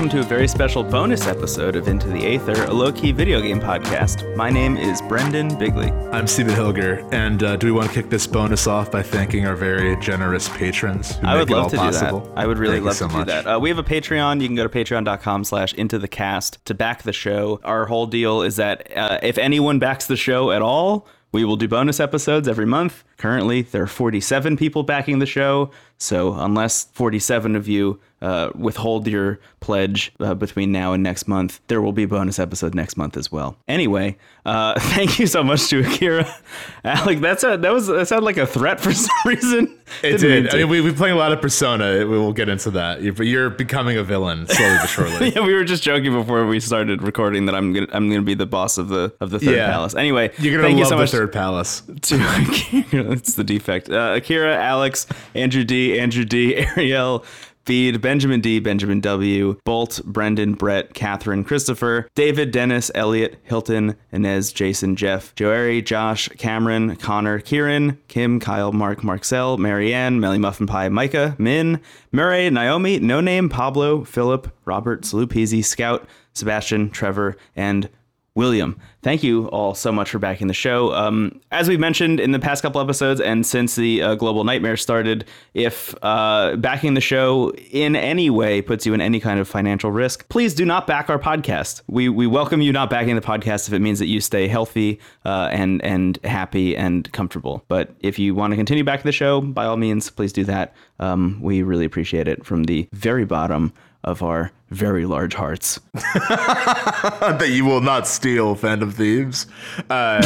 welcome to a very special bonus episode of Into the Aether, a low key video game podcast. My name is Brendan Bigley. I'm Stephen Hilger, and uh, do we want to kick this bonus off by thanking our very generous patrons? Who I make would it love all to possible? do that. I would really Thank love so to do that. Uh, we have a Patreon. You can go to patreon.com slash into the cast to back the show. Our whole deal is that uh, if anyone backs the show at all, we will do bonus episodes every month. Currently, there are 47 people backing the show. So, unless 47 of you uh, withhold your pledge uh, between now and next month, there will be a bonus episode next month as well. Anyway, uh, thank you so much to Akira. Alec, that's a, that was that sounded like a threat for some reason. It Didn't did. I mean, we, we've playing a lot of Persona. We will get into that. But you're becoming a villain slowly but surely. yeah, we were just joking before we started recording that I'm gonna I'm gonna be the boss of the of the third Yeah. palace. Anyway, You're gonna thank love you so the much third palace. to Akira. It's the defect. Uh, Akira, Alex, Andrew D, Andrew D, Ariel. Bede, Benjamin D, Benjamin W, Bolt, Brendan, Brett, Catherine, Christopher, David, Dennis, Elliot, Hilton, Inez, Jason, Jeff, Joeri, Josh, Cameron, Connor, Kieran, Kim, Kyle, Mark, Marcel, Marianne, Melly Muffin Pie, Micah, Min, Murray, Naomi, No Name, Pablo, Philip, Robert, Salupezi, Scout, Sebastian, Trevor, and William, thank you all so much for backing the show. Um, as we've mentioned in the past couple episodes, and since the uh, Global Nightmare started, if uh, backing the show in any way puts you in any kind of financial risk, please do not back our podcast. We we welcome you not backing the podcast if it means that you stay healthy uh, and and happy and comfortable. But if you want to continue backing the show, by all means, please do that. Um, we really appreciate it from the very bottom of our very large hearts. that you will not steal, Phantom Thieves. Uh,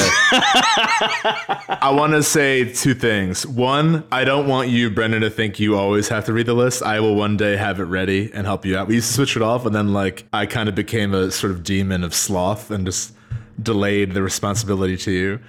I want to say two things. One, I don't want you, Brendan, to think you always have to read the list. I will one day have it ready and help you out. We used to switch it off, and then like I kind of became a sort of demon of sloth and just delayed the responsibility to you.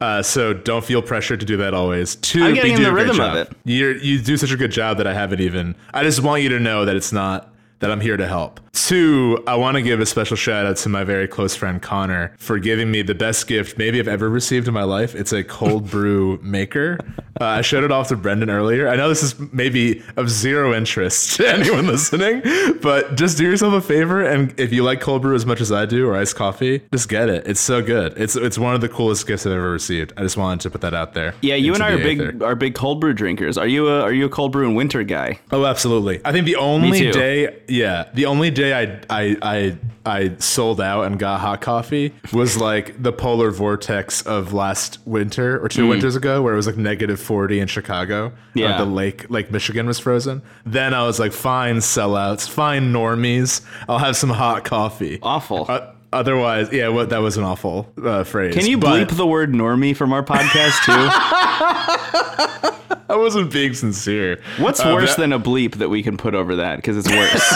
Uh, so don't feel pressured to do that always. 2 I'm getting in the rhythm of it. You're, you do such a good job that I haven't even. I just want you to know that it's not that I'm here to help. Two, I want to give a special shout out to my very close friend Connor for giving me the best gift maybe I've ever received in my life. It's a cold brew maker. Uh, I showed it off to Brendan earlier. I know this is maybe of zero interest to anyone listening, but just do yourself a favor and if you like cold brew as much as I do or iced coffee, just get it. It's so good. It's it's one of the coolest gifts I've ever received. I just wanted to put that out there. Yeah, you and I are big are big cold brew drinkers. Are you a are you a cold brew and winter guy? Oh, absolutely. I think the only day, yeah, the only day I I I I sold out and got hot coffee was like the polar vortex of last winter or two winters ago, where it was like negative forty in Chicago. Yeah. The lake Lake Michigan was frozen. Then I was like, fine, sellouts, fine, normies. I'll have some hot coffee. Awful. Uh, otherwise, yeah, what that was an awful uh, phrase. Can you but bleep the word normie from our podcast too? I wasn't being sincere. What's Uh, worse that- than a bleep that we can put over that? Because it's worse.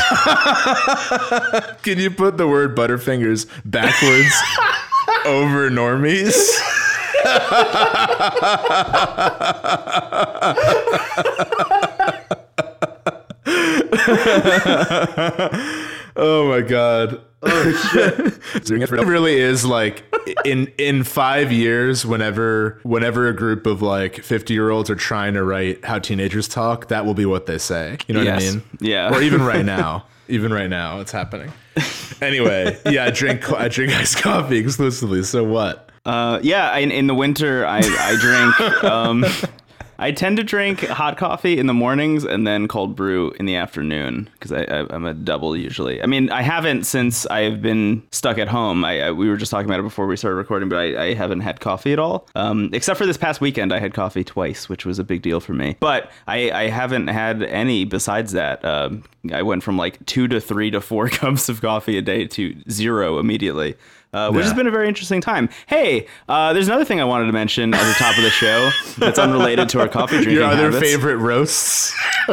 Can you put the word Butterfingers backwards over normies? Oh my god. Oh shit. it really is like in in 5 years whenever whenever a group of like 50 year olds are trying to write how teenagers talk, that will be what they say. You know Yes. what I mean? Yeah. Or even right now. Even right now, it's happening. Anyway, yeah, I drink I drink iced coffee exclusively. So what? uh, yeah, in, in the winter, I I drink. Um, I tend to drink hot coffee in the mornings and then cold brew in the afternoon because I, I'm a double usually. I mean, I haven't since I've been stuck at home. I, I we were just talking about it before we started recording, but I, I haven't had coffee at all. Um, except for this past weekend, I had coffee twice, which was a big deal for me. But I, I haven't had any besides that. Um, I went from like two to three to four cups of coffee a day to zero immediately. Uh, which has been a very interesting time. Hey, uh, there's another thing I wanted to mention at the top of the show that's unrelated to our coffee drinking Your other habits. favorite roasts?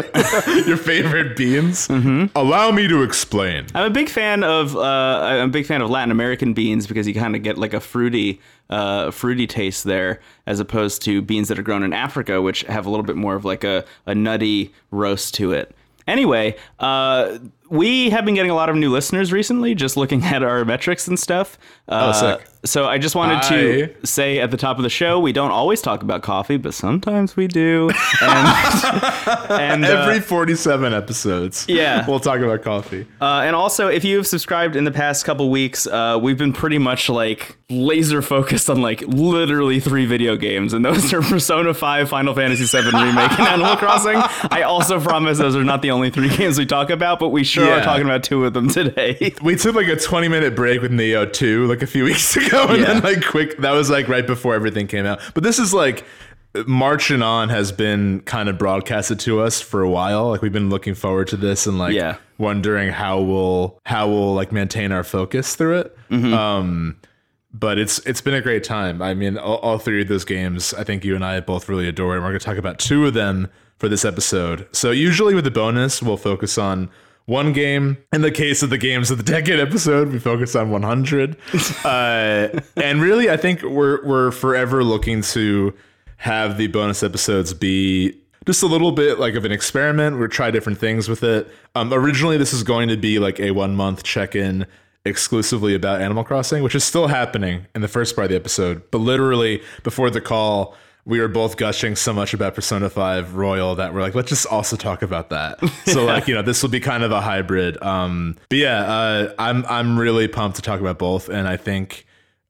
Your favorite beans? Mm-hmm. Allow me to explain. I'm a big fan of uh, I'm a big fan of Latin American beans because you kind of get like a fruity uh, fruity taste there as opposed to beans that are grown in Africa, which have a little bit more of like a, a nutty roast to it. Anyway, uh, we have been getting a lot of new listeners recently, just looking at our metrics and stuff. Uh, sick. So I just wanted to say at the top of the show, we don't always talk about coffee, but sometimes we do. And, and uh, Every 47 episodes. Yeah. We'll talk about coffee. uh, and also, if you've subscribed in the past couple weeks, uh, we've been pretty much like laser focused on like literally three video games, and those are Persona 5, Final Fantasy 7 Remake, and Animal Crossing. I also promise those are not the only three games we talk about, but we sure are talking about two of them today. We took like a 20 minute break with Nioh 2 like a few weeks ago and Yeah. then like quick that was like right before everything came out. But this is like marching on has been kind of broadcasted to us for a while. Like we've been looking forward to this and like Yeah. wondering how we'll how we'll like maintain our focus through it. Mm-hmm. Um but it's it's been a great time. I mean, all, all three of those games, I think you and I both really adore, and we're going to talk about two of them for this episode. So usually with the bonus, we'll focus on one game. In the case of the games of the decade episode, we focus on 100. uh, and really, I think we're we're forever looking to have the bonus episodes be just a little bit like of an experiment. We'll try different things with it. Um, originally, this is going to be like a one month check in exclusively about Animal Crossing, which is still happening in the first part of the episode. But literally, before the call, we were both gushing so much about Persona 5 Royal that we're like, let's just also talk about that. So like, you know, this will be kind of a hybrid. Um, but yeah, uh, I'm I'm really pumped to talk about both, and I think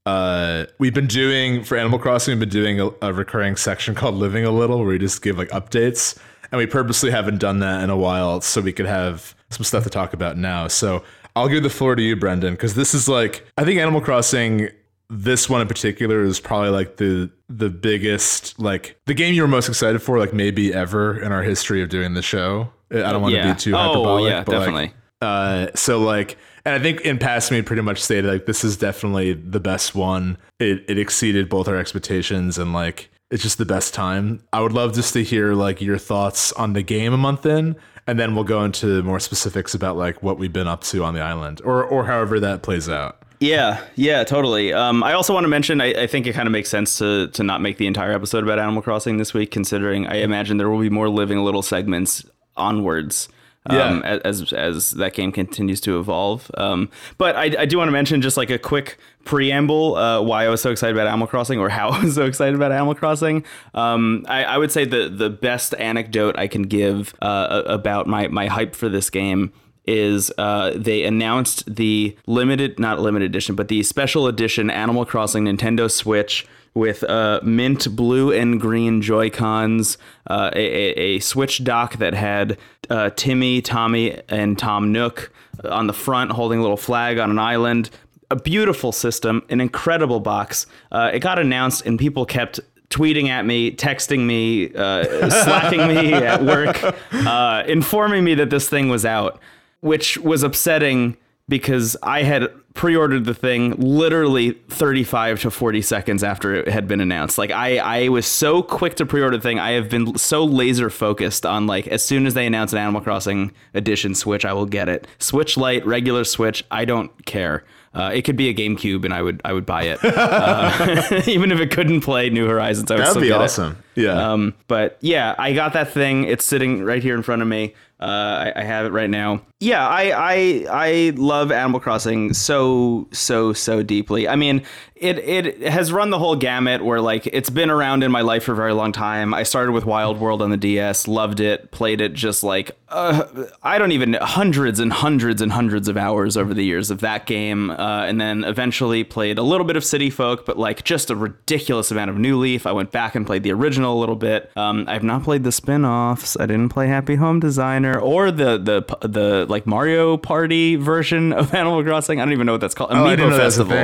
uh, we've been doing for Animal Crossing, we've been doing a, a recurring section called Living a Little, where we just give like updates, and we purposely haven't done that in a while, so we could have some stuff to talk about now. So I'll give the floor to you, Brendan, because this is like I think Animal Crossing. This one in particular is probably like the the biggest like the game you were most excited for like maybe ever in our history of doing the show. I don't want to be too oh, hyperbolic, yeah, but like, definitely. uh, so like, and I think in past we pretty much stated like this is definitely the best one. It it exceeded both our expectations and like it's just the best time. I would love just to hear like your thoughts on the game a month in, and then we'll go into more specifics about like what we've been up to on the island or or however that plays out. Yeah, yeah, totally. Um, I also want to mention, I, I think it kind of makes sense to to not make the entire episode about Animal Crossing this week, considering I imagine there will be more living little segments onwards. Um, Yeah. as as that game continues to evolve, um, but I, I do want to mention just like a quick preamble uh, why I was so excited about Animal Crossing or how I was so excited about Animal Crossing. Um, I, I would say the the best anecdote I can give uh, about my my hype for this game is uh, they announced the limited, not limited edition, but the special edition Animal Crossing Nintendo Switch with uh, mint blue and green Joy Cons, uh, a, a, Switch dock that had uh, Timmy, Tommy, and Tom Nook on the front holding a little flag on an island. A beautiful system, an incredible box. Uh, it got announced, and people kept tweeting at me, texting me, uh, slacking me at work, uh, informing me that this thing was out, which was upsetting because I had pre-ordered the thing literally 35 to 40 seconds after it had been announced. Like I, I was so quick to pre-order the thing. I have been so laser focused on like as soon as they announce an Animal Crossing edition Switch, I will get it. Switch Lite, regular Switch, I don't care. Uh, it could be a GameCube, and I would I would buy it, uh, even if it couldn't play New Horizons. I would That'd still be get it. awesome. Yeah. Um, but yeah, I got that thing. It's sitting right here in front of me. Uh, I, I have it right now. Yeah, I, I I love Animal Crossing so so so deeply. I mean, it it has run the whole gamut where like it's been around in my life for a very long time. I started with Wild World on the DS, loved it, played it just like uh, I don't even hundreds and hundreds and hundreds of hours over the years of that game, uh, and then eventually played a little bit of City Folk, but like just a ridiculous amount of New Leaf. I went back and played the original a little bit. Um, I've not played the spin-offs. I didn't play Happy Home Designer or the the the like Mario Party version of Animal Crossing. I don't even know what that's called. Amiibo oh, I didn't know that's a Festival.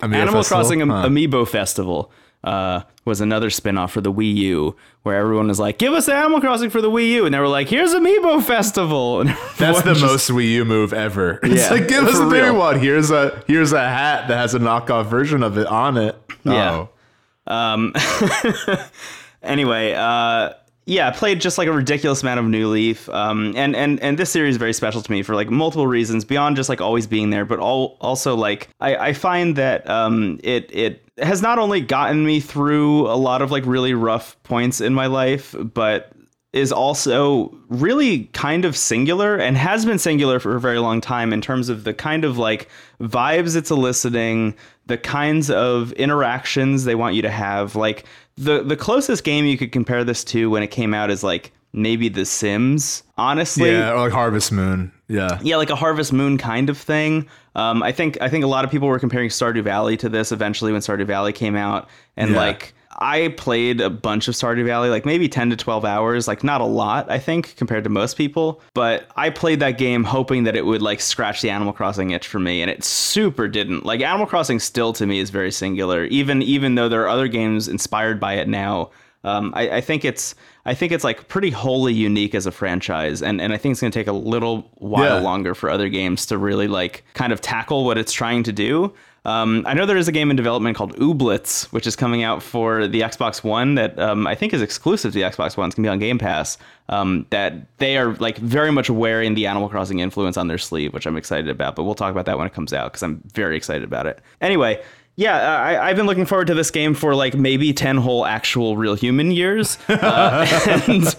Amiibo Animal Festival? Crossing Huh. Amiibo Festival uh, was another spin-off for the Wii U where everyone was like, "Give us Animal Crossing for the Wii U," and they were like, "Here's Amiibo Festival." And That's the just- most Wii U move ever. It's Yeah, like give us baby real. one. Here's a here's a hat that has a knockoff version of it on it. Yeah. Oh. Um, anyway, uh, yeah, played just like a ridiculous amount of New Leaf, um, and and and this series is very special to me for like multiple reasons beyond just like always being there, but all also like I, I find that um, it it has not only gotten me through a lot of like really rough points in my life, but is also really kind of singular and has been singular for a very long time in terms of the kind of like vibes it's eliciting, the kinds of interactions they want you to have. Like the the closest game you could compare this to when it came out is like maybe The Sims, honestly. Yeah, or like Harvest Moon. Yeah. Yeah, like a Harvest Moon kind of thing. Um, I think I think a lot of people were comparing Stardew Valley to this eventually when Stardew Valley came out, and Yeah. like I played a bunch of Stardew Valley, like maybe ten to twelve hours, like not a lot, I think, compared to most people. But I played that game hoping that it would like scratch the Animal Crossing itch for me, and it super didn't. Like Animal Crossing still to me is very singular, even even though there are other games inspired by it now. Um, I, I think it's I think it's like pretty wholly unique as a franchise, and and I think it's going to take a little while Yeah. longer for other games to really like kind of tackle what it's trying to do. Um, I know there is a game in development called Ooblets, which is coming out for the Xbox One that um, I think is exclusive to the Xbox One. It's gonna be on Game Pass. Um, that they are like very much wearing the Animal Crossing influence on their sleeve, which I'm excited about. But we'll talk about that when it comes out because I'm very excited about it. Anyway, yeah, uh, I, I've been looking forward to this game for like maybe ten whole actual real human years, uh, and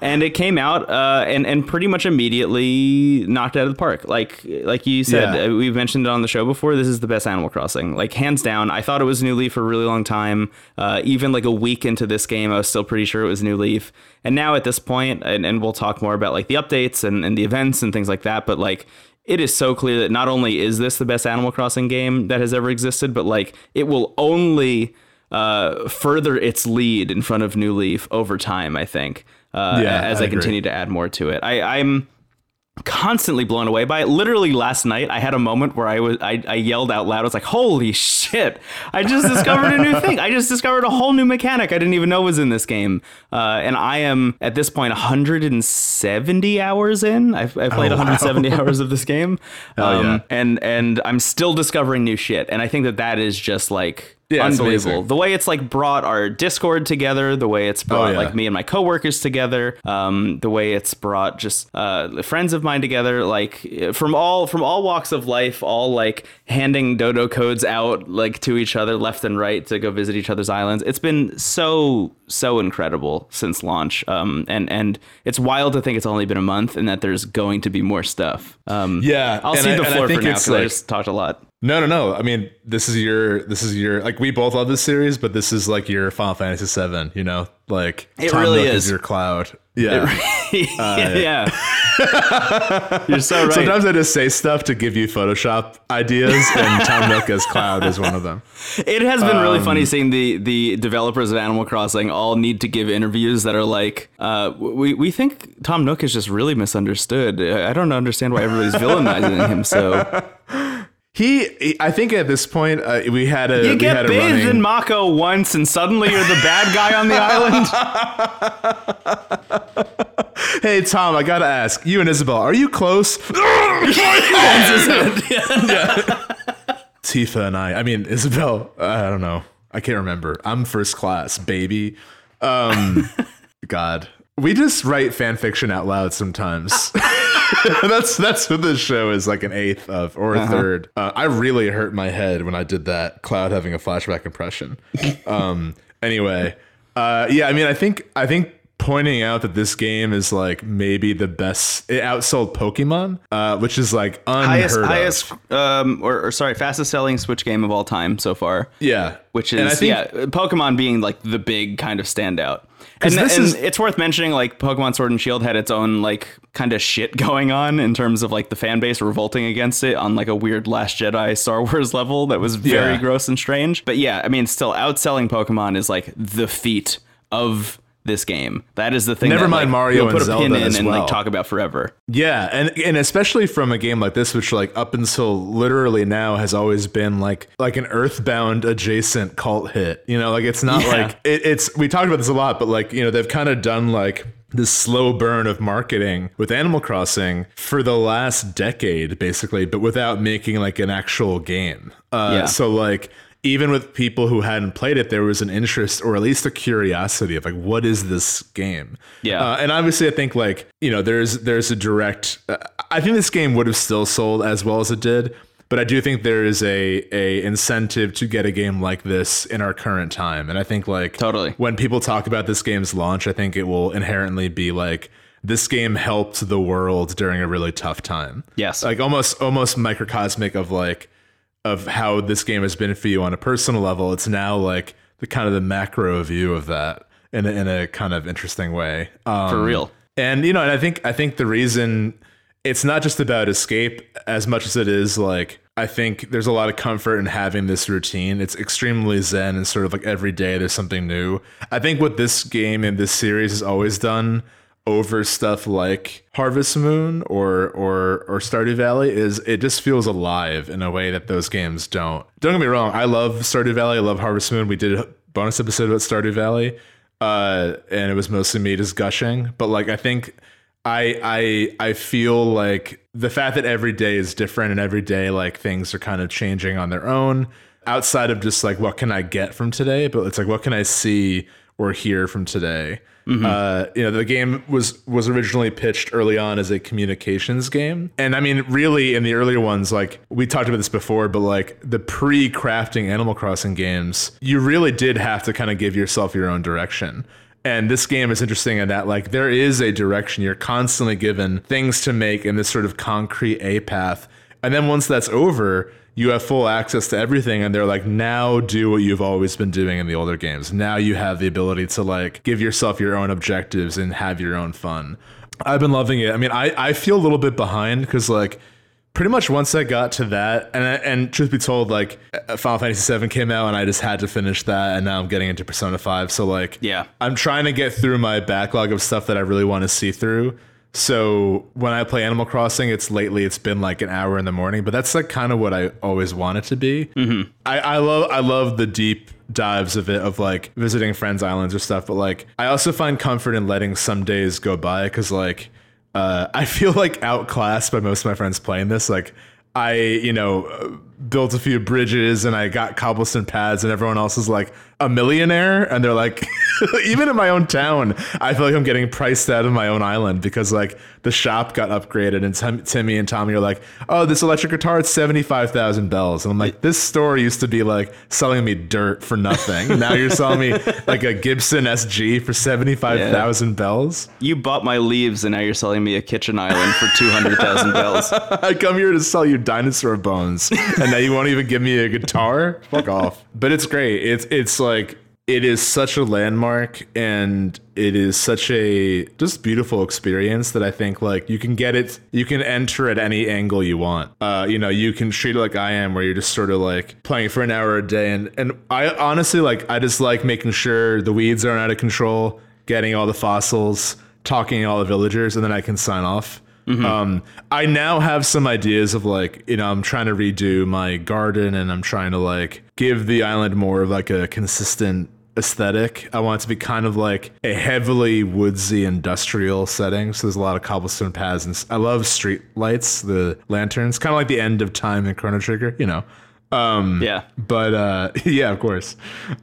and it came out uh, and and pretty much immediately knocked out of the park. Like like you said, Yeah. uh, we've mentioned it on the show before. This is the best Animal Crossing, like hands down. I thought it was New Leaf for a really long time. Uh, even like a week into this game, I was still pretty sure it was New Leaf. And now at this point, and, and we'll talk more about like the updates and, and the events and things like that. But like it is so clear that not only is this the best Animal Crossing game that has ever existed, but like it will only uh, further its lead in front of New Leaf over time. I think uh, Yeah, as I continue to add more to it. I, I'm constantly blown away by it. Literally last night, I had a moment where I was I, I yelled out loud. I was like, "Holy shit! I just discovered a new thing. I just discovered a whole new mechanic I didn't even know was in this game." Uh, and I am at this point 170 hours in. I've, I've played Oh, wow. 170 hours of this game, Hell yeah. Um, and and I'm still discovering new shit. And I think that that is just like. Yeah, unbelievable. The way it's like brought our Discord together, the way it's brought Oh, yeah. like me and my coworkers together, um, the way it's brought just uh, friends of mine together, like from all from all walks of life, all like handing dodo codes out like to each other left and right to go visit each other's islands. It's been so so incredible since launch, um, and and it's wild to think it's only been a month and that there's going to be more stuff. Um, Yeah, I'll see I- the floor for now because I just talked a lot. No, no, no. I mean, this is your, this is your, like we both love this series, but this is like your Final Fantasy VII. You know, like It Tom really Nook is. your cloud. Yeah. yeah, you're so right. Sometimes I just say stuff to give you Photoshop ideas, and Tom Nook as cloud is one of them. It has been really Um, funny seeing the the developers of Animal Crossing all need to give interviews that are like, uh, we we think Tom Nook is just really misunderstood. I don't understand why everybody's villainizing him. So He, he- I think at this point uh, we had a you we get had a bathed in Mako once, and suddenly you're the bad guy on the island. Hey Tom, I gotta ask you and Isabelle, are you close? Tifa and I. I mean Isabelle. I don't know. I can't remember. I'm first class, baby. Um, God, we just write fan fiction out loud sometimes. that's that's what this show is like an eighth of or a third. Uh, I really hurt my head when I did that. Cloud having a flashback impression. Um, anyway, uh, yeah. I mean, I think I think pointing out that this game is like maybe the best. It outsold Pokemon, uh, which is like unheard highest, of. highest, um, or, or sorry, fastest selling Switch game of all time so far. Yeah, which is think- yeah, Pokemon being like the big kind of standout. And, this and is- it's worth mentioning like Pokemon Sword and Shield had its own like kind of shit going on in terms of like the fan base revolting against it on like a weird Last Jedi Star Wars level that was very Yeah. gross and strange. But yeah, I mean, still outselling Pokemon is like the feat of this game. That is the thing. Never that, mind like, Mario put and a pin Zelda in as and well. like talk about forever. Yeah, and and especially from a game like this, which like up until literally now has always been like like an Earthbound adjacent cult hit. You know, like it's not Yeah. like it, it's. We talked about this a lot, but like you know they've kind of done like this slow burn of marketing with Animal Crossing for the last decade, basically, but without making like an actual game. Uh, Yeah. So like even with people who hadn't played it, there was an interest or at least a curiosity of like, what is this game? Yeah. Uh, and obviously, I think like you know, there's there's a direct. Uh, I think this game would have still sold as well as it did, but I do think there is a a incentive to get a game like this in our current time. And I think like Totally. when people talk about this game's launch, I think it will inherently be like this game helped the world during a really tough time. Yes. Like almost almost microcosmic of like of how this game has been for you on a personal level. It's now like the kind of the macro view of that in a, in a kind of interesting way. Um, For real. and you know, and I think I think the reason it's not just about escape as much as it is like I think there's a lot of comfort in having this routine. It's extremely zen and sort of like every day there's something new. I think what this game and this series has always done over stuff like Harvest Moon or or or Stardew Valley is it just feels alive in a way that those games don't. Don't get me wrong, I love Stardew Valley, I love Harvest Moon. We did a bonus episode about Stardew Valley, uh, and it was mostly me just gushing. But like I think I I I feel like the fact that every day is different and every day like things are kind of changing on their own outside of just like what can I get from today, but it's like what can I see or hear from today. Uh, you know, the game was was originally pitched early on as a communications game, and I mean, really, in the earlier ones, like we talked about this before, but like the pre-crafting Animal Crossing games, you really did have to kind of give yourself your own direction. And this game is interesting in that, like, there is a direction. You're constantly given things to make in this sort of concrete A path. And then once that's over, you have full access to everything. And they're like, now do what you've always been doing in the older games. Now you have the ability to, like, give yourself your own objectives and have your own fun. I've been loving it. I mean, I, I feel a little bit behind because, like, pretty much once I got to that, and and truth be told, like uh, Final Fantasy VII came out, and I just had to finish that, and now I'm getting into Persona Five. So like, Yeah. I'm trying to get through my backlog of stuff that I really want to see through. So when I play Animal Crossing, it's lately it's been like an hour in the morning, but that's like kind of what I always want it to be. Mm-hmm. I, I love I love the deep dives of it of like visiting friends' islands or stuff, but like I also find comfort in letting some days go by because like uh, I feel like outclassed by most of my friends playing this. Like I, you know, uh, built a few bridges and I got cobblestone pads, and everyone else is like a millionaire, and they're like, even in my own town, I feel like I'm getting priced out of my own island because like the shop got upgraded, and Tim, Timmy and Tommy are like, oh, this electric guitar it's seventy five thousand bells, and I'm like, this store used to be like selling me dirt for nothing. now you're selling me like a Gibson SG for seventy five thousand bells. You bought my leaves and now you're selling me a kitchen island for 200,000 bells. I come here to sell you dinosaur bones, and now you won't even give me a guitar. Fuck off! But it's great. It's it's like it is such a landmark, and it is such a just beautiful experience that I think like you can get it. You can enter at any angle you want. Uh, you know, you can treat it like I am, where you're just sort of like playing for an hour a day, and and I honestly like I just like making sure the weeds aren't out of control, getting all the fossils, talking to all the villagers, and then I can sign off. Um, I now have some ideas of like, you know, I'm trying to redo my garden and I'm trying to like give the island more of like a consistent aesthetic. I want it to be kind of like a heavily woodsy industrial setting. So there's a lot of cobblestone paths and I love street lights, the lanterns, kind of like the end of time in Chrono Trigger, you know. Um, Yeah. but uh, yeah, of course.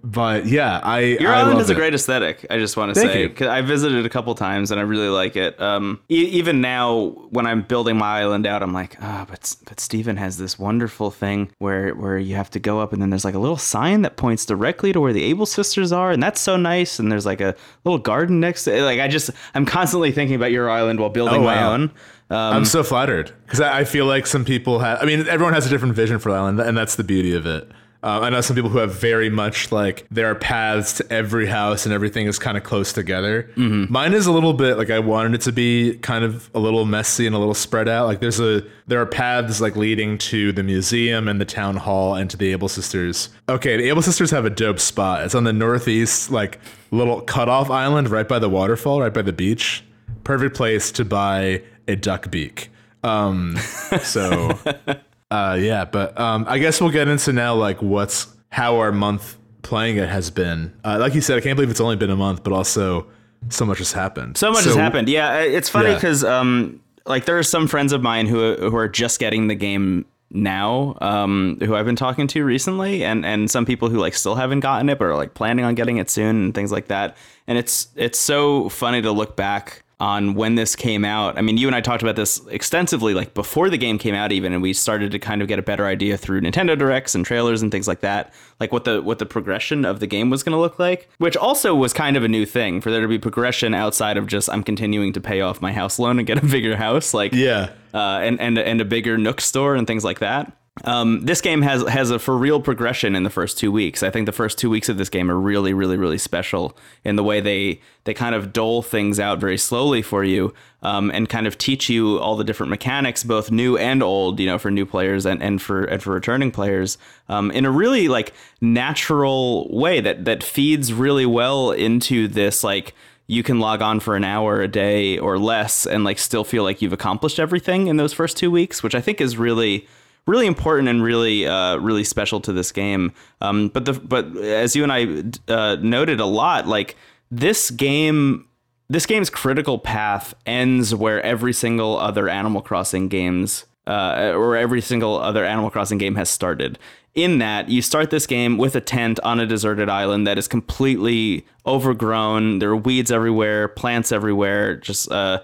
But yeah, I Your I island love has a great aesthetic. I just want to Thank say you. 'Cause I visited a couple times and I really like it. Um, e- even now when I'm building my island out, I'm like, ah, but but Stephen has this wonderful thing where where you have to go up and then there's like a little sign that points directly to where the Able sisters are, and that's so nice. And there's like a little garden next to it. Like I just I'm constantly thinking about your island while building Oh, my wow. own. Um, I'm so flattered because I, I feel like some people have. I mean, everyone has a different vision for the island, and that's the beauty of it. Uh, I know some people who have very much like there are paths to every house and everything is kind of close together. Mine is a little bit like I wanted it to be kind of a little messy and a little spread out. Like there's a there are paths like leading to the museum and the town hall and to the Able Sisters. Okay, the Able Sisters have a dope spot. It's on the northeast like little cutoff island right by the waterfall, right by the beach. Perfect place to buy a duck beak. Um, so uh, yeah, but um, I guess we'll get into now like what's how our month playing it has been. Uh, like you said, I can't believe it's only been a month, but also so much has happened. So much has happened. Yeah, it's funny Yeah. because um, like there are some friends of mine who who are just getting the game now, um, who I've been talking to recently, and and some people who like still haven't gotten it but are like planning on getting it soon and things like that. And it's it's so funny to look back on when this came out. I mean, you and I talked about this extensively, like before the game came out, even, and we started to kind of get a better idea through Nintendo Directs and trailers and things like that, like what the what the progression of the game was going to look like. Which also was kind of a new thing for there to be progression outside of just I'm continuing to pay off my house loan and get a bigger house, like Yeah. uh, and and and a bigger Nook store and things like that. Um, this game has has a for real progression in the first two weeks. I think the first two weeks of this game are really, really, really special in the way they they kind of dole things out very slowly for you um, and kind of teach you all the different mechanics, both new and old, you know, for new players and, and for and for returning players, um, in a really like natural way that that feeds really well into this like you can log on for an hour a day or less and like still feel like you've accomplished everything in those first two weeks, which I think is really really important and really uh, really special to this game. Um, but the but as you and I uh, noted a lot, like this game. This game's critical path ends where every single other Animal Crossing games, uh, or every single other Animal Crossing game has started. In that, you start this game with a tent on a deserted island that is completely overgrown. There are weeds everywhere, plants everywhere, just uh,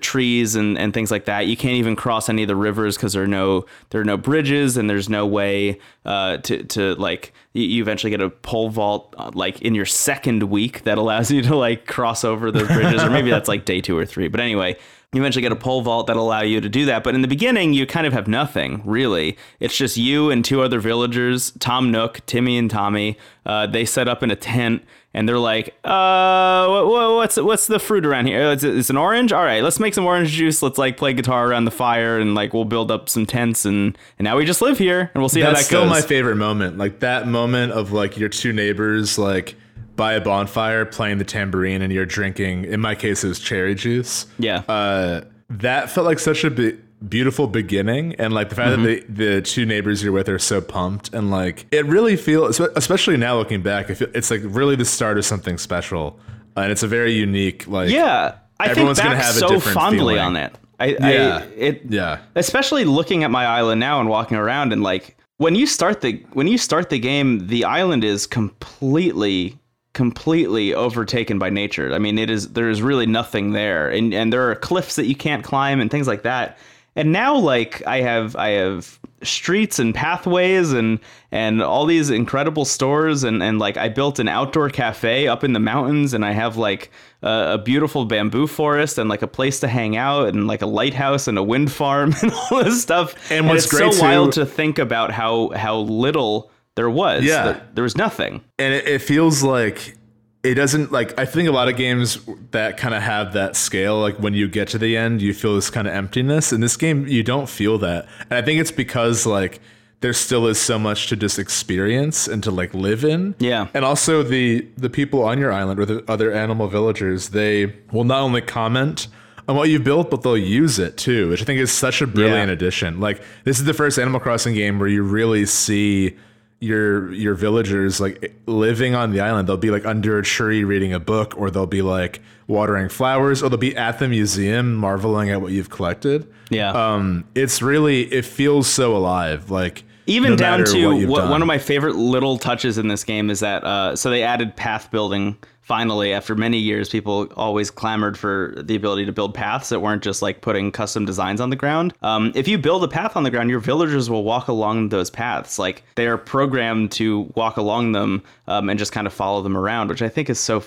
trees and, and things like that. You can't even cross any of the rivers because there are no there are no bridges and there's no way uh, to to like you, eventually get a pole vault uh, like in your second week that allows you to like cross over those bridges or maybe that's like day two or three. But anyway. You eventually get a pole vault that'll allow you to do that. But in the beginning, you kind of have nothing, really. It's just you and two other villagers, Tom Nook, Timmy and Tommy. Uh, they set up in a tent and they're like, uh, what, what's what's the fruit around here? Oh, It's, it's an orange. All right, let's make some orange juice. Let's like play guitar around the fire and like we'll build up some tents and and now we just live here and we'll see how that still goes. Still my favorite moment. Like that moment of like your two neighbors like by a bonfire playing the tambourine and you're drinking. In my case, it was cherry juice. yeah, Uh, that felt like such a be- beautiful beginning, and like the fact Mm-hmm. that the, the two neighbors you're with are so pumped, and like it really feels, especially now looking back, it's like really the start of something special, and it's a very unique like yeah. I think everyone's back gonna have a so different fondly feeling. on it. I, Yeah. I it yeah especially looking at my island now and walking around and like when you start the when you start the game the island is completely completely overtaken by nature i mean it is there is really nothing there and and there are cliffs that you can't climb and things like that and now like i have i have streets and pathways and and all these incredible stores and and like i built an outdoor cafe up in the mountains and i have like a, a beautiful bamboo forest and like a place to hang out and like a lighthouse and a wind farm and all this stuff. And what's it's great so too- wild to think about how how little there was. Yeah. there, there was nothing. And it, it feels like it doesn't like i think a lot of games that kind of have that scale like when you get to the end you feel this kind of emptiness in this game you don't feel that and i think it's because like there still is so much to just experience and to like live in Yeah. and also the the people on your island or the other animal villagers they will not only comment on what you've built but they'll use it too which i think is such a brilliant Yeah. addition like this is the first animal crossing game where you really see your your villagers like living on the island they'll be like under a tree reading a book or they'll be like watering flowers or they'll be at the museum marveling at what you've collected Yeah. um it's really it feels so alive like even no down to what one of my favorite little touches in this game is that uh, so they added path building finally after many years people always clamored for the ability to build paths that weren't just like putting custom designs on the ground. Um, if you build a path on the ground your villagers will walk along those paths. Like they are programmed to walk along them um, and just kind of follow them around which i think is so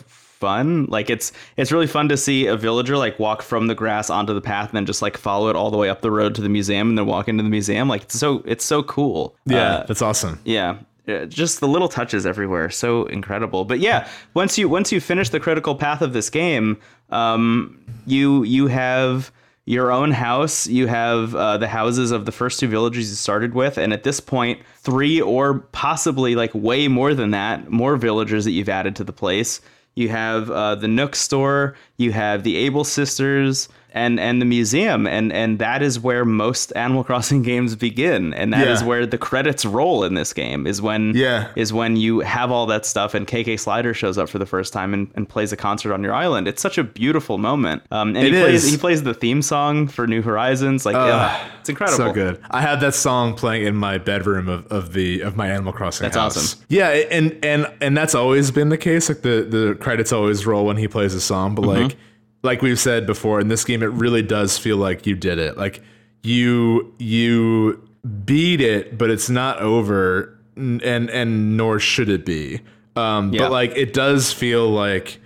fun. Like it's it's really fun to see a villager like walk from the grass onto the path and then just like follow it all the way up the road to the museum and then walk into the museum. Like it's so it's so cool. Yeah Uh, that's awesome. yeah. Yeah, just the little touches everywhere so incredible. But yeah once you once you finish the critical path of this game um you you have your own house you have uh, the houses of the first two villages you started with and at this point three or possibly like way more than that more villagers that you've added to the place. You have uh, the nook store you have the able sisters and and the museum and and that is where most animal crossing games begin and that is Yeah. where the credits roll in this game is when Yeah. is when you have all that stuff and KK Slider shows up for the first time and, and plays a concert on your island. It's such a beautiful moment. Um, and It he plays he plays the theme song for New Horizons. Like yeah, it's incredible. So good. I had that song playing in my bedroom of, of the of my Animal Crossing That's house. awesome. Yeah, and and and that's always been the case. Like the the credits always roll when he plays a song, but Mm-hmm. like like we've said before in this game, it really does feel like you did it. Like you you beat it, but it's not over, and and nor should it be. Um, Yeah. But like it does feel like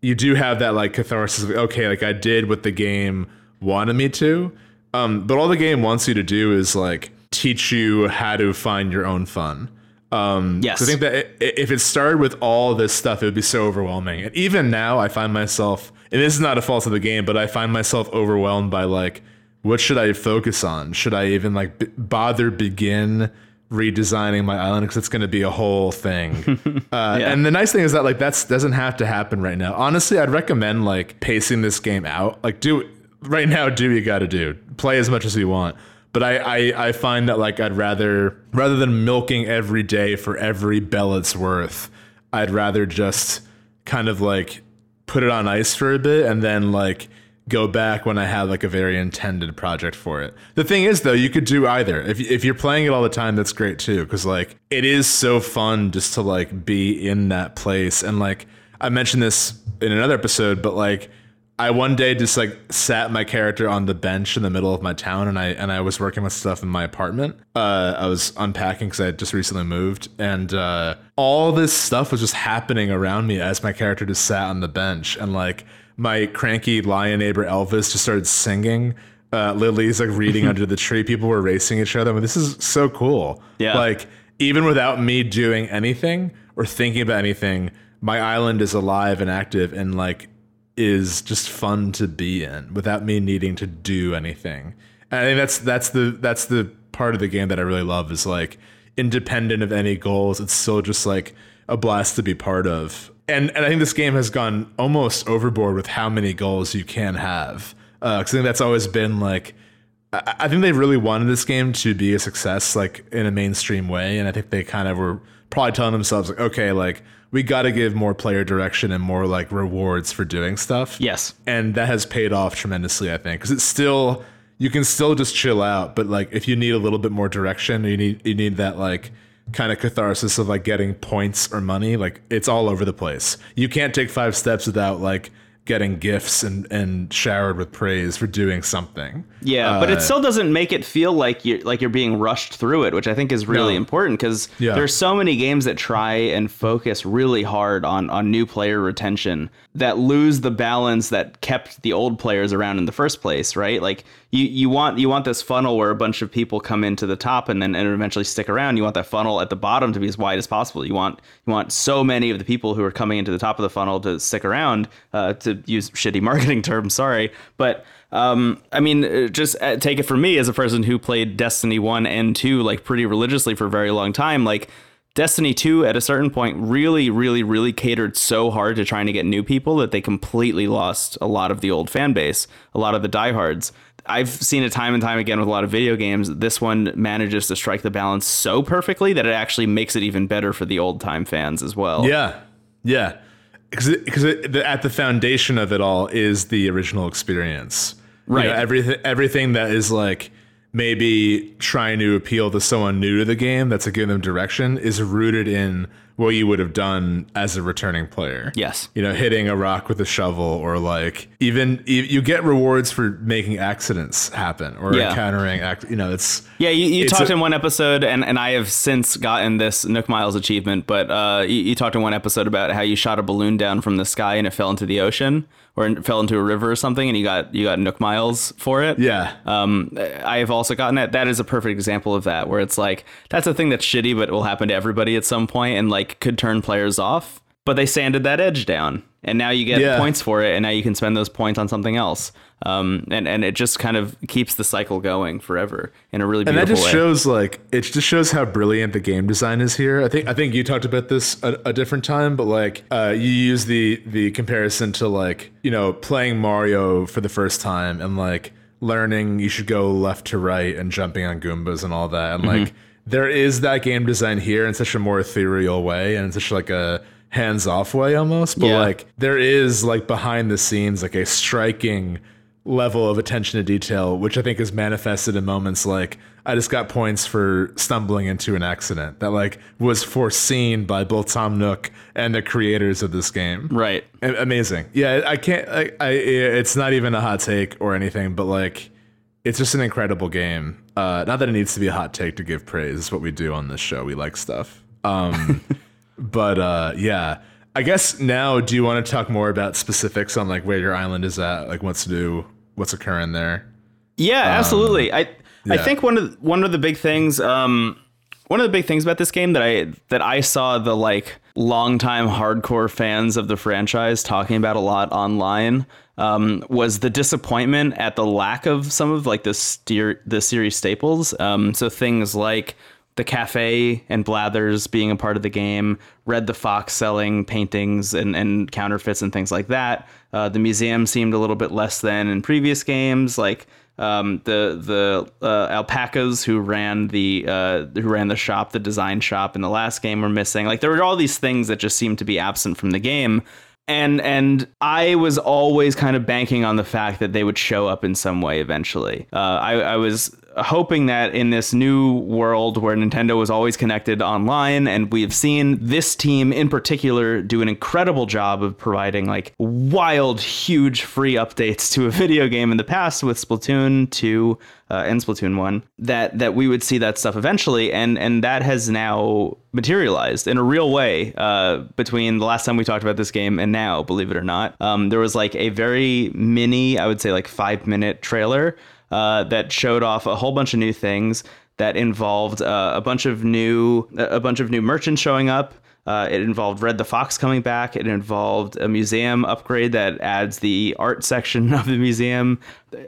you do have that like catharsis. Of, okay, like I did what the game wanted me to. Um, but all the game wants you to do is like teach you how to find your own fun. Um, Yes. I think that if it started with all this stuff, it would be so overwhelming. And even now, I find myself, and this is not a fault of the game, but I find myself overwhelmed by like, what should I focus on? Should I even like b- bother begin redesigning my island because it's going to be a whole thing? uh, And the nice thing is that like that doesn't have to happen right now. Honestly, I'd recommend like pacing this game out. Like do right now, do what you got to do. Play as much as you want. But I, I, I find that like I'd rather rather than milking every day for every bell it's worth, I'd rather just kind of like put it on ice for a bit and then like go back when I have like a very intended project for it. The thing is though, you could do either. If if you're playing it all the time, that's great too cuz like it is so fun just to like be in that place and like I mentioned this in another episode, but like I one day just like sat my character on the bench in the middle of my town, and I and I was working with stuff in my apartment. Uh, I was unpacking because I had just recently moved, and uh, all this stuff was just happening around me as my character just sat on the bench, and like my cranky lion neighbor Elvis just started singing. Uh, Lily's like reading under the tree. People were racing each other. I mean, this is so cool. Yeah. Like even without me doing anything or thinking about anything, my island is alive and active, and like is just fun to be in without me needing to do anything. And I think that's that's the that's the part of the game that I really love is like independent of any goals. It's still just like a blast to be part of. And and I think this game has gone almost overboard with how many goals you can have. Uh, because I think that's always been like I I think they really wanted this game to be a success, like in a mainstream way, and I think they kind of were probably telling themselves, like, okay, like we got to give more player direction and more like rewards for doing stuff. Yes. and that has paid off tremendously, I think, because it's still you can still just chill out, but like if you need a little bit more direction, you need you need that like kind of catharsis of like getting points or money, like it's all over the place. You can't take five steps without like getting gifts and and showered with praise for doing something. Yeah, but Uh, it still doesn't make it feel like you're like you're being rushed through it, which I think is really No. important because Yeah. there's so many games that try and focus really hard on on new player retention that lose the balance that kept the old players around in the first place, right? Like you you want you want this funnel where a bunch of people come into the top and then and eventually stick around. You want that funnel at the bottom to be as wide as possible. You want you want so many of the people who are coming into the top of the funnel to stick around. Uh, to use shitty marketing terms, sorry, but um, I mean, uh, just uh, take it from me as a person who played Destiny 1 and 2 like pretty religiously for a very long time. Like, Destiny 2 at a certain point really, really, really catered so hard to trying to get new people that they completely lost a lot of the old fan base, a lot of the diehards. I've seen it time and time again with a lot of video games. This one manages to strike the balance so perfectly that it actually makes it even better for the old time fans as well. Yeah, yeah, because because at the foundation of it all is the original experience. You Right. know, everything everything that is like maybe trying to appeal to someone new to the game that's to give them direction is rooted in what you would have done as a returning player. Yes. You know, hitting a rock with a shovel, or like even you get rewards for making accidents happen or Yeah. encountering act. You know, it's Yeah, you, you talked a- in one episode, and, and I have since gotten this Nook Miles achievement, but uh, you, you talked in one episode about how you shot a balloon down from the sky and it fell into the ocean or it fell into a river or something, and you got you got Nook Miles for it. yeah. Um, I have also gotten it. That is a perfect example of that, where it's like that's a thing that's shitty, but will happen to everybody at some point, and like could turn players off. But they sanded that edge down, and now you get Yeah. points for it, and now you can spend those points on something else. Um, and and it just kind of keeps the cycle going forever in a really and beautiful that just way. shows like it just shows how brilliant the game design is here. I think I think you talked about this a, a different time, but like uh, you use the the comparison to like you know playing Mario for the first time and like learning you should go left to right and jumping on Goombas and all that, and like there is that game design here in such a more ethereal way and in such like a hands off way almost, but Yeah. like there is like behind the scenes like a striking level of attention to detail, which I think is manifested in moments like I just got points for stumbling into an accident that like was foreseen by both Tom Nook and the creators of this game. Right. Amazing. Yeah, I can't. I, I. It's not even a hot take or anything, but like, it's just an incredible game. Uh, not that it needs to be a hot take to give praise. It's what we do on this show. We like stuff. Um, but uh, yeah, I guess now, do you want to talk more about specifics on like where your island is at, like what's new, what's occurring there? Yeah, absolutely. I I think one of one of the big things um one of the big things about this game that I that I saw the like longtime hardcore fans of the franchise talking about a lot online um, was the disappointment at the lack of some of like the steer the series staples. Um, so things like the cafe and Blathers being a part of the game, Redd the Fox selling paintings and, and counterfeits and things like that. Uh, the museum seemed a little bit less than in previous games. Like um, the the uh, alpacas who ran the uh, who ran the shop, the design shop in the last game were missing. Like there were all these things that just seemed to be absent from the game. And and I was always kind of banking on the fact that they would show up in some way eventually. Uh, I, I was hoping that in this new world where Nintendo was always connected online, and we've seen this team in particular do an incredible job of providing like wild, huge free updates to a video game in the past with Splatoon 2 uh, and Splatoon 1, that that we would see that stuff eventually, and and that has now materialized in a real way uh, between the last time we talked about this game and now, believe it or not. Um, there was like a very mini, I would say like five minute trailer uh, that showed off a whole bunch of new things that involved uh, a bunch of new a bunch of new merchants showing up. Uh, it involved Redd the Fox coming back. It involved a museum upgrade that adds the art section of the museum.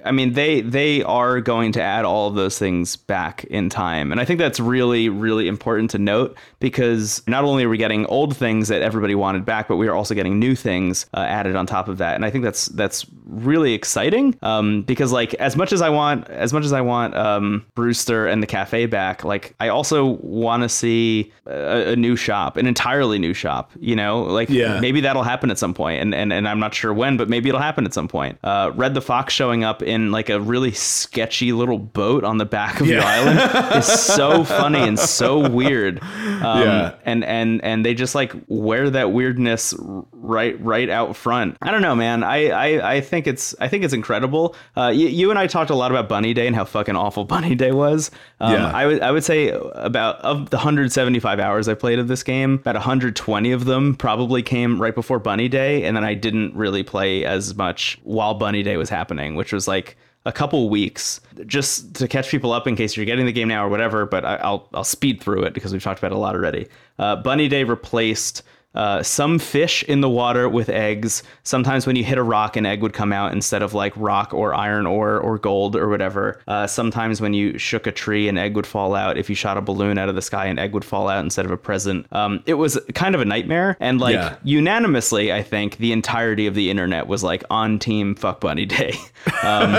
I mean, they they are going to add all of those things back in time, and I think that's really really important to note because not only are we getting old things that everybody wanted back, but we are also getting new things uh, added on top of that, and I think that's that's really exciting um, because like as much as I want as much as I want um, Brewster and the cafe back, like I also want to see a, a new shop, an entirely new shop. You know, like Yeah. maybe that'll happen at some point, and and, and I'm not sure when, but maybe it'll happen at some point. Uh, Redd the Fox showing up in like a really sketchy little boat on the back of the island is so funny and so weird. Um, Yeah. and and and they just like wear that weirdness right right out front. I don't know, man. I I, I think it's I think it's incredible. Uh, you, you and I talked a lot about Bunny Day and how fucking awful Bunny Day was. Um, Yeah. I would I would say about of the 175 hours I played of this game, about 120 of them probably came right before Bunny Day, and then I didn't really play as much while Bunny Day was happening, which was like a couple weeks just to catch people up in case you're getting the game now or whatever. But I, I'll I'll speed through it because we've talked about it a lot already. Uh, Bunny Day replaced. Uh, some fish in the water with eggs. Sometimes when you hit a rock, an egg would come out instead of like rock or iron ore or gold or whatever. Uh, sometimes when you shook a tree, an egg would fall out. If you shot a balloon out of the sky, an egg would fall out instead of a present. Um, it was kind of a nightmare. And like Yeah. unanimously, I think the entirety of the internet was like on team fuck bunny day. Um,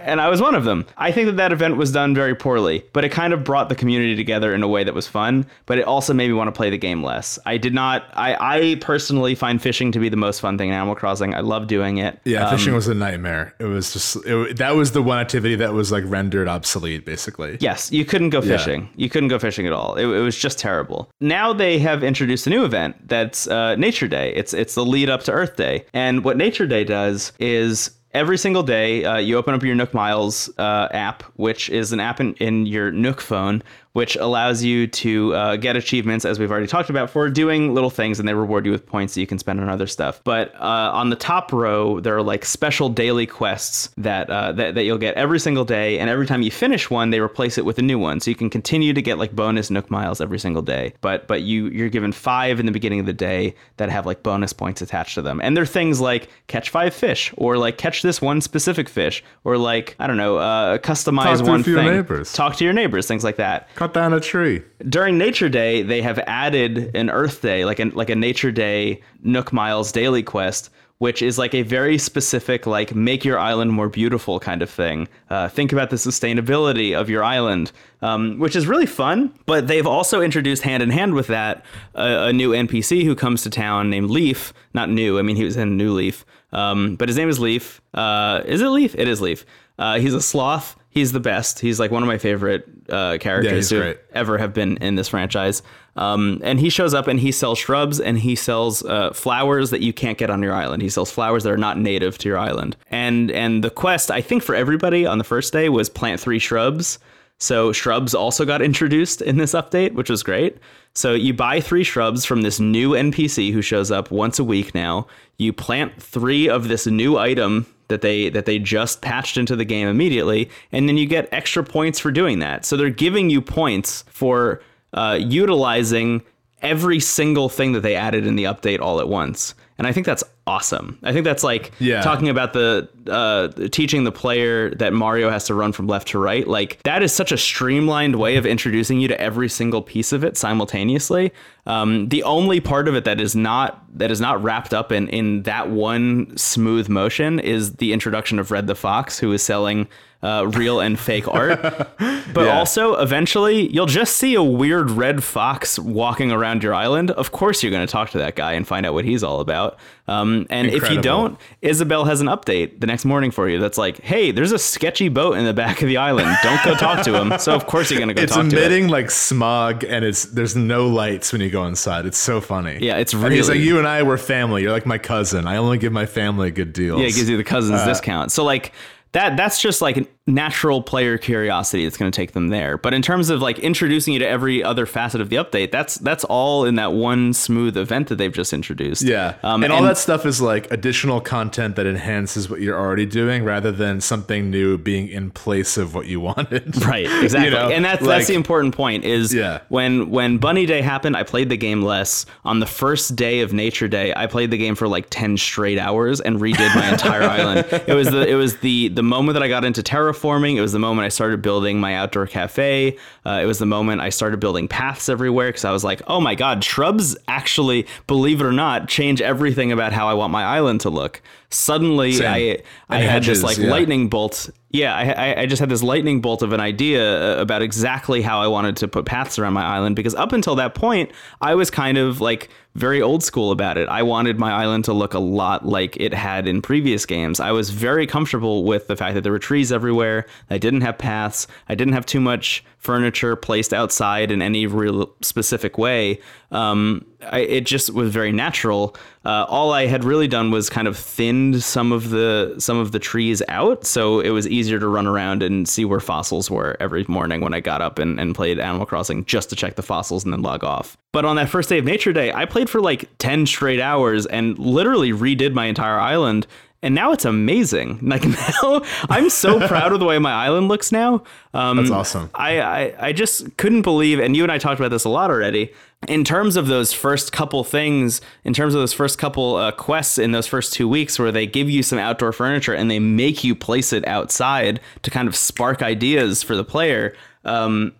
and I was one of them. I think that that event was done very poorly, but it kind of brought the community together in a way that was fun. But it also made me want to play the game less. I did not. I, I personally find fishing to be the most fun thing in Animal Crossing. I love doing it. Yeah, Um, fishing was a nightmare. It was just it, that was the one activity that was like rendered obsolete, basically. Yes, you couldn't go fishing. You couldn't go fishing at all. It, it was just terrible. Now they have introduced a new event that's uh, Nature Day. It's it's the lead up to Earth Day, and what Nature Day does is every single day uh, you open up your Nook Miles uh, app, which is an app in, in your Nook phone, which allows you to uh, get achievements, as we've already talked about, for doing little things, and they reward you with points that you can spend on other stuff. But uh, on the top row, there are like special daily quests that, uh, that that you'll get every single day, and every time you finish one, they replace it with a new one, so you can continue to get like bonus Nook miles every single day. But but you you're given five in the beginning of the day that have like bonus points attached to them, and they're things like catch five fish, or like catch this one specific fish, or like I don't know, uh, customize Talk one thing, neighbors. talk to your neighbors, things like that Cut down a tree. during Nature Day, they have added an Earth Day, like a like a Nature Day Nook Miles daily quest, which is like a very specific, like make your island more beautiful kind of thing. Uh, think about the sustainability of your island, um, which is really fun. But they've also introduced hand in hand with that a, a new NPC who comes to town named Leif. Not new, I mean he was in New Leaf, um, but his name is Leif. Uh, is it Leif? It is Leif. Uh, he's a sloth. He's the best. He's like one of my favorite uh, characters who great. ever have been in this franchise. Um, and he shows up and he sells shrubs and he sells uh, flowers that you can't get on your island. He sells flowers that are not native to your island. And and the quest, I think, for everybody on the first day was plant three shrubs. So shrubs also got introduced in this update, which was great. So you buy three shrubs from this new NPC who shows up once a week now. You plant three of this new item that they that they just patched into the game immediately, and then you get extra points for doing that. So they're giving you points for uh, utilizing every single thing that they added in the update all at once. And I think that's awesome. I think that's like Yeah. talking about the uh, teaching the player that Mario has to run from left to right. Like that is such a streamlined way of introducing you to every single piece of it simultaneously. Um, the only part of it that is not that is not wrapped up in in that one smooth motion is the introduction of Redd the Fox, who is selling uh, real and fake art. But Yeah. also, eventually, you'll just see a weird red fox walking around your island. Of course, you're going to talk to that guy and find out what he's all about. Um, and if you don't, Isabelle has an update the next morning for you that's like, hey, there's a sketchy boat in the back of the island. Don't go talk to him. So, of course, you're going to go It's talk to it. emitting like smog, and it's there's no lights when you go inside. It's so funny. Yeah, it's And he's like, you and I were family. You're like my cousin. I only give my family a good deals. Yeah, it gives you the cousins Uh, discount. So like that that's just like natural player curiosity that's going to take them there. But in terms of like introducing you to every other facet of the update, that's that's all in that one smooth event that they've just introduced. Yeah, Um, and all that stuff is like additional content that enhances what you're already doing, rather than something new being in place of what you wanted. Right, exactly. You know, and that's like- that's the important point is Yeah. when when Bunny Day happened, I played the game less. On the first day of Nature Day, I played the game for like 10 straight hours and redid my entire island. It was the it was the the moment that I got into terraforming, it was the moment I started building my outdoor cafe. Uh, it was the moment I started building paths everywhere because I was like, "Oh my god, shrubs actually, believe it or not, change everything about how I want my island to look." Suddenly, Same. I I And had this like yeah. lightning bolt. Yeah, I, I- I just had this lightning bolt of an idea uh, about exactly how I wanted to put paths around my island because up until that point, I was kind of like very old school about it. I wanted my island to look a lot like it had in previous games. I was very comfortable with the fact that there were trees everywhere. I didn't have paths. I didn't have too much furniture placed outside in any real specific way. Um, I, it just was very natural. Uh, all I had really done was kind of thinned some of the some of the trees out, so it was easier to run around and see where fossils were every morning when I got up and, and played Animal Crossing just to check the fossils and then log off. But on that first day of Nature Day, I played for like ten straight hours and literally redid my entire island. And now it's amazing. Like now, I'm so proud of the way my island looks now. Um, That's awesome. I, I I just couldn't believe, and you and I talked about this a lot already. In terms of those first couple things, in terms of those first couple uh, quests in those first two weeks, where they give you some outdoor furniture and they make you place it outside to kind of spark ideas for the player. Um,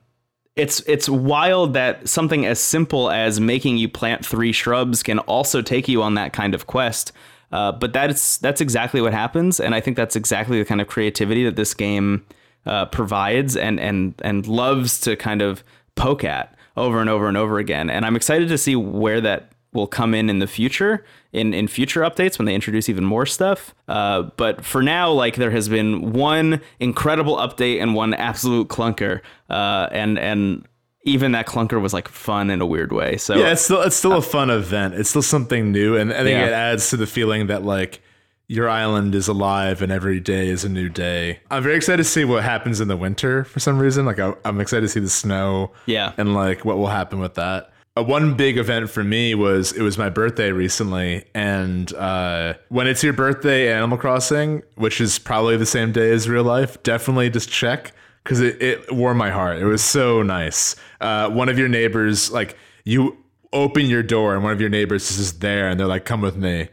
it's it's wild that something as simple as making you plant three shrubs can also take you on that kind of quest. Uh, but that's that's exactly what happens, and I think that's exactly the kind of creativity that this game uh, provides and and and loves to kind of poke at over and over and over again. And I'm excited to see where that will come in in the future in in future updates when they introduce even more stuff. Uh, but for now like there has been one incredible update and one absolute clunker. Uh, and and even that clunker was like fun in a weird way so Yeah, it's still it's still a fun event. It's still something new, and I think Yeah. it adds to the feeling that like your island is alive and every day is a new day. I'm very excited to see what happens in the winter for some reason. Like I, I'm excited to see the snow. Yeah. and like what will happen with that. Uh, one big event for me was it was my birthday recently, and uh, when it's your birthday, Animal Crossing, which is probably the same day as real life, definitely just check because it, it warmed my heart. It was so nice. Uh, one of your neighbors, like you open your door, and one of your neighbors is just there, and they're like, "Come with me,"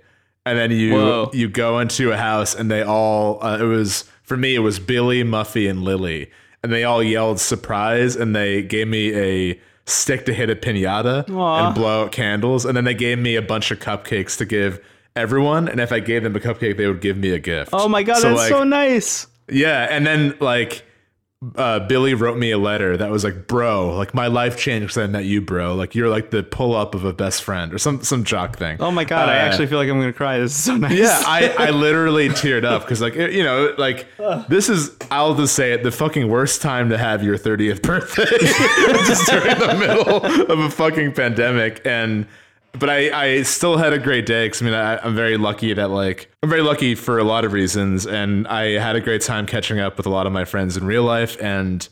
and then you Whoa. you go into a house, and they all uh, it was for me it was Billy, Muffy, and Lily, and they all yelled surprise, and they gave me a stick to hit a pinata Aw. and blow out candles, and then they gave me a bunch of cupcakes to give everyone, and if I gave them a cupcake, they would give me a gift. oh my god that's like, so nice yeah, and then like uh, Billy wrote me a letter that was like, "Bro, like my life changed because I met you, bro. Like you're like the pull up of a best friend or some some jock thing." Oh my god, I Uh, actually feel like I'm gonna cry. This is so nice. Yeah, I, I literally teared up because like you know like this is I'll just say it the fucking worst time to have your 30th birthday just during the middle of a fucking pandemic and but I, I still had a great day because I mean I, I'm very lucky that like I'm very lucky for a lot of reasons and I had a great time catching up with a lot of my friends in real life and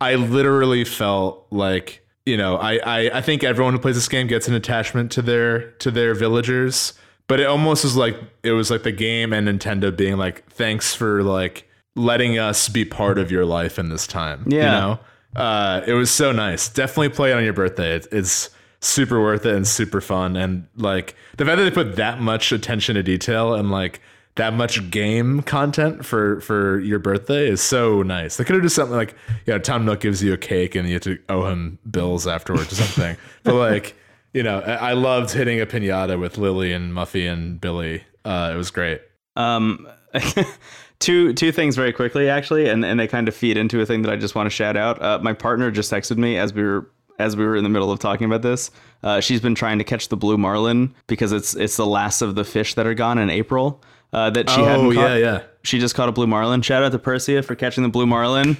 I literally felt like you know I, I I think everyone who plays this game gets an attachment to their to their villagers but it almost was like it was like the game and Nintendo being like thanks for like letting us be part of your life in this time Yeah. you know? Uh it was so nice. Definitely play it on your birthday. It, it's super worth it and super fun and like the fact that they put that much attention to detail and like that much game content for for your birthday is so nice. They could have just something like, you know, Tom Nook gives you a cake and you have to owe him bills afterwards or something. but like, you know, I, loved hitting a pinata with Lily and Muffy and Billy. Uh, it was great. Um, two two things very quickly actually, and and they kind of feed into a thing that I just want to shout out. Uh, my partner just texted me as we were as we were in the middle of talking about this. Uh, she's been trying to catch the blue marlin because it's it's the last of the fish that are gone in April. Uh, that she hadn't oh caught. yeah, yeah. She just caught a blue marlin. Shout out to Persia for catching the blue marlin.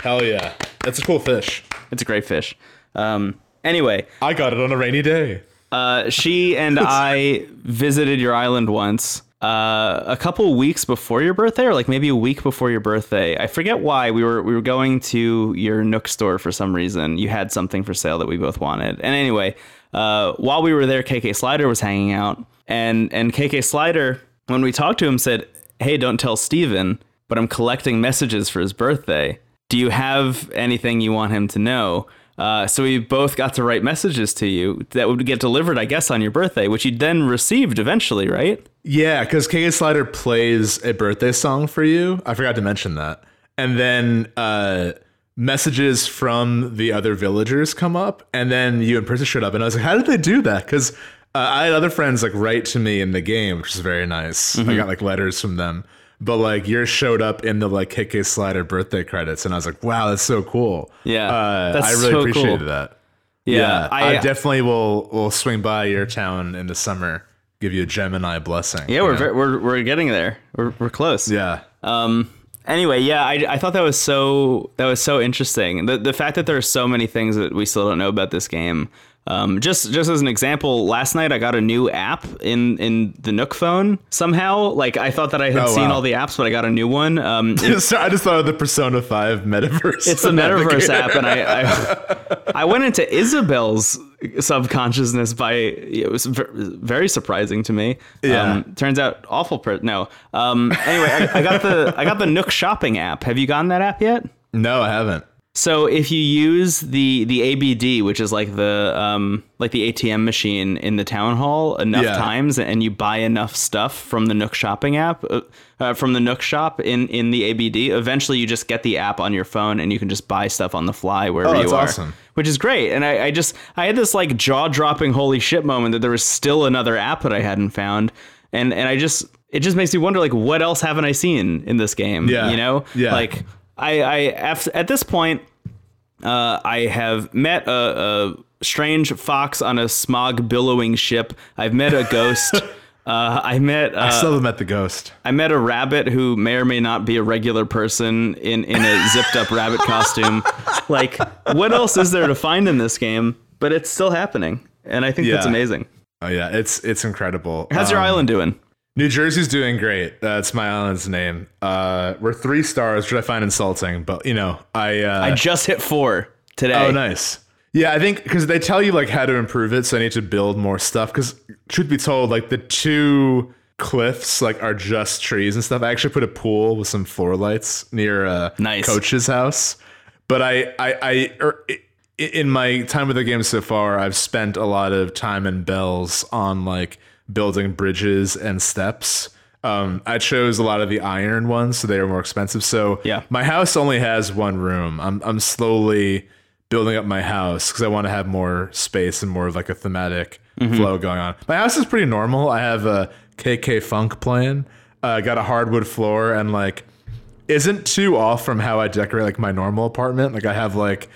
Hell yeah. That's a cool fish. It's a great fish. Um, anyway, I got it on a rainy day. Uh, she and I visited your island once. Uh, a couple weeks before your birthday, or like maybe a week before your birthday. I forget why we were we were going to your Nook store for some reason. You had something for sale that we both wanted. And anyway, uh, while we were there, KK Slider was hanging out, and and KK Slider, when we talked to him, said, "Hey, don't tell Steven, but I'm collecting messages for his birthday. Do you have anything you want him to know?" Uh, so we both got to write messages to you that would get delivered, I guess, on your birthday, which you then received eventually, right? Yeah, because KK Slider plays a birthday song for you. I forgot to mention that. And then uh, messages from the other villagers come up, and then you and Princess showed up, and I was like, how did they do that? Because uh, I had other friends like write to me in the game, which is very nice. I got like letters from them. But like yours showed up in the like KK Slider birthday credits, and I was like, "Wow, that's so cool!" Yeah, uh, that's I really so appreciated cool. that. Yeah, I, I- definitely will will swing by your town in the summer, give you a Gemini blessing. Yeah, we're, we're we're getting there. We're we're close. yeah. Um. Anyway, yeah, I, I thought that was so that was so interesting. The the fact that there are so many things that we still don't know about this game. Um, just just as an example, last night I got a new app in in the Nook phone somehow. Like I thought that I had Oh, seen wow. all the apps, but I got a new one. Um, it- So I just thought of the Persona 5 metaverse. it's the metaverse app, and I, I I went into Isabelle's subconsciousness by it was very surprising to me. Yeah. Um, turns out awful. Per- no. Um, anyway, I, I got the I got the Nook shopping app. Have you gotten that app yet? No, I haven't. So if you use the the ABD, which is like the um like the ATM machine in the town hall enough Yeah. times, and you buy enough stuff from the Nook shopping app, uh, uh, from the Nook shop in in the ABD, eventually you just get the app on your phone and you can just buy stuff on the fly wherever Oh, you are. awesome. Which is great, and I, I just I had this like jaw dropping holy shit moment that there was still another app that I hadn't found, and and I just it just makes me wonder like what else haven't I seen in this game? Yeah. you know, Yeah. like I, I at this point, uh, I have met a, a strange fox on a smog billowing ship. I've met a ghost. uh, I met I uh, still haven't met the ghost. I met a rabbit who may or may not be a regular person in in a zipped up rabbit costume. Like, what else is there to find in this game? But it's still happening, and I think that's amazing. Oh yeah, it's it's incredible. How's your Um, island doing? New Jersey's doing great. That's my island's name. Uh, we're three stars, which I find insulting, but you know, I. Uh, I just hit four today. Oh, nice. Yeah, I think because they tell you like how to improve it, so I need to build more stuff. Because truth be told, like the two cliffs like are just trees and stuff. I actually put a pool with some floor lights near uh, Nice. coach's house. But I, I, I, er, i- in my time with the game so far, I've spent a lot of time and bells on like building bridges and steps. Um, I chose a lot of the iron ones, so they are more expensive. So Yeah. my house only has one room. I'm I'm slowly building up my house because I want to have more space and more of like a thematic flow going on. My house is pretty normal. I have a KK Funk playing. Uh, got a hardwood floor and like isn't too off from how I decorate like my normal apartment. Like I have like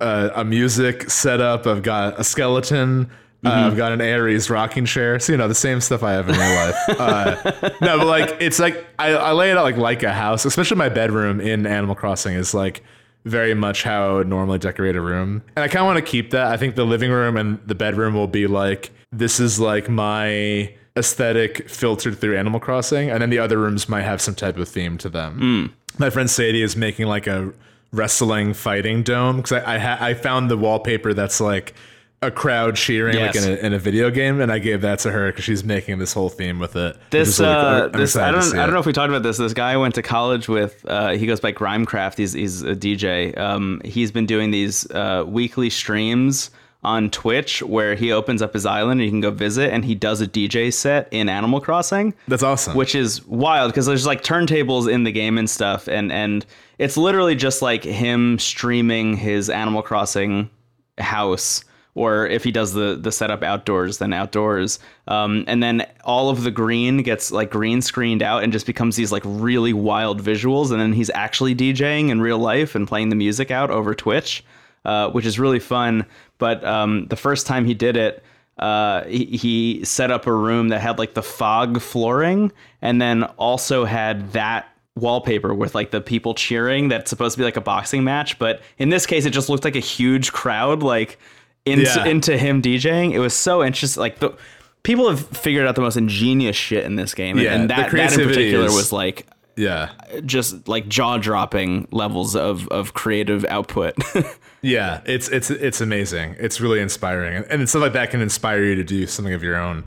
a, a music setup. I've got a skeleton. Uh, I've got an Aries rocking chair. So you know the same stuff I have in real life. Uh, no, but like it's like I, I lay it out like like a house. Especially my bedroom in Animal Crossing is like very much how I would normally decorate a room. And I kind of want to keep that. I think the living room and the bedroom will be like this is like my aesthetic filtered through Animal Crossing, and then the other rooms might have some type of theme to them. My friend Sadie is making like a wrestling fighting dome because I I, ha- I found the wallpaper that's like a crowd cheering Yes. like in a, in a video game, and I gave that to her because she's making this whole theme with it. This, really uh, this I don't, I don't know if we talked about this. This guy I went to college with. Uh, he goes by Grimecraft. He's he's a DJ. Um, he's been doing these uh, weekly streams on Twitch where he opens up his island and you can go visit, and he does a DJ set in Animal Crossing. That's awesome. which is wild because there's like turntables in the game and stuff and and it's literally just like him streaming his animal crossing house or if he does the the setup outdoors then outdoors. Um, and then all of the green gets like green screened out and just becomes these like really wild visuals. And then he's actually djing in real life and playing the music out over twitch uh, which is really fun. But um, the first time he did it uh, he, he set up a room that had like the fog flooring and then also had that wallpaper with like the people cheering that's supposed to be like a boxing match. But in this case it just looked like a huge crowd like into, Yeah. into him DJing it was so interesting like the people have figured out the most ingenious shit in this game and- Yeah, and that, that in particular is- was like yeah. just like jaw-dropping levels of of creative output Yeah, it's it's it's amazing. It's really inspiring, and stuff like that can inspire you to do something of your own.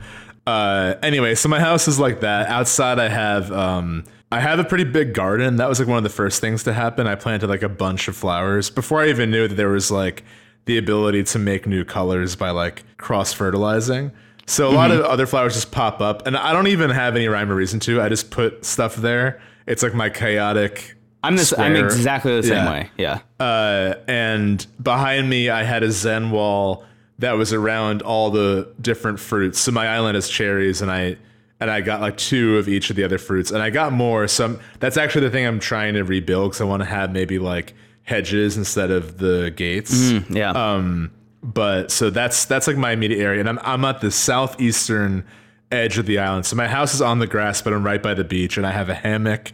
Uh, anyway, so my house is like that. Outside, I have um, I have a pretty big garden. That was like one of the first things to happen. I planted like a bunch of flowers before I even knew that there was like the ability to make new colors by like cross fertilizing. So a lot of other flowers just pop up, and I don't even have any rhyme or reason to. I just put stuff there. It's like my chaotic. i'm this i'm exactly the same Yeah. way yeah Uh, and behind me, I had a Zen wall that was around all the different fruits. So my island is cherries, and I and I got like two of each of the other fruits, and I got more. So I'm, that's actually the thing I'm trying to rebuild because I want to have maybe like hedges instead of the gates. yeah Um, but so that's that's like my immediate area, and I'm I'm at the southeastern edge of the island. So my house is on the grass, but I'm right by the beach, and I have a hammock,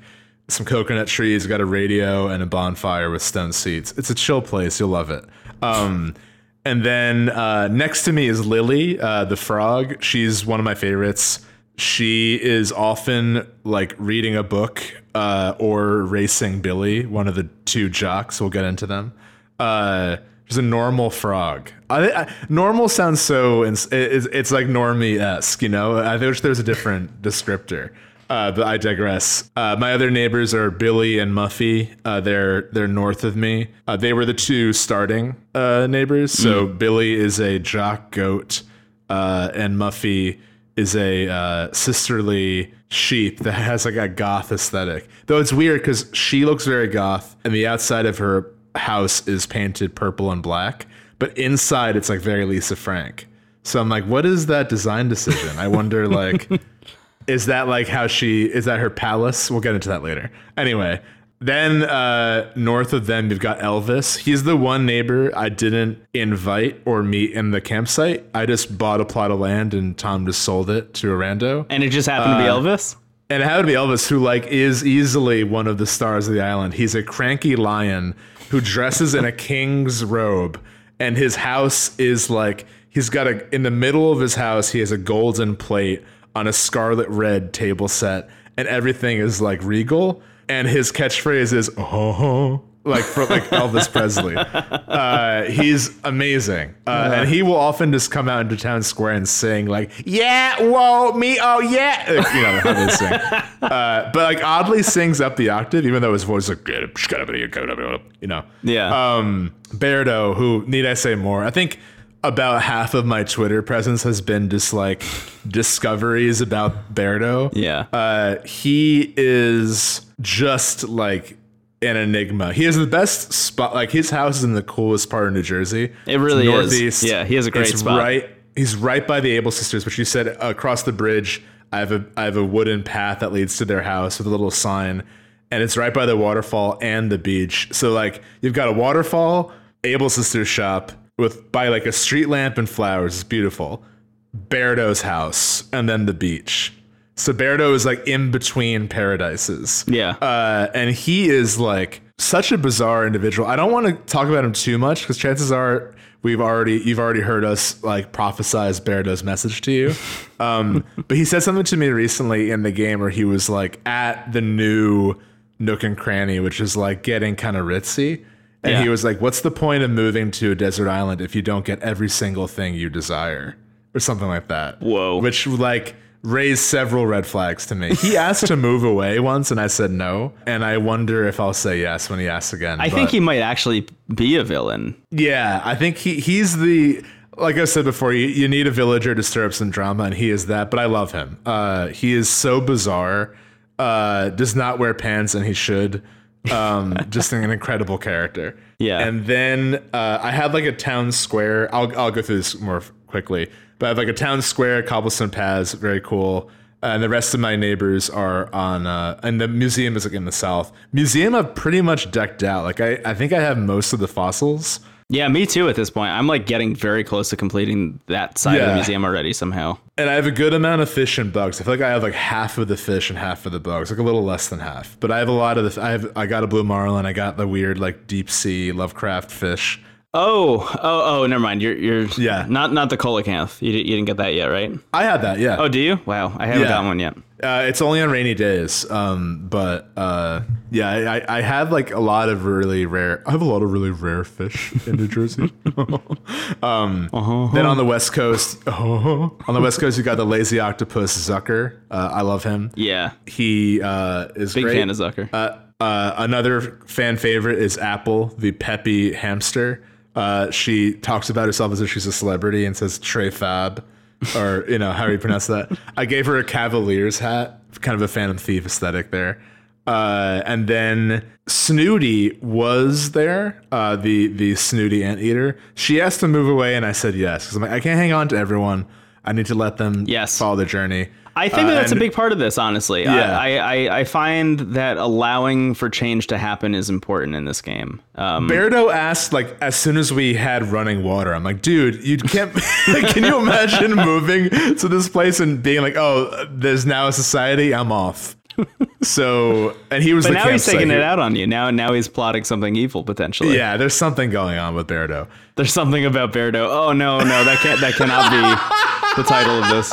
some coconut trees, got a radio, and a bonfire with stone seats. It's a chill place. You'll love it. Um, and then uh, next to me is Lily, uh, the frog. She's one of my favorites. She is often like reading a book uh, or racing Billy, one of the two jocks. We'll get into them. Uh, she's a normal frog. I, I, normal sounds so it's, it's, it's like normie esque, you know. I wish there's a different descriptor. Uh, but I digress. Uh, my other neighbors are Billy and Muffy. Uh, they're they're north of me. Uh, they were the two starting uh, neighbors. So Billy is a jock goat, uh, and Muffy is a uh, sisterly sheep that has like a goth aesthetic. Though it's weird because she looks very goth, and the outside of her house is painted purple and black, but inside it's like very Lisa Frank. So I'm like, what is that design decision? I wonder like. Is that like how she is that her palace? We'll get into that later. Anyway, then uh, north of them you've got Elvis. He's the one neighbor I didn't invite or meet in the campsite. I just bought a plot of land and Tom just sold it to a rando. and it just happened Uh, to be elvis And it happened to be Elvis, who like is easily one of the stars of the island. He's a cranky lion who dresses in a king's robe, and his house is like he's got a in the middle of his house he has a golden plate on a scarlet red table set, and everything is like regal. And his catchphrase is "oh." Like for like Elvis Presley, uh, he's amazing, uh, and he will often just come out into town square and sing like "Yeah, whoa, me, oh yeah," Like, you know how they sing uh, but like oddly sings up the octave, even though his voice is like, you know. yeah Um, who need I say more? I think about half of my Twitter presence has been just like discoveries about Beardo. yeah Uh, he is just like an enigma. He has the best spot. Like his house is in the coolest part of New Jersey. It really It's is. northeast. Yeah, he has a great it's spot. Right, he's right by the Able sisters, which you said across the bridge. I have a I have a wooden path that leads to their house with a little sign, and it's right by the waterfall and the beach. So like you've got a waterfall, Able Sisters shop with by like a street lamp and flowers. It's beautiful. Beardo's house and then the beach. So Beardo is like in between paradises. Yeah. Uh, and he is like such a bizarre individual. I don't want to talk about him too much because chances are we've already you've already heard us like prophesize Beardo's message to you. Um, but he said something to me recently in the game where he was like at the new Nook and Cranny, which is like getting kind of ritzy. And Yeah. he was like, "What's the point of moving to a desert island if you don't get every single thing you desire?" Or something like that. Whoa. Which like raised several red flags to me. He asked to move away once, and I said no. And I wonder if I'll say yes when he asks again. I think he might actually be a villain. Yeah, I think he he's the like I said before, you, you need a villager to stir up some drama, and he is that. But I love him. Uh, he is so bizarre. Uh, does not wear pants, and he should. Um, just an incredible character. Yeah. And then uh, I had like a town square. I'll I'll go through this more quickly. But I have like a town square, cobblestone paths, very cool. And the rest of my neighbors are on, uh, and the museum is like in the south. Museum I've pretty much decked out. Like I, I think I have most of the fossils. Yeah, me too at this point. I'm like getting very close to completing that side of the museum already somehow. And I have a good amount of fish and bugs. I feel like I have like half of the fish and half of the bugs, like a little less than half. But I have a lot of the. I have. I got a blue marlin. I got the weird like deep sea Lovecraft fish. Oh, oh, oh, never mind. You're you're Yeah. not not the coelacanth. You, you didn't get that yet, right? I had that. Yeah. Oh, do you? Wow, I haven't Yeah. gotten one yet. Uh, it's only on rainy days. Um, but uh, yeah, I, I- have like a lot of really rare. I have a lot of really rare fish in New Jersey. um, Then on the west coast, on the west coast, you got the lazy octopus Zucker. Uh, I love him. Yeah, He uh, is big great. fan of Zucker. Uh, uh, another fan favorite is Apple, the peppy hamster. Uh, she talks about herself as if she's a celebrity and says Trey Fab, or you know how do you pronounce that. I gave her a Cavaliers hat, kind of a Phantom Thief aesthetic there. Uh, and then Snooty was there, uh, the the snooty anteater. She asked to move away, and I said yes because I'm like I can't hang on to everyone. I need to let them Yes. follow their journey. I think Uh, that that's a big part of this, honestly. Yeah. I, I, I find that allowing for change to happen is important in this game. Um, Beardo asked like as soon as we had running water. I'm like, dude, you can't. like, can you imagine moving to this place and being like, oh, there's now a society. I'm off. So and he was but now he's taking He- it out on you. Now now he's plotting something evil potentially. Yeah, there's something going on with Beardo. There's something about Beardo. Oh no, no, that can't that cannot be the title of this.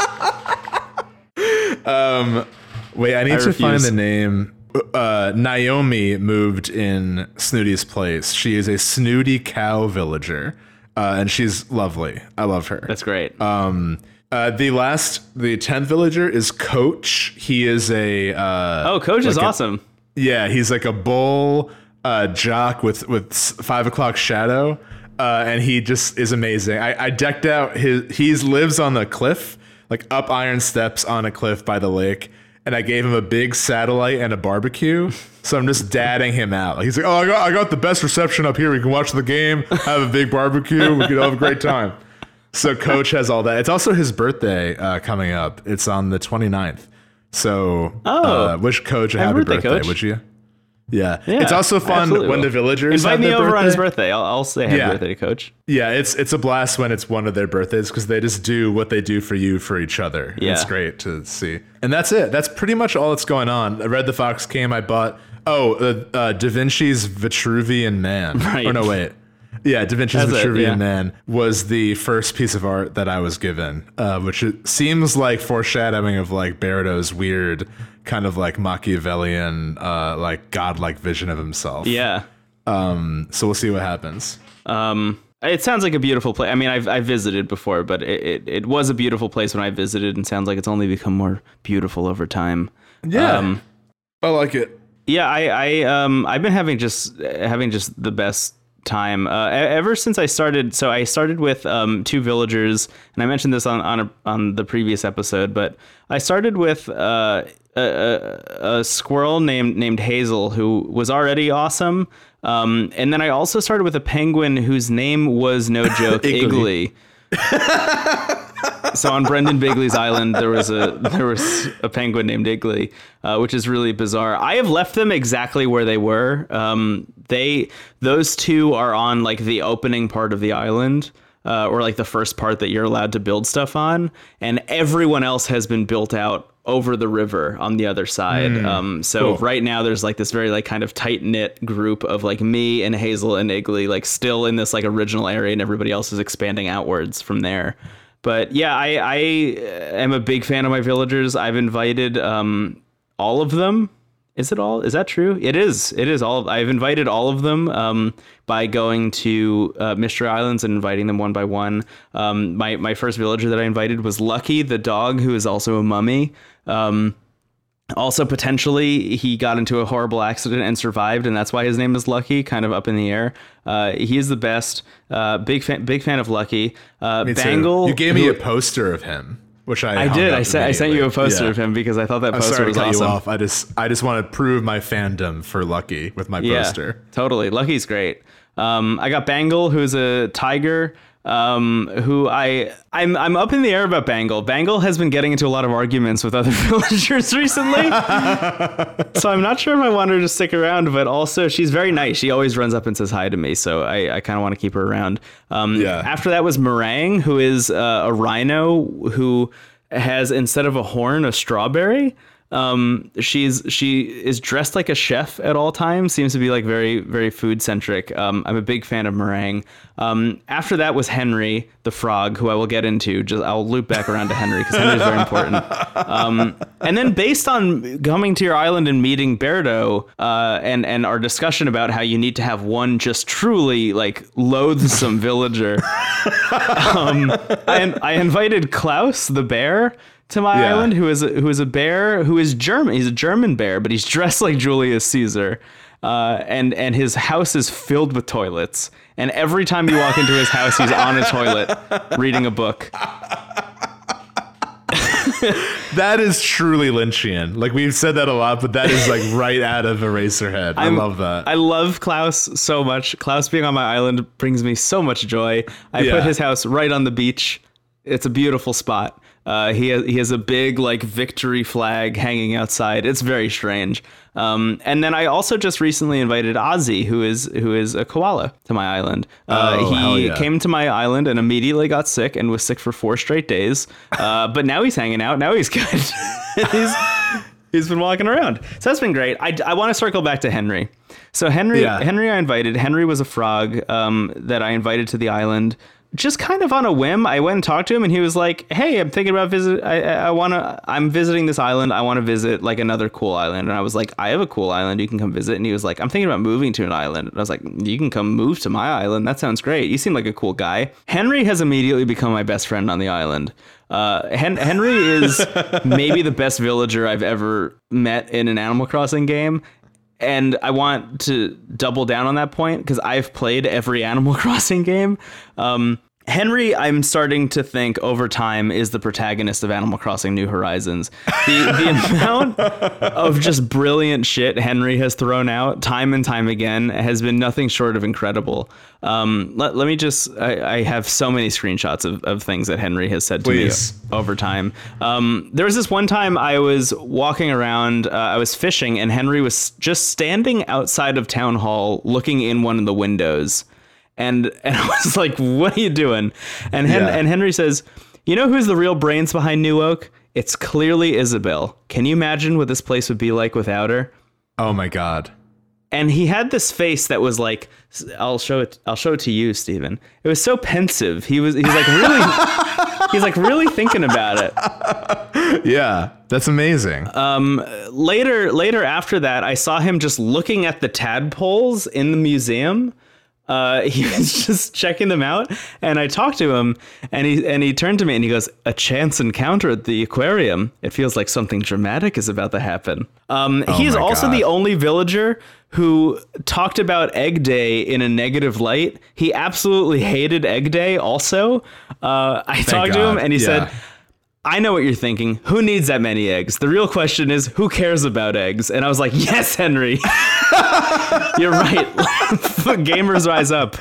Wait, I need I to find the name. Uh, Naomi moved in Snooty's place. She is a snooty cow villager, uh, and she's lovely. I love her. That's great. Um, uh, the last, the tenth villager is Coach. He is a uh, oh, coach is a- awesome. yeah. He's like a bull uh, jock with with five o'clock shadow, uh, and he just is amazing. I, I decked out his. He lives on the cliff, like up iron steps on a cliff by the lake. And I gave him a big satellite and a barbecue, so I'm just dadding him out. Like he's like, "Oh, I got, I got the best reception up here. We can watch the game, have a big barbecue. We can all have a great time." So coach has all that. It's also his birthday uh, coming up. It's on the 29th. So Oh. uh, wish coach a Happy happy birthday, birthday, would you? Yeah. Yeah, It's also fun when will. the villagers Invite me over on his birthday. birthday. I'll, I'll say happy Yeah. birthday to Coach. Yeah, it's it's a blast when it's one of their birthdays because they just do what they do for you for each other. Yeah. It's great to see. And that's it. That's pretty much all that's going on. I read the Fox came. I bought oh uh, uh, Da Vinci's Vitruvian Man. Right. Or no wait. Yeah, Da Vinci's That's it, Vitruvian yeah. Man was the first piece of art that I was given, uh, which it seems like foreshadowing of like Beardo's weird kind of like Machiavellian, uh, like godlike vision of himself. Yeah. Um, So we'll see what happens. Um, it sounds like a beautiful place. I mean, I've, I've visited before, but it, it, it was a beautiful place when I visited and sounds like it's only become more beautiful over time. Yeah. Um, I like it. yeah, I, I, um, I've been having just, having just the best time, uh, ever since I started. So I started with, um, two villagers and I mentioned this on, on, a, on the previous episode, but I started with, uh, a, a, squirrel named, named Hazel who was already awesome. Um, and then I also started with a penguin whose name was no joke, Iggly. Iggly. so on Brendan Bigley's island, there was a there was a penguin named Iggly, uh, which is really bizarre. I have left them exactly where they were. Um, they those two are on like the opening part of the island. Uh, or like the first part that you're allowed to build stuff on, and everyone else has been built out over the river on the other side. Hmm. um, so cool. right now there's like this very like kind of tight knit group of like me and Hazel and Iggly like still in this like original area, and everybody else is expanding outwards from there. But yeah, I I am a big fan of my villagers. I've invited um, all of them. Is it all? Is that true? It is. It is all. I've invited all of them um, by going to uh, Mystery Islands and inviting them one by one. Um, my my first villager that I invited was Lucky, the dog, who is also a mummy. Um, also, potentially, he got into a horrible accident and survived, and that's why his name is Lucky. Kind of up in the air. Uh, he is the best. Uh, big fan. Big fan of Lucky. Uh, Me too. Bangle. You gave me who- a poster of him, which I I did. I sent. I sent you a poster Yeah. of him because I thought that poster was cut awesome. you off. I just I just want to prove my fandom for Lucky with my Yeah, poster. totally. Lucky's great. Um, I got Bangle, who's a tiger. Um, who I I'm I'm up in the air about Bangle. Bangle has been getting into a lot of arguments with other villagers recently, so I'm not sure if I want her to stick around. But also, she's very nice. She always runs up and says hi to me, so I, I kind of want to keep her around. Um, Yeah. After that was Meringue, who is uh, a rhino who has instead of a horn a strawberry. Um, she's she is dressed like a chef at all times. Seems to be like very very food centric. Um, I'm a big fan of meringue. Um, after that was Henry the frog, who I will get into. Just I'll loop back around to Henry because Henry's very important. Um, and then based on coming to your island and meeting Beardo, uh, and and our discussion about how you need to have one just truly like loathsome villager. um, I, I invited Klaus the bear to my Yeah. island, who is a, who is a bear who is German. He's a German bear, but he's dressed like Julius Caesar. Uh, and and his house is filled with toilets. And every time you walk into his house, he's on a toilet reading a book. That is truly Lynchian. Like we've said that a lot, but that is like right out of Eraserhead. I I'm- love that. I love Klaus so much. Klaus being on my island brings me so much joy. I Yeah. put his house right on the beach. It's a beautiful spot. Uh, he has, he has a big like victory flag hanging outside. It's very strange. Um, and then I also just recently invited Ozzy, who is who is a koala, to my island. Uh, Oh, he yeah. came to my island and immediately got sick and was sick for four straight days. Uh, but now he's hanging out. Now he's good. he's he's been walking around. So that's been great. I, I want to circle back to Henry. So Henry Yeah. Henry I invited. Henry was a frog um, that I invited to the island. Just kind of on a whim, I went and talked to him, and he was like, "Hey, I'm thinking about visit. I, I, want to. I'm visiting this island. I want to visit like another cool island." And I was like, "I have a cool island. You can come visit." And he was like, "I'm thinking about moving to an island." And I was like, "You can come move to my island. That sounds great. You seem like a cool guy." Henry has immediately become my best friend on the island. Uh, Hen- Henry is maybe the best villager I've ever met in an Animal Crossing game. And I want to double down on that point because I've played every Animal Crossing game. Um, Henry, I'm starting to think over time is the protagonist of Animal Crossing New Horizons. The, the amount of just brilliant shit Henry has thrown out time and time again has been nothing short of incredible. Um, let, let me just, I, I have so many screenshots of, of things that Henry has said to Please. me over time. Um, there was this one time I was walking around, uh, I was fishing, and Henry was just standing outside of town hall looking in one of the windows. And, and I was like, what are you doing? And, Hen- Yeah. and Henry says, you know who's the real brains behind New Oak? It's clearly Isabelle. Can you imagine what this place would be like without her? oh my god. and he had this face that was like I'll show it I'll show it to you Stephen." It was so pensive. He was he's like really he's like really thinking about it. Yeah, that's amazing. Um, later later after that I saw him just looking at the tadpoles in the museum. Uh, he was just checking them out, and I talked to him, and he and he turned to me and he goes, "A chance encounter at the aquarium. It feels like something dramatic is about to happen." Um, he is also God. the only villager who talked about Egg Day in a negative light. He absolutely hated Egg Day. Also, uh, I talked to him, and he Yeah. said. I know what you're thinking. Who needs that many eggs? The real question is, who cares about eggs? And I was like, yes, Henry. you're right. Gamers rise up.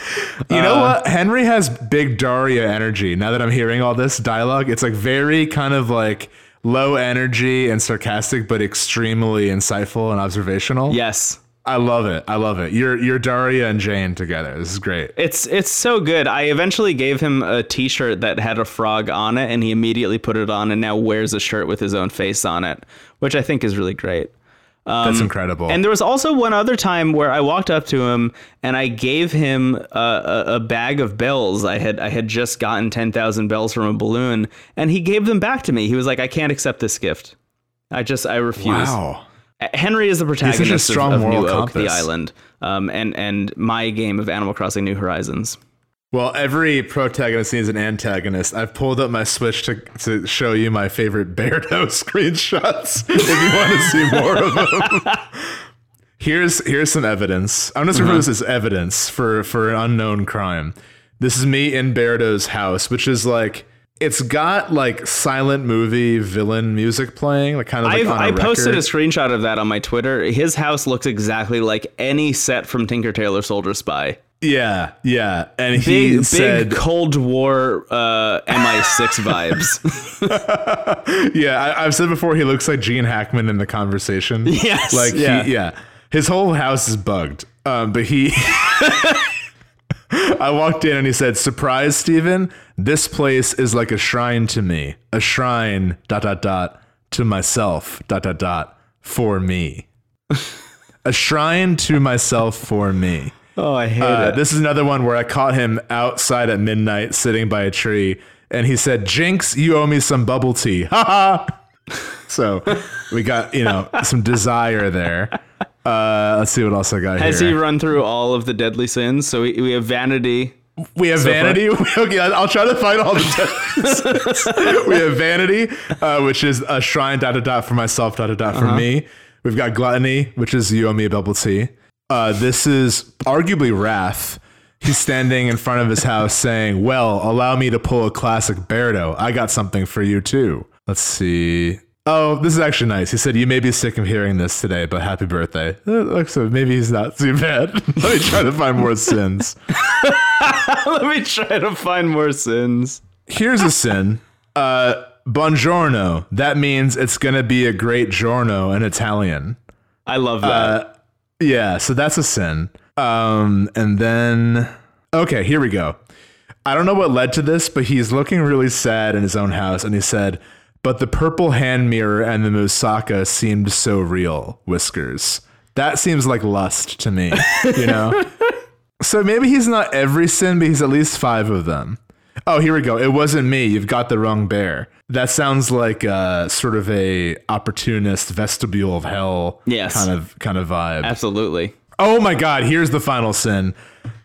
You know uh, what? Henry has big Daria energy. Now that I'm hearing all this dialogue, it's like very kind of like low energy and sarcastic, but extremely insightful and observational. Yes. I love it. I love it. You're you're Daria and Jane together. This is great. It's it's so good. I eventually gave him a T-shirt that had a frog on it, and he immediately put it on, and now wears a shirt with his own face on it, which I think is really great. That's um, incredible. And there was also one other time where I walked up to him and I gave him a, a, a bag of bells. I had I had just gotten ten thousand bells from a balloon, and he gave them back to me. He was like, "I can't accept this gift. I just I refuse." wow. Henry is the protagonist of, strong of New moral Oak, the island, um, and and my game of Animal Crossing: New Horizons. Well, every protagonist needs an antagonist. I've pulled up my Switch to, to show you my favorite Beardo screenshots if you want to see more of them. Here's here's some evidence. I'm just refer to this as evidence for for an unknown crime. This is me in Beardo's house, which is like it's got like silent movie villain music playing, like kind of like I've, on a I posted a screenshot of that on my Twitter. His house looks exactly like any set from Tinker Tailor Soldier Spy. Yeah, yeah, and Big, he big said, Cold War uh, MI6 vibes. Yeah, I, I've said before he looks like Gene Hackman in the conversation. Yes, like yeah. he, yeah, his whole house is bugged. Um, but he, I walked in and he said, "Surprise, Steven, This place is like a shrine to me, a shrine dot dot dot to myself dot dot dot for me, a shrine to myself for me." Oh, I hate Uh, it. this is another one where I caught him outside at midnight sitting by a tree, and he said, Jinx, you owe me some bubble tea. Ha ha. So we got, you know, some desire there. Uh, let's see what else I got here. Has he run through all of the deadly sins? So we, we have vanity. We have far? vanity. okay, I'll try to find all the. we have vanity, uh, which is a shrine dot dot dot for myself dot dot dot for me. We've got gluttony, which is you owe me a bubble tea. Uh, this is arguably wrath. He's standing in front of his house saying, "Well, allow me to pull a classic Beardo. I got something for you too." Let's see. Oh, this is actually nice. He said, "You may be sick of hearing this today, but happy birthday." Uh, So maybe he's not too bad. Let me try to find more sins. Let me try to find more sins. Here's a sin. Uh, buongiorno. That means it's gonna be a great giorno in Italian. I love that. Uh, yeah, so that's a sin. Um, and then okay, here we go. I don't know what led to this, but he's looking really sad in his own house, and he said, "But the purple hand mirror and the moussaka seemed so real." Whiskers. That seems like lust to me, you know. so maybe he's not every sin, but he's at least five of them. Oh, here we go. It wasn't me. You've got the wrong bear. That sounds like uh, sort of a opportunist vestibule of hell Yes. kind of kind of vibe. Absolutely. Oh my god, here's the final sin.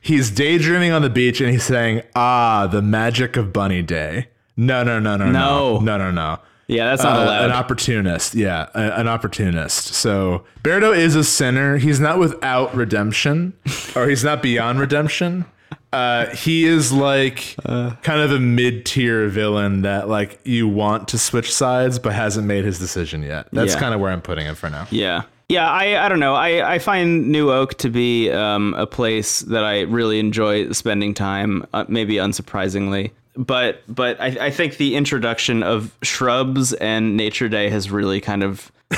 He's daydreaming on the beach and he's saying, "Ah, the magic of bunny day." No, no, no, no, No. no. No, no, no. Yeah, that's not Uh, allowed. an opportunist. Yeah, a- an opportunist. So, Beardo is a sinner. He's not without redemption or he's not beyond redemption. Uh, he is like kind of a mid-tier villain that like you want to switch sides but hasn't made his decision yet. That's Yeah. kind of where I'm putting him for now. Yeah. Yeah, I, I don't know. I, I find New Oak to be um, a place that I really enjoy spending time, uh, maybe unsurprisingly. But but I, I think the introduction of shrubs and Nature Day has really kind of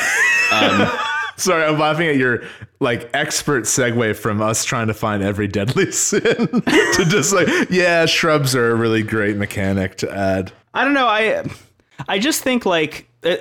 Sorry, I'm laughing at your like expert segue from us trying to find every deadly sin to just like, yeah, shrubs are a really great mechanic to add. I don't know. I I just think like uh,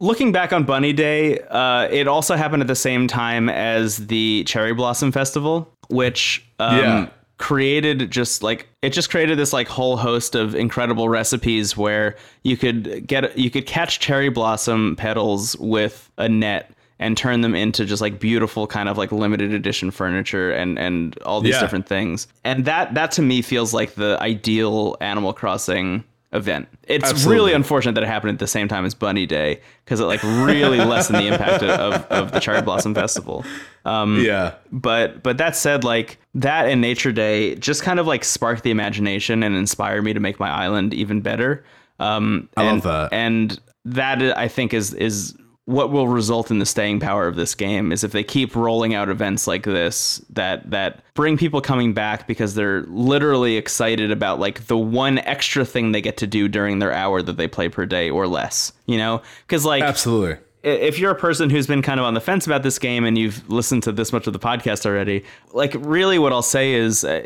looking back on Bunny Day, uh, it also happened at the same time as the Cherry Blossom Festival, which um, Yeah. Created just like it just created this like whole host of incredible recipes where you could get you could catch cherry blossom petals with a net and turn them into just like beautiful kind of like limited edition furniture and and all these Yeah. different things. And that that to me feels like the ideal Animal Crossing event. It's Absolutely. really unfortunate that it happened at the same time as Bunny Day because it like really lessened the impact of, of the Cherry Blossom Festival. Um, Yeah. but but that said, like that and Nature Day just kind of like sparked the imagination and inspired me to make my island even better. Um, I and, love that. And that I think is is what will result in the staying power of this game is if they keep rolling out events like this that that bring people coming back because they're literally excited about like the one extra thing they get to do during their hour that they play per day or less you know because like Absolutely. If you're a person who's been kind of on the fence about this game and you've listened to this much of the podcast already, like really what I'll say is uh,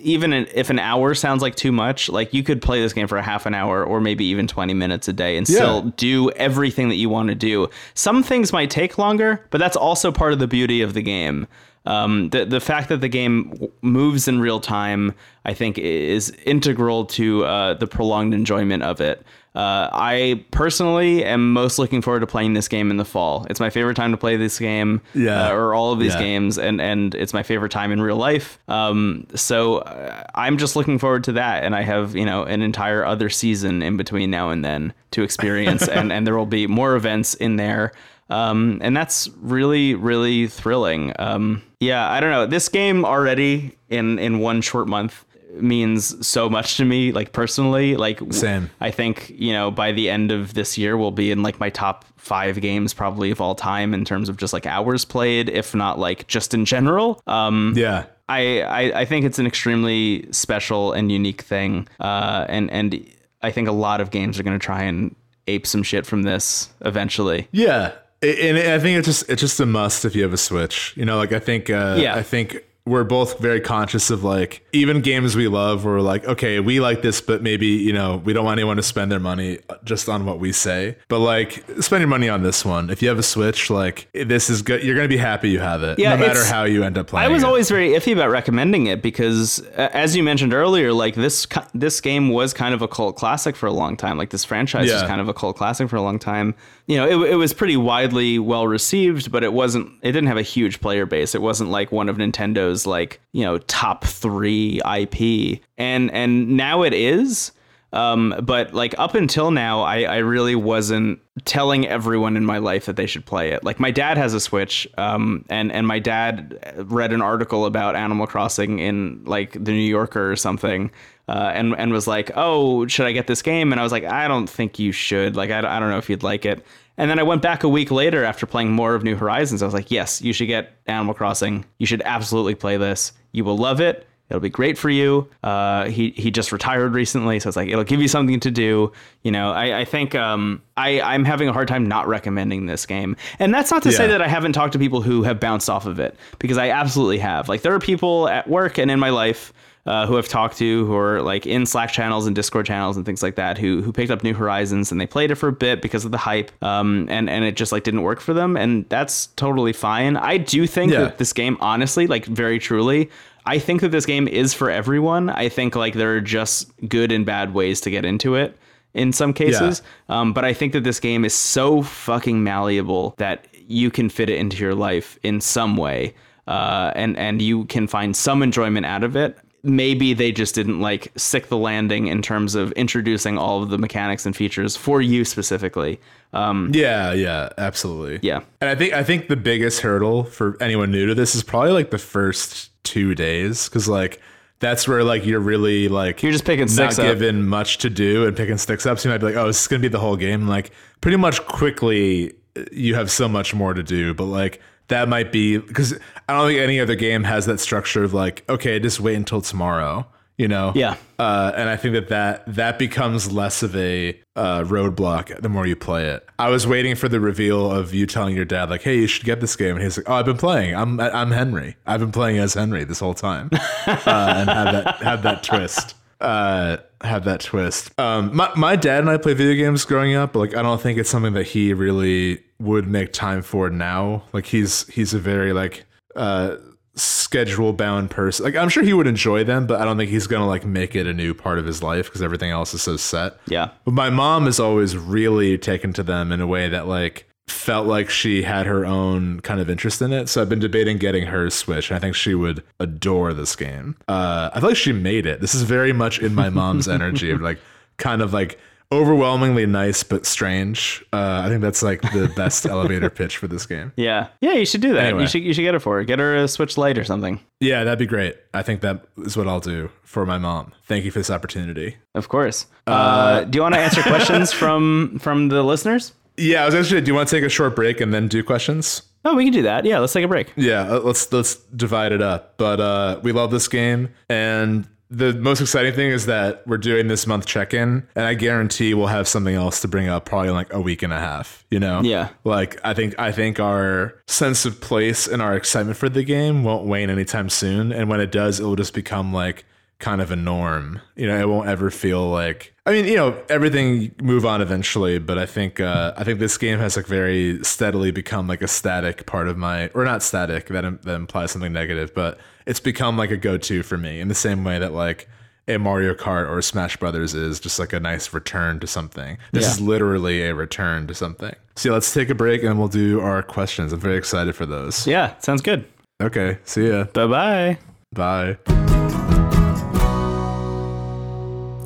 even if an hour sounds like too much, like you could play this game for a half an hour or maybe even 20 minutes a day and Yeah. still do everything that you want to do. Some things might take longer, but that's also part of the beauty of the game. Um, the the fact that the game moves in real time, I think, is integral to uh, the prolonged enjoyment of it. Uh, I personally am most looking forward to playing this game in the fall. It's my favorite time to play this game, Yeah. uh, or all of these Yeah. games, and and it's my favorite time in real life. Um, so uh, I'm just looking forward to that, and I have you know an entire other season in between now and then to experience, and and there will be more events in there. Um, and that's really, really thrilling. Um, yeah, I don't know. This game already in in one short month means so much to me, like personally. Like Same. I think you know by the end of this year we'll be in like my top five games probably of all time in terms of just like hours played, if not like just in general. Um, Yeah. I, I I think it's an extremely special and unique thing, uh, and and I think a lot of games are going to try and ape some shit from this eventually. Yeah, and I think it's just it's just a must if you have a Switch. You know, like I think uh, Yeah. I think we're both very conscious of like even games we love. We're like, okay, we like this, but maybe you know we don't want anyone to spend their money just on what we say. But like, spend your money on this one. If you have a Switch, like this is good. You're gonna be happy you have it, Yeah, no matter how you end up playing. I was it. always very iffy about recommending it because, uh, as you mentioned earlier, like this this game was kind of a cult classic for a long time. Like this franchise was kind of a cult classic for a long time. You know, it, it was pretty widely well received, but it wasn't. It didn't have a huge player base. It wasn't like one of Nintendo's like you know top three IP, and and now it is. Um, but like up until now, I, I really wasn't telling everyone in my life that they should play it. Like my dad has a Switch, um, and and my dad read an article about Animal Crossing in like the New Yorker or something, uh, and and was like, oh, should I get this game? And I was like, I don't think you should. Like I, I don't know if you'd like it. And then I went back a week later after playing more of New Horizons. I was like, yes, you should get Animal Crossing. You should absolutely play this. You will love it. It'll be great for you. Uh, he he just retired recently, so it's like it'll give you something to do. You know, I, I think um, I I'm having a hard time not recommending this game, and that's not to say that I haven't talked to people who have bounced off of it because I absolutely have. Like there are people at work and in my life uh, who I've talked to who are like in Slack channels and Discord channels and things like that who who picked up New Horizons and they played it for a bit because of the hype um and and it just like didn't work for them and that's totally fine. I do think Yeah. that this game honestly like very truly I think that this game is for everyone. I think like there are just good and bad ways to get into it in some cases. Um, but I think that this game is so fucking malleable that you can fit it into your life in some way, uh, and and you can find some enjoyment out of it. Maybe they just didn't like sick the landing in terms of introducing all of the mechanics and features for you specifically. Um, Yeah, yeah, absolutely. yeah, And I think I think the biggest hurdle for anyone new to this is probably like the first two days because like that's where like you're really like You're just picking not up. given much to do and picking sticks up. So you might be like, oh, this is gonna be the whole game. Like pretty much quickly, you have so much more to do. But like that might be because I don't think any other game has that structure of like, okay, just wait until tomorrow. You know, Yeah. uh, and I think that, that that becomes less of a uh, roadblock the more you play it. I was waiting for the reveal of you telling your dad like, "Hey, you should get this game," and he's like, "Oh, I've been playing. I'm I'm Henry. I've been playing as Henry this whole time," uh, and have that have that twist. Uh, have that twist. Um, my my dad and I played video games growing up, but like I don't think it's something that he really would make time for now. Like he's he's a very like uh schedule bound person. Like I'm sure he would enjoy them, but I don't think he's gonna like make it a new part of his life because everything else is so set. yeah, But my mom is always really taken to them in a way that like felt like she had her own kind of interest in it. So I've been debating getting her Switch. And I think she would adore this game. Uh, I feel like she made it. This is very much in my mom's energy of like kind of like overwhelmingly nice but strange. Uh, I think that's like the best elevator pitch for this game. Yeah, yeah, you should do that. Anyway. You should you should get her for her. Get her a Switch Lite or something. Yeah, that'd be great. I think that is what I'll do for my mom. Thank you for this opportunity. Of course. Uh, do you want to answer questions from from the listeners? Yeah, I was actually. Do you want to take a short break and then do questions? Oh, we can do that. Yeah, let's take a break. Yeah, uh, let's let's divide it up. But uh, we love this game, and the most exciting thing is that we're doing this month check-in, and I guarantee we'll have something else to bring up probably in like a week and a half. You know? Yeah. Like I think I think our sense of place and our excitement for the game won't wane anytime soon, and when it does, it will just become like kind of a norm. You know, it won't ever feel like I mean, you know, everything move on eventually, but I think uh, I think this game has like very steadily become like a static part of my or not static that im- that implies something negative, but it's become like a go-to for me in the same way that like a Mario Kart or Smash Brothers is just like a nice return to something. This Yeah. is literally a return to something. So yeah, let's take a break and we'll do our questions. I'm very excited for those. Yeah, sounds good. Okay, see ya. Bye bye bye.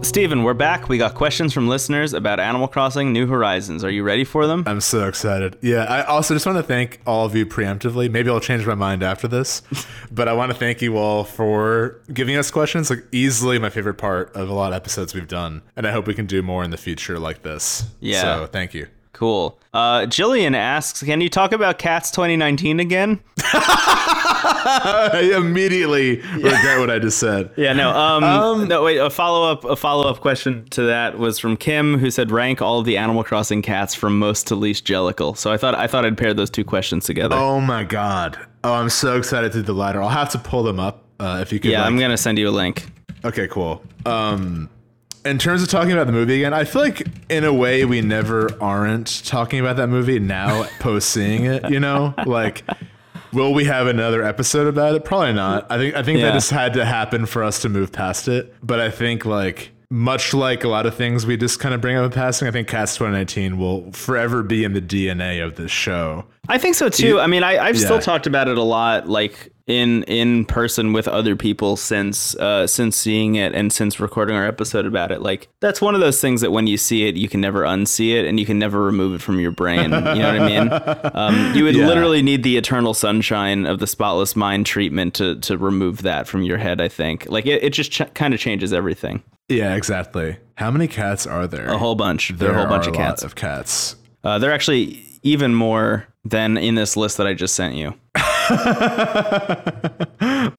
Steven, we're back. We got questions from listeners about Animal Crossing New Horizons. Are you ready for them? I'm so excited. Yeah, I also just want to thank all of you preemptively. Maybe I'll change my mind after this, but I want to thank you all for giving us questions. Like easily my favorite part of a lot of episodes we've done, and I hope we can do more in the future like this. Yeah. So thank you. Cool. Uh, Jillian asks, can you talk about Cats 2019 again? I immediately regret what I just said. Yeah, no. Um, no, wait. A follow up. A follow up question to that was from Kim, who said, "Rank all of the Animal Crossing cats from most to least Jellicle." So I thought I thought I'd pair those two questions together. Oh my god. Oh, I'm so excited to do the latter. I'll have to pull them up uh, if you could. yeah, like- I'm gonna send you a link. Okay, cool. Um, in terms of talking about the movie again, I feel like in a way we never aren't talking about that movie now post seeing it. You know, like will we have another episode about it? Probably not. I think I think Yeah. that just had to happen for us to move past it. But I think like. Much like a lot of things we just kind of bring up in passing, I think Cats 2019 will forever be in the DNA of this show. I think so too. I mean, I, I've still talked about it a lot, like in in person with other people since uh, since seeing it and since recording our episode about it. Like that's one of those things that when you see it, you can never unsee it and you can never remove it from your brain. You know what I mean? Um, you would Yeah. literally need the eternal sunshine of the spotless mind treatment to to remove that from your head. I think like it, it just ch- kind of changes everything. Yeah, exactly. How many cats are there? A whole bunch. There, are a whole bunch of cats. of cats. Uh, they're actually even more than in this list that I just sent you.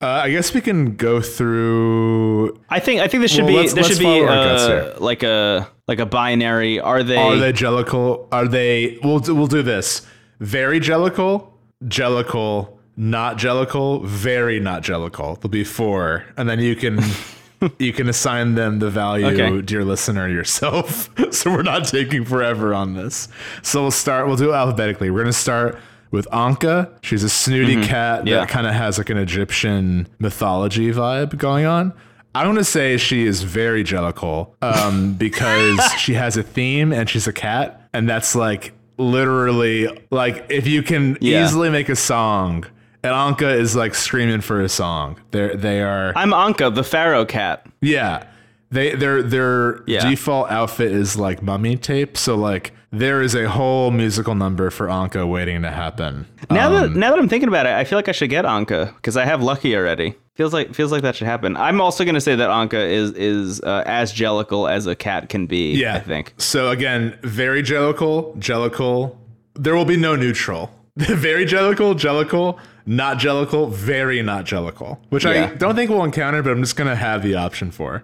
Uh, I guess we can go through. I think I think this should Well, be let's- there let's should be follow our guts uh, like a like a binary. Are they? Are they jellicle? Are they? We'll do, we'll do this. Very jellicle, jellicle, not jellicle, very not jellicle. There'll be four, and then you can you can assign them the value, Okay. dear listener, yourself. so we're not taking forever on this. So we'll start. We'll do it alphabetically. We're gonna start with Anka. She's a snooty cat Yeah. that kind of has like an Egyptian mythology vibe going on. I'm gonna say she is very jellicle um, because she has a theme and she's a cat, and that's like literally like if you can Yeah. easily make a song, and Anka is like screaming for a song. They're they are I'm Anka, the pharaoh cat. yeah. They their their Yeah. default outfit is like mummy tape, so like there is a whole musical number for Anka waiting to happen. Now Um, that now that I'm thinking about it, I feel like I should get Anka because I have Lucky already. Feels like feels like that should happen. I'm also gonna say that Anka is is uh, as jellicle as a cat can be. Yeah, I think. So again, very jellicle, jellicle. There will be no neutral. very jellicle, jellicle, not jellicle, very not jellicle. Which Yeah. I don't think we'll encounter, but I'm just gonna have the option for.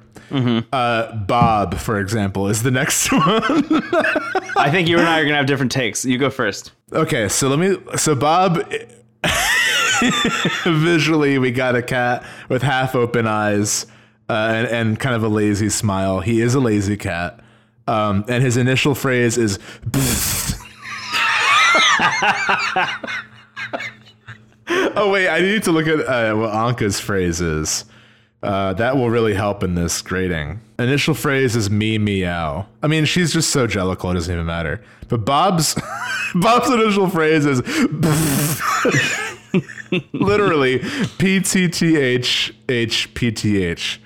Uh, Bob, for example, is the next one. I think you and I are gonna have different takes. You go first. okay, so let me. So Bob. Visually, we got a cat with half open eyes uh, and, and kind of a lazy smile. He is a lazy cat. Um, and his initial phrase is Oh wait, I need to look at uh, what Anka's phrase is. Uh, that will really help in this grading. Initial phrase is me meow. I mean, she's just so jellicle, it doesn't even matter. But Bob's Bob's initial phrase is literally P T T H H P T H.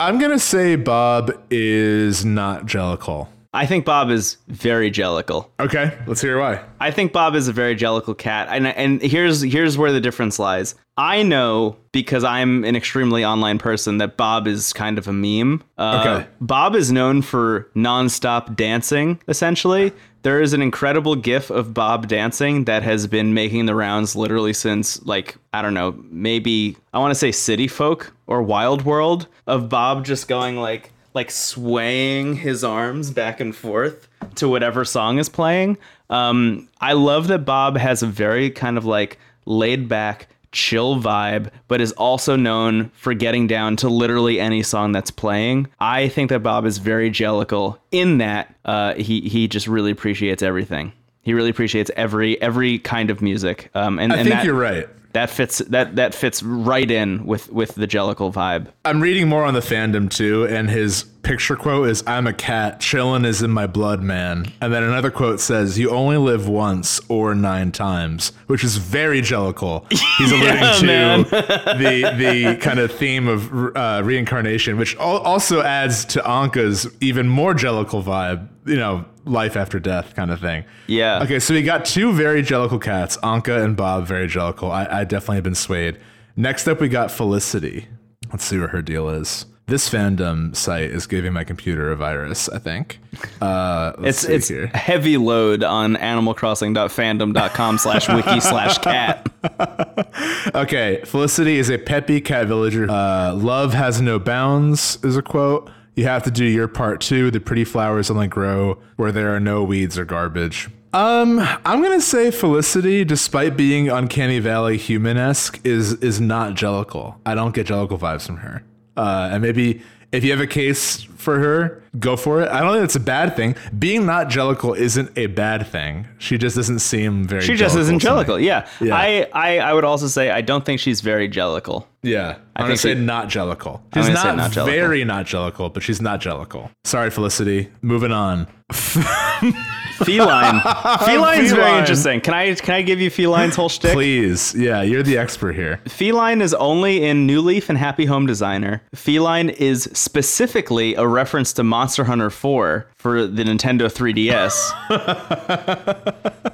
I'm gonna say Bob is not jellicle. I think Bob is very jellicle. Okay, let's hear why. I think Bob is a very jellicle cat, and and here's here's where the difference lies. I know because I'm an extremely online person that Bob is kind of a meme. Uh, Okay. Bob is known for nonstop dancing. Essentially, there is an incredible GIF of Bob dancing that has been making the rounds literally since like I don't know, maybe I want to say City Folk or Wild World of Bob just going like like swaying his arms back and forth to whatever song is playing. Um, I love that Bob has a very kind of like laid back, chill vibe, but is also known for getting down to literally any song that's playing. I think that Bob is very jellicle in that uh, he he just really appreciates everything. He really appreciates every every kind of music. Um, and I and think that, you're right. That fits that that fits right in with with the jellicle vibe. I'm reading more on the fandom too, and his picture quote is "I'm a cat, chillin' is in my blood, man." And then another quote says, "You only live once or nine times," which is very jellicle. He's alluding Yeah, to the the kind of theme of uh, reincarnation, which al- also adds to Anka's even more jellicle vibe. You know, life after death kind of thing. Yeah. Okay, so we got two very jellicle cats, Anka and Bob, very jellicle. I, I definitely have been swayed. Next up, we got Felicity. Let's see what her deal is. This fandom site is giving my computer a virus, I think. Uh, It's it's here. heavy load on animalcrossing.fandom.com slash wiki slash cat. Okay, Felicity is a peppy cat villager. Uh, Love has no bounds is a quote. You have to do your part too. The pretty flowers only grow where there are no weeds or garbage. Um, I'm gonna say Felicity, despite being uncanny valley human-esque, is is not jellicle. I don't get jellicle vibes from her. Uh, and maybe if you have a case for her, go for it. I don't think it's a bad thing. Being not jellicle isn't a bad thing. She just doesn't seem very. She just isn't jellicle. Yeah. Yeah. I, I I would also say I don't think she's very jellicle. Yeah, I'm gonna say she- not jellicle. She's not, not very not jellicle, but she's not jellicle. Sorry, Felicity. Moving on. Feline. Feline's very interesting. Can I can I give you Feline's whole shtick? Please, yeah, you're the expert here. Feline is only in New Leaf and Happy Home Designer. Feline is specifically a reference to Monster Hunter 4 for the Nintendo 3DS.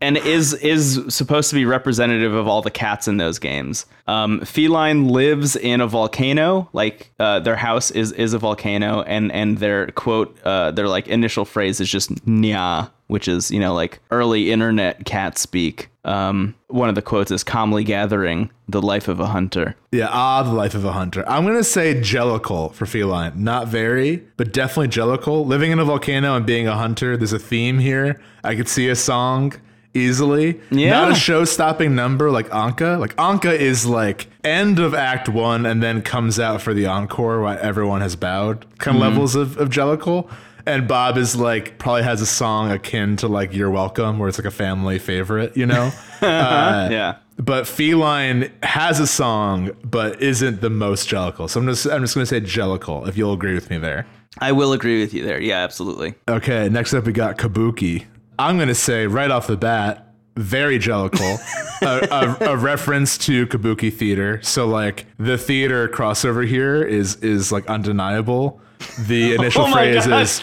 and is is supposed to be representative of all the cats in those games. Um, Feline lives in a volcano, like uh, their house is is a volcano, and and their quote, uh, their like initial phrase is just "nya," which is you know like early internet cat speak. Um, one of the quotes is "calmly gathering the life of a hunter." Yeah, ah, the life of a hunter. I'm gonna say jellicle for feline. Not very, but definitely jellicle. Living in a volcano and being a hunter. There's a theme here. I could see a song easily. Yeah. Not a show-stopping number like Anka. Like Anka is like end of Act One and then comes out for the encore while everyone has bowed. Kind of levels of, of jellicle. And Bob is like probably has a song akin to like "You're Welcome," where it's like a family favorite, you know. Uh, yeah. but feline has a song but isn't the most jellicle so i'm just i'm just to say jellicle if you'll agree with me there I will agree with you there. Yeah, absolutely. okay next up we got kabuki i'm going to say right off the bat very jellicle a, a, a reference to kabuki theater. So like the theater crossover here is is like undeniable. The oh initial Oh phrase God. is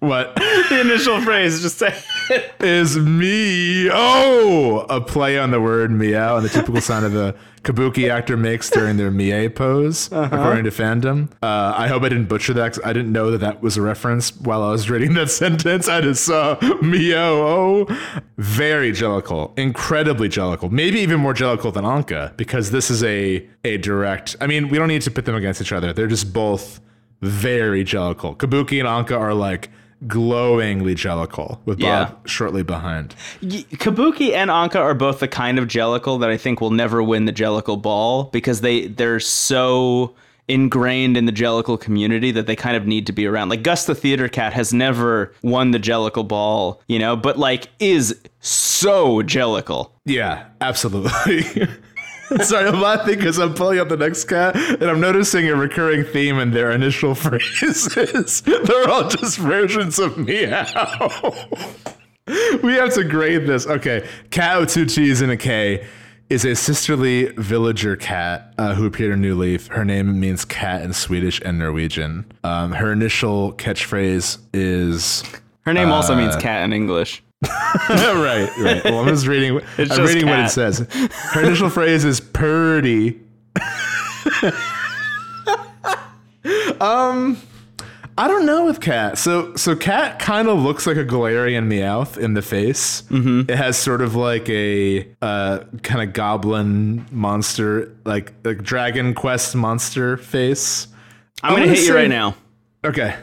what? The initial phrase just say is me. Oh, a play on the word meow and the typical sound of the kabuki actor makes during their mie pose, according to fandom. Uh, I hope I didn't butcher that I didn't know that that was a reference while I was reading that sentence. I just saw meow. Oh, very jellicle, incredibly jellicle, maybe even more jellicle than Anka because this is a a direct. I mean, we don't need to pit them against each other. They're just both very jellicle. Kabuki and Anka are like glowingly jellicle with Yeah. Bob shortly behind. Kabuki and Anka are both the kind of Jellicle that I think will never win the Jellicle ball because they they're so ingrained in the Jellicle community that they kind of need to be around. Like Gus the Theater Cat has never won the Jellicle ball, you know, but like is so Jellicle. Yeah, absolutely. Sorry, I'm laughing because I'm pulling up the next cat and I'm noticing a recurring theme in their initial phrases. They're all just versions of meow. we have to grade this. Okay, Katt with two T's and a K is a sisterly villager cat uh, who appeared in New Leaf. Her name means cat in Swedish and Norwegian. Um, her initial catchphrase is Her name also means cat in English. right, right. Well, I'm just reading. I'm just reading what it says. Her initial phrase is "purdy." um, I don't know with Katt. So, so Katt kind of looks like a Galarian Meowth in the face. Mm-hmm. It has sort of like a uh, kind of goblin monster, like like Dragon Quest monster face. I'm gonna gonna hit you right now. Okay.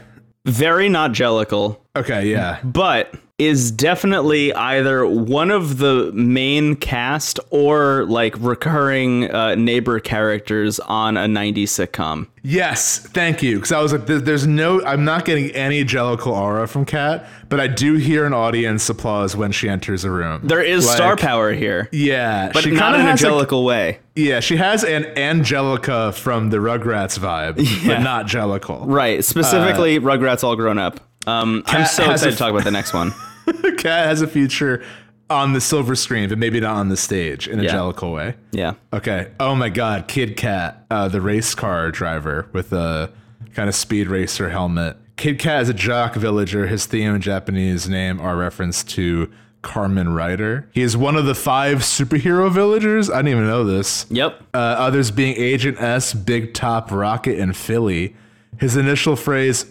Very not Jellicle, Okay. Yeah. but is definitely either one of the main cast or like recurring uh, neighbor characters on a 90s sitcom. Yes, thank you. Because I was like, there's no, I'm not getting any Jellicle aura from Katt, but I do hear an audience applause when she enters a room. There is Like, star power here, Yeah, but she not in a has, like- way. yeah, she has an Angelica from the Rugrats vibe, but not Jellicle. Right, specifically Rugrats all grown up. Um, I'm so excited to talk about the next one. Katt has a future on the silver screen, but maybe not on the stage in a Yeah. Jellicle way. Yeah. Okay. Oh my God, Kid Cat, uh, the race car driver with a kind of speed racer helmet. Kid Cat is a jock villager. His theme and Japanese name are reference to Kamen Rider. He is one of the five superhero villagers. I didn't even know this. Yep. Uh, others being Agent S, Big Top, Rocket, and Filly. His initial phrase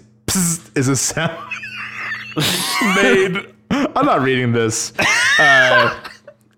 is a sound made. I'm not reading this. Uh,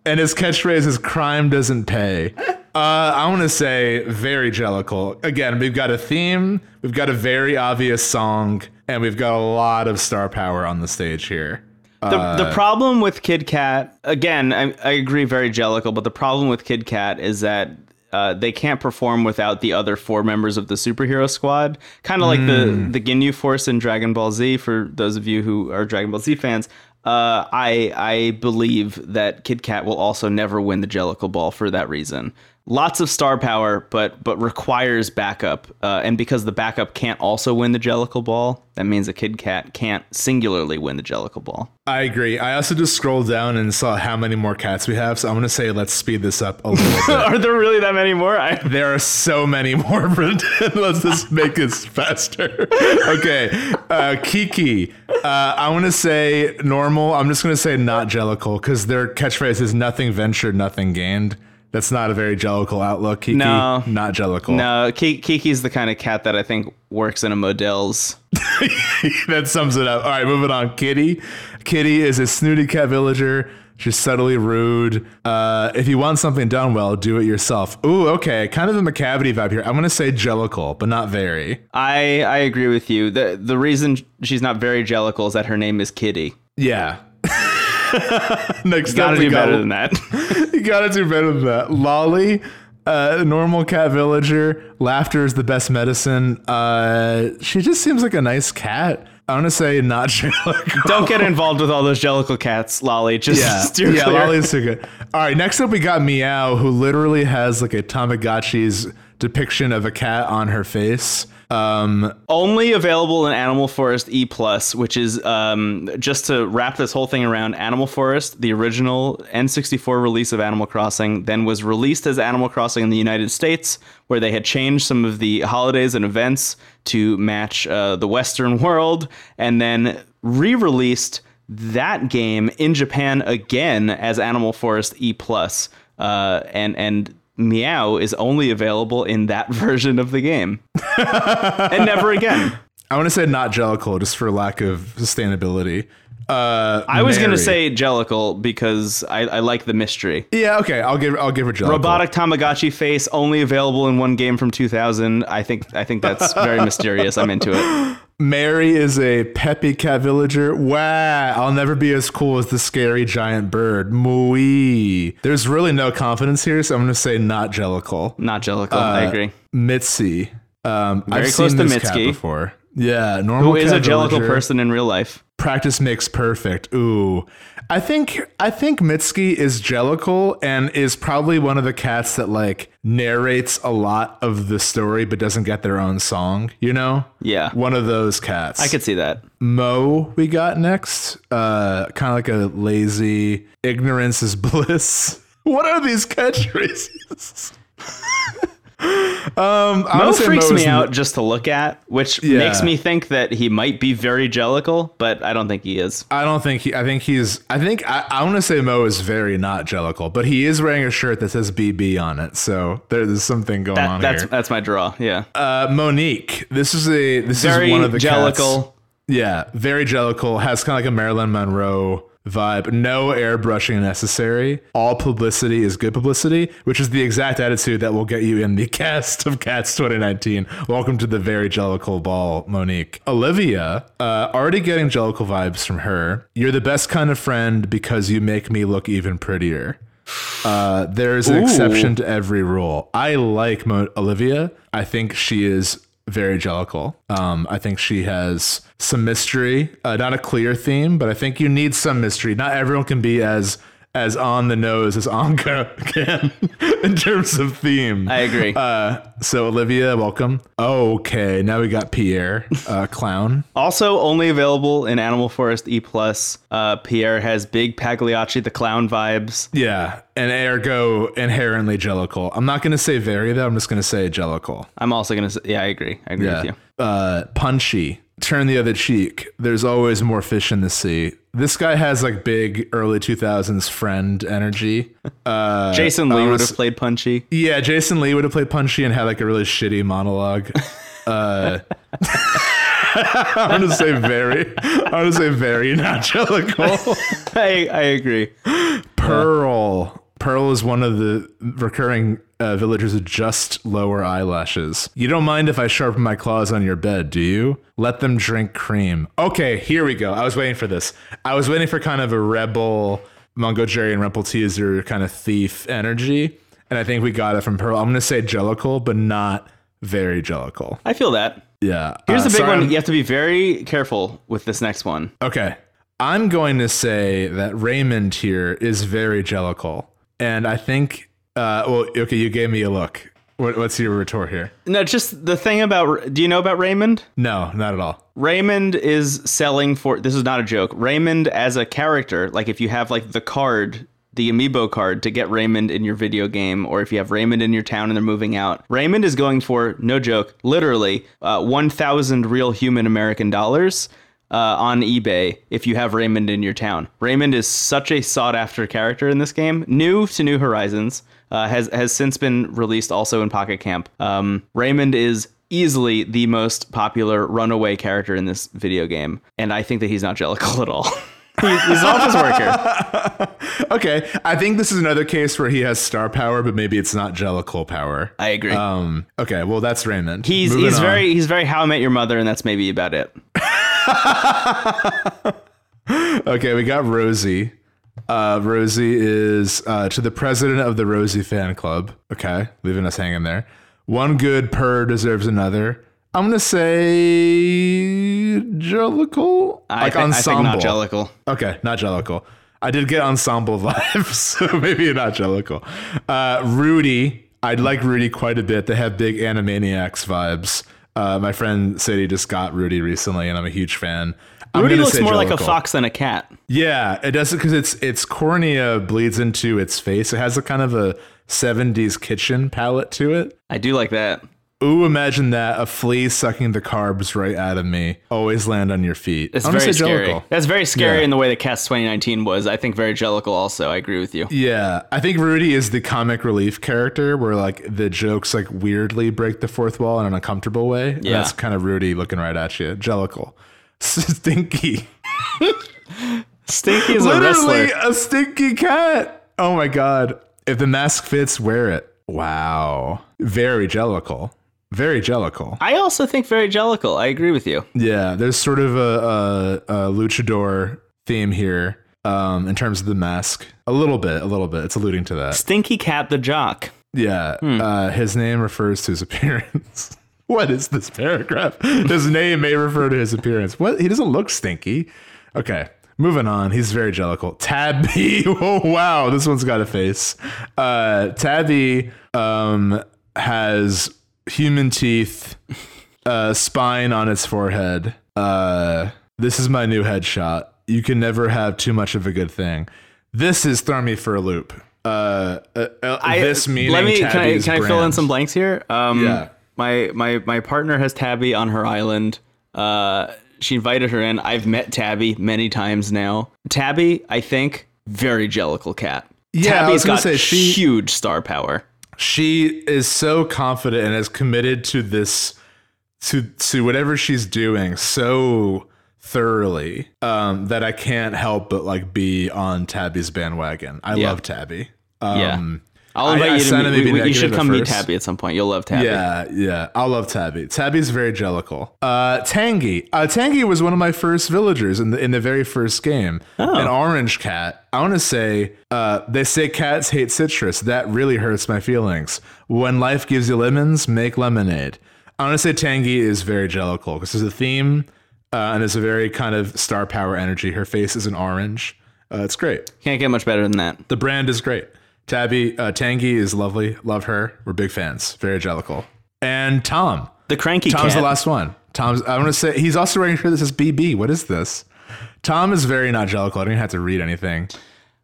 and his catchphrase is "Crime doesn't pay." Uh, I want to say very Jellicle. Again, we've got a theme, we've got a very obvious song, and we've got a lot of star power on the stage here. The, Uh, the problem with Kid Cat, again, I, I agree, very Jellicle, but the problem with Kid Cat is that uh, they can't perform without the other four members of the superhero squad. Kind of like Hmm. the the Ginyu Force in Dragon Ball Z. For those of you who are Dragon Ball Z fans, uh, I I believe that Kid Cat will also never win the Jellicle Ball for that reason. Lots of star power, but but requires backup, uh, and because the backup can't also win the Jellicle Ball, that means a Kid Cat can't singularly win the Jellicle Ball. I agree. I also just scrolled down and saw how many more cats we have, so I'm going to say let's speed this up a little bit. Are there really that many more? I, There are so many more. Let's just make this faster. Okay. Uh, Kiki. Uh, I want to say normal. I'm just going to say not Jellicle because their catchphrase is nothing ventured, nothing gained. That's not a very jellicle outlook, Kiki. No. Not jellicle. no, Ki- Kiki's the kind of cat that I think works in a Modell's. that sums it up. All right, moving on. Kitty. Kitty is a snooty cat villager. She's subtly rude. Uh, if you want something done well, do it yourself. Ooh, okay. Kind of a Macavity vibe here. I'm going to say jellicle, but not very. I I agree with you. the The reason she's not very jellicle is that her name is Kitty. Yeah. Next gotta we do better than that. You gotta do better than that. Lolly, uh, normal cat villager. Laughter is the best medicine. Uh, she just seems like a nice cat. I want to say not Jellicle. Don't get involved with all those Jellicle cats, Lolly. Just Yeah, steer yeah. Lolly's too good. All right, next up we got Meow, who literally has like a Tamagotchi's depiction of a cat on her face. Um, Only available in Animal Forest E Plus, which is um, just to wrap this whole thing around. Animal Forest, the original N64 release of Animal Crossing, then was released as Animal Crossing in the United States, where they had changed some of the holidays and events to match uh, the Western world, and then re-released that game in Japan again as Animal Forest E Plus, uh, and and. Meow is only available in that version of the game and never again. I want to say not Jellicle, just for lack of sustainability. Uh, I was gonna say Jellicle because I, I like the mystery. yeah. Okay, I'll give I'll give her Jellicle. Robotic Tamagotchi face only available in one game from 2000. I think I think that's very mysterious. I'm into it. Merry is a peppy cat villager. Wow, I'll never be as cool as the scary giant bird. Mooey. There's really no confidence here, so I'm going to say not Jellicle. Not Jellicle. I Uh, agree. Mitzi. Um, Very I've close seen to this cat before. Yeah, normal Who is a Jellicle person in real life? Practice makes perfect. Ooh. I think I think Mitski is Jellicle and is probably one of the cats that like narrates a lot of the story but doesn't get their own song, you know? Yeah. One of those cats. I could see that. Mo we got next. Uh kind of like a lazy ignorance is bliss. What are these catchphrases? Um, Mo freaks Mo me out just to look at, which Yeah. makes me think that he might be very jellicle, but I don't think he is. I don't think he. I think he's. I think I, I want to say Mo is very not jellicle, but he is wearing a shirt that says BB on it, so there's something going That, on that's here. that's my draw. Yeah, Uh, Monique. This is a. This very is one of the cats- jellicle. Yeah, very jellicle. Has kind of like a Marilyn Monroe vibe. No airbrushing necessary. All publicity is good publicity, which is the exact attitude that will get you in the cast of Cats 2019. Welcome to the very jellicle ball, Monique. Olivia, uh, already getting jellicle vibes from her. You're the best kind of friend because you make me look even prettier. Uh, there's an Ooh. exception to every rule. I like Mo- Olivia. I think she is very jellicle. Um, I think she has some mystery, uh, not a clear theme, but I think you need some mystery. Not everyone can be as as on the nose as Anka can in terms of theme. I agree. Uh, so Olivia, welcome. Okay, now we got Pierre, uh, clown. also, only available in Animal Forest E plus. Uh, Pierre has big Pagliacci the clown vibes. Yeah, and ergo inherently jellicle. I'm not gonna say very though. I'm just gonna say jellicle. I'm also gonna say, yeah, I agree. I agree with you. Uh, punchy. Turn the other cheek. There's always more fish in the sea. This guy has like big early 2000s friend energy. Uh, Jason Lee I would have played Punchy. Yeah, Jason Lee would have played Punchy and had like a really shitty monologue. Uh, I'm gonna say very. I'm gonna say very jellicle. I I agree. Pearl. Pearl is one of the recurring uh, villagers with just lower eyelashes. You don't mind if I sharpen my claws on your bed, do you? Let them drink cream. Okay, here we go. I was waiting for this. I was waiting for kind of a rebel Mungojerrie and Rumpleteazer kind of thief energy, and I think we got it from Pearl. I'm gonna say jellicle, but not very jellicle. I feel that. Yeah. Here's Uh, the big sorry, one. I'm- You have to be very careful with this next one. Okay. I'm going to say that Raymond here is very jellicle. And I think, uh, well, okay, you gave me a look. What, what's your retort here? No, just the thing about. Do you know about Raymond? No, not at all. Raymond is selling for. This is not a joke. Raymond as a character, like if you have like the card, the amiibo card to get Raymond in your video game, or if you have Raymond in your town and they're moving out, Raymond is going for no joke, literally uh, one thousand real human American dollars. Uh, on eBay, if you have Raymond in your town, Raymond is such a sought after character in this game. New to New Horizons, uh, has has since been released also in Pocket Camp. Um, Raymond is easily the most popular runaway character in this video game, and I think that he's not jellicle at all. He- he's an office worker. Okay, I think this is another case where he has star power, but maybe it's not jellicle power. I agree. Um, okay, well, that's Raymond. he's Moving he's on. very he's very How I Met Your Mother, and that's maybe about it. Okay, we got Rosie. Uh, Rosie is uh, to the president of the Rosie fan club. Okay, leaving us hanging there. One good purr deserves another. I'm gonna say jellicle, I, like thi- I think ensemble. Okay, not jellicle. I did get ensemble vibes, so maybe not jellicle. Uh, Rudy, I'd like Rudy quite a bit. They have big Animaniacs vibes. Uh, my friend Sadie just got Rudy recently, and I'm a huge fan. Rudy looks more like a fox than a cat. Yeah, it does because its its cornea bleeds into its face. It has a kind of a 70s kitchen palette to it. I do like that. Ooh, imagine that a flea sucking the carbs right out of me. Always land on your feet. It's I'm very scary. jellicle. That's very scary Yeah. in the way that Cats 2019 was. I think very jellicle. Also, I agree with you. Yeah, I think Rudy is the comic relief character where like the jokes like weirdly break the fourth wall in an uncomfortable way. Yeah. That's kind of Rudy looking right at you. Jellicle. Stinky. Stinky is Literally wrestler. a stinky cat. Oh my god. If the mask fits, wear it. Wow. Very jellicle. Very jellicle. I also think very jellicle. I agree with you. Yeah, there's sort of a, a, a luchador theme here um, in terms of the mask. A little bit, a little bit. It's alluding to that. Stinky Cat the jock. Yeah, uh, his name refers to his appearance. What is this paragraph? His name may refer to his appearance. What? He doesn't look stinky. Okay, moving on. He's very jellicle. Tabby. Oh wow, this one's got a face. Uh, Tabby um, has human teeth, uh, spine on its forehead. Uh, this is my new headshot. You can never have too much of a good thing. This is throw me for a loop. uh, uh, uh, I- this meaning let me can I, can I fill in some blanks here? Um, Yeah. My my my partner has Tabby on her island. Uh, she invited her in. I've met Tabby many times now. Tabby, I think, very jellicle cat. Yeah, I Tabby's got say, she- huge star power. she is so confident and is committed to this to to whatever she's doing so thoroughly um, that I can't help but like be on Tabby's bandwagon. I Yeah. love Tabby. Um, Yeah. I'll invite I you to meet. we- you should come meet. Tabby at some point. You'll love Tabby. Yeah, yeah. I love Tabby. Tabby's very jellicle. Uh, Tangy. Uh, Tangy was one of my first villagers in the in the very first game. Oh. An orange cat. I want to say, uh, they say cats hate citrus. That really hurts my feelings. When life gives you lemons, make lemonade. I want to say Tangy is very jellicle because there's a theme uh, and it's a very kind of star power energy. Her face is an orange. Uh, it's great. Can't get much better than that. The brand is great. Tabby, uh, Tangy is lovely. Love her. We're big fans. Very jellicle. And Tom. The cranky Tom's cat. the last one. Tom's. I want to say he's also wearing a This that says BB. What is this? Tom is very not jellicle. I don't even have to read anything.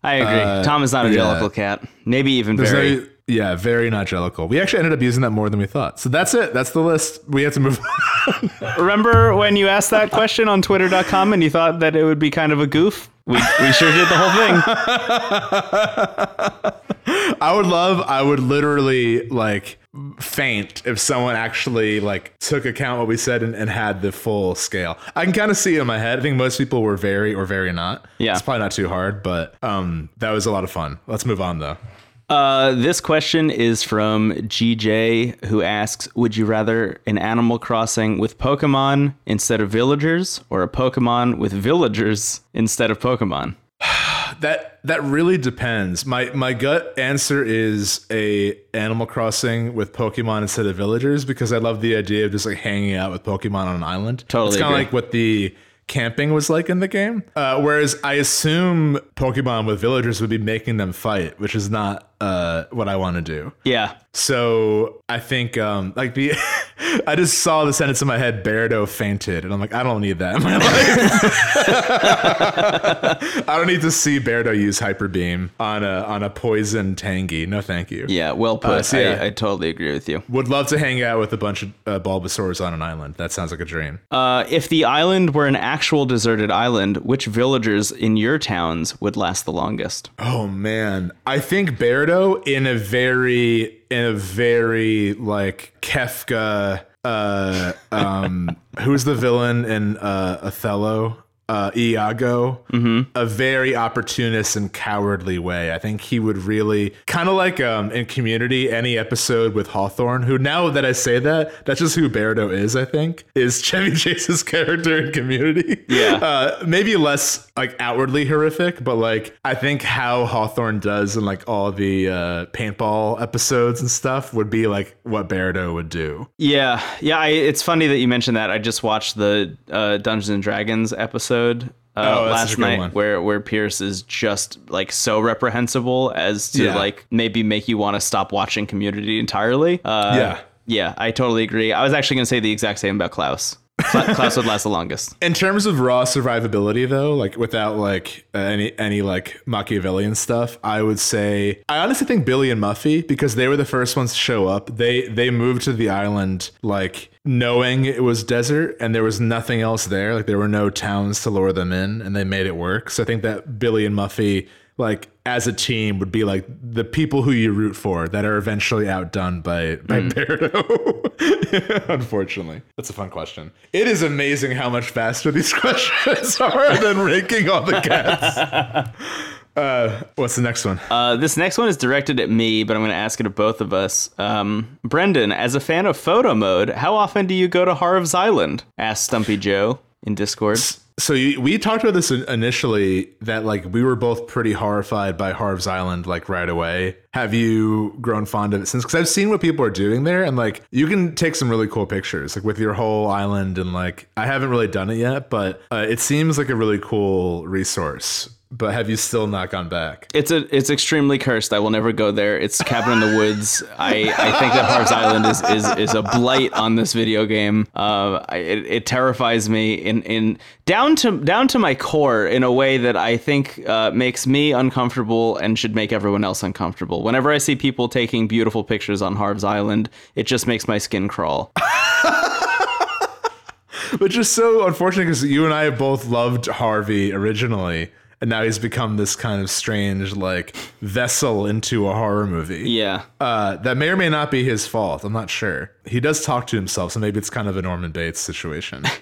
I agree. Tom is not a Uh, yeah. cat. Maybe even There's very. no- yeah, very not jellicle. We actually ended up using that more than we thought. So that's it. That's the list. We have to move on. Remember when you asked that question on Twitter.com and you thought that it would be kind of a goof? We, we sure did the whole thing. I would love. I would literally like faint if someone actually like took account what we said and, and had the full scale. I can kind of see it in my head. I think most people were very or very not. Yeah. it's probably not too hard, but um, that was a lot of fun. Let's move on though. Uh, this question is from GJ, who asks Would you rather an Animal Crossing with Pokemon instead of villagers, or a Pokemon with villagers instead of Pokemon? That that really depends. My my gut answer is a Animal Crossing with Pokemon instead of villagers because I love the idea of just like hanging out with Pokemon on an island. Totally it's kind of like what the camping was like in the game. Uh, whereas I assume Pokemon with villagers would be making them fight, which is not uh, what I want to do. Yeah. So I think um, like the I just saw the sentence in my head, Beardo fainted, and I'm like, I don't need that in my life. I don't need to see Beardo use hyper beam on a on a poison tangy. No, thank you. Yeah, well put. Uh, so yeah. I, I totally agree with you. Would love to hang out with a bunch of uh, Bulbasaurs on an island. That sounds like a dream. Uh, if the island were an actual deserted island, which villagers in your towns would last the longest? Oh man, I think In a very in a very like Kefka. Uh, um, who's the villain in uh, Othello? Uh, Iago, a very opportunist and cowardly way. I think he would really kind of like um, in Community, any episode with Hawthorne. Who now that I say that, that's just who Beardo is. I think is Chevy Chase's character in Community. Yeah. uh, maybe less like outwardly horrific, but like I think how Hawthorne does in like all the uh, paintball episodes and stuff would be like what Beardo would do. Yeah, yeah. I, it's funny that you mentioned that. I just watched the uh, Dungeons and Dragons episode uh, Oh, that's such a last night, one. where where Pierce is just like so reprehensible as to Yeah. like maybe make you want to stop watching Community entirely. Uh, Yeah. yeah. I totally agree. I was actually going to say the exact same about Klaus. Klaus would last the longest. In terms of raw survivability, though, like without like any any like Machiavellian stuff, I would say I honestly think Billy and Muffy because they were the first ones to show up. They they moved to the island like knowing it was desert and there was nothing else there. Like there were no towns to lure them in, and they made it work. So I think that Billy and Muffy like as a team would be like the people who you root for that are eventually outdone by by Beardo. Unfortunately, that's a fun question. It is amazing how much faster these questions are than ranking all the cats. Uh, what's the next one? Uh, this next one is directed at me, but I'm going to ask it of both of us. Um, Brendan, as a fan of photo mode, how often do you go to Harv's Island? asked Stumpy Joe in Discord. So you, we talked about this initially that like we were both pretty horrified by Harv's Island like right away. Have you grown fond of it since? Because I've seen what people are doing there, and like you can take some really cool pictures like with your whole island, and like I haven't really done it yet, but uh, it seems like a really cool resource. But have you still not gone back? It's a it's extremely cursed. I will never go there. It's cabin in the woods. I, I think that Harv's Island is, is is a blight on this video game. Uh, I, it, it terrifies me in in down to down to my core in a way that I think uh, makes me uncomfortable and should make everyone else uncomfortable. Whenever I see people taking beautiful pictures on Harv's Island, it just makes my skin crawl. Which is so unfortunate because you and I both loved Harvey originally, and now he's become this kind of strange like vessel into a horror movie. Yeah. Uh, that may or may not be his fault. I'm not sure. He does talk to himself, so maybe it's kind of a Norman Bates situation.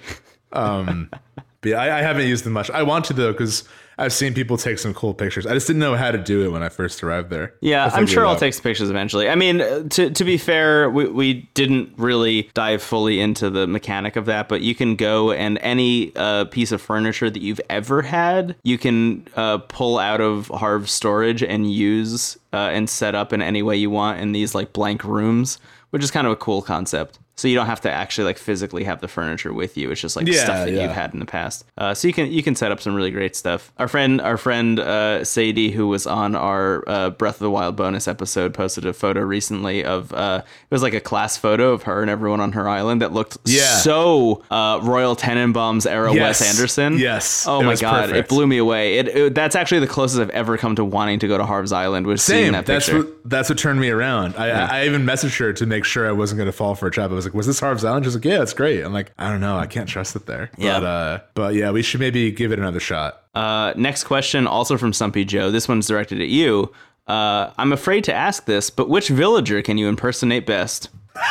Um, but yeah, I, I haven't used them much. I want to though because I've seen people take some cool pictures. I just didn't know how to do it when I first arrived there. Yeah, I'm sure I'll take some pictures eventually. I mean, uh, to to be fair, we, we didn't really dive fully into the mechanic of that, but you can go and any uh, piece of furniture that you've ever had, you can uh, pull out of Harv's storage and use uh, and set up in any way you want in these like blank rooms, which is kind of a cool concept. So you don't have to actually like physically have the furniture with you. It's just like Yeah, stuff that yeah. you've had in the past. Uh, so you can you can set up some really great stuff. Our friend our friend uh, Sadie, who was on our uh, Breath of the Wild bonus episode, posted a photo recently of uh, it was like a class photo of her and everyone on her island that looked Yeah. so uh, Royal Tenenbaums era Yes. Wes Anderson. Yes. Oh It my god, perfect. it blew me away. It, it that's actually the closest I've ever come to wanting to go to Harv's Island was seeing Same. that That's picture. what that's what turned me around. I, I even messaged her to make sure I wasn't going to fall for a trap. I was like, "Was this Harv's Island?" She's like, "Yeah, it's great." I'm like, "I don't know. I can't trust it there." Yeah. But uh, but yeah, we should maybe give it another shot. Uh, next question, also from Sumpy Joe. This one's directed at you. Uh, I'm afraid to ask this, but which villager can you impersonate best?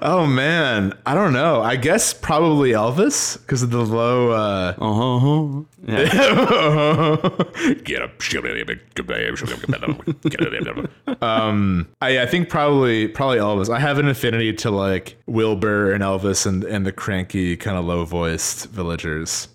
Oh man, I don't know. I guess probably Elvis because of the low. Uh, Uh-huh. Get up. um, I, I think probably probably Elvis. I have an affinity to like Wilbur and Elvis and and the cranky kind of low voiced villagers.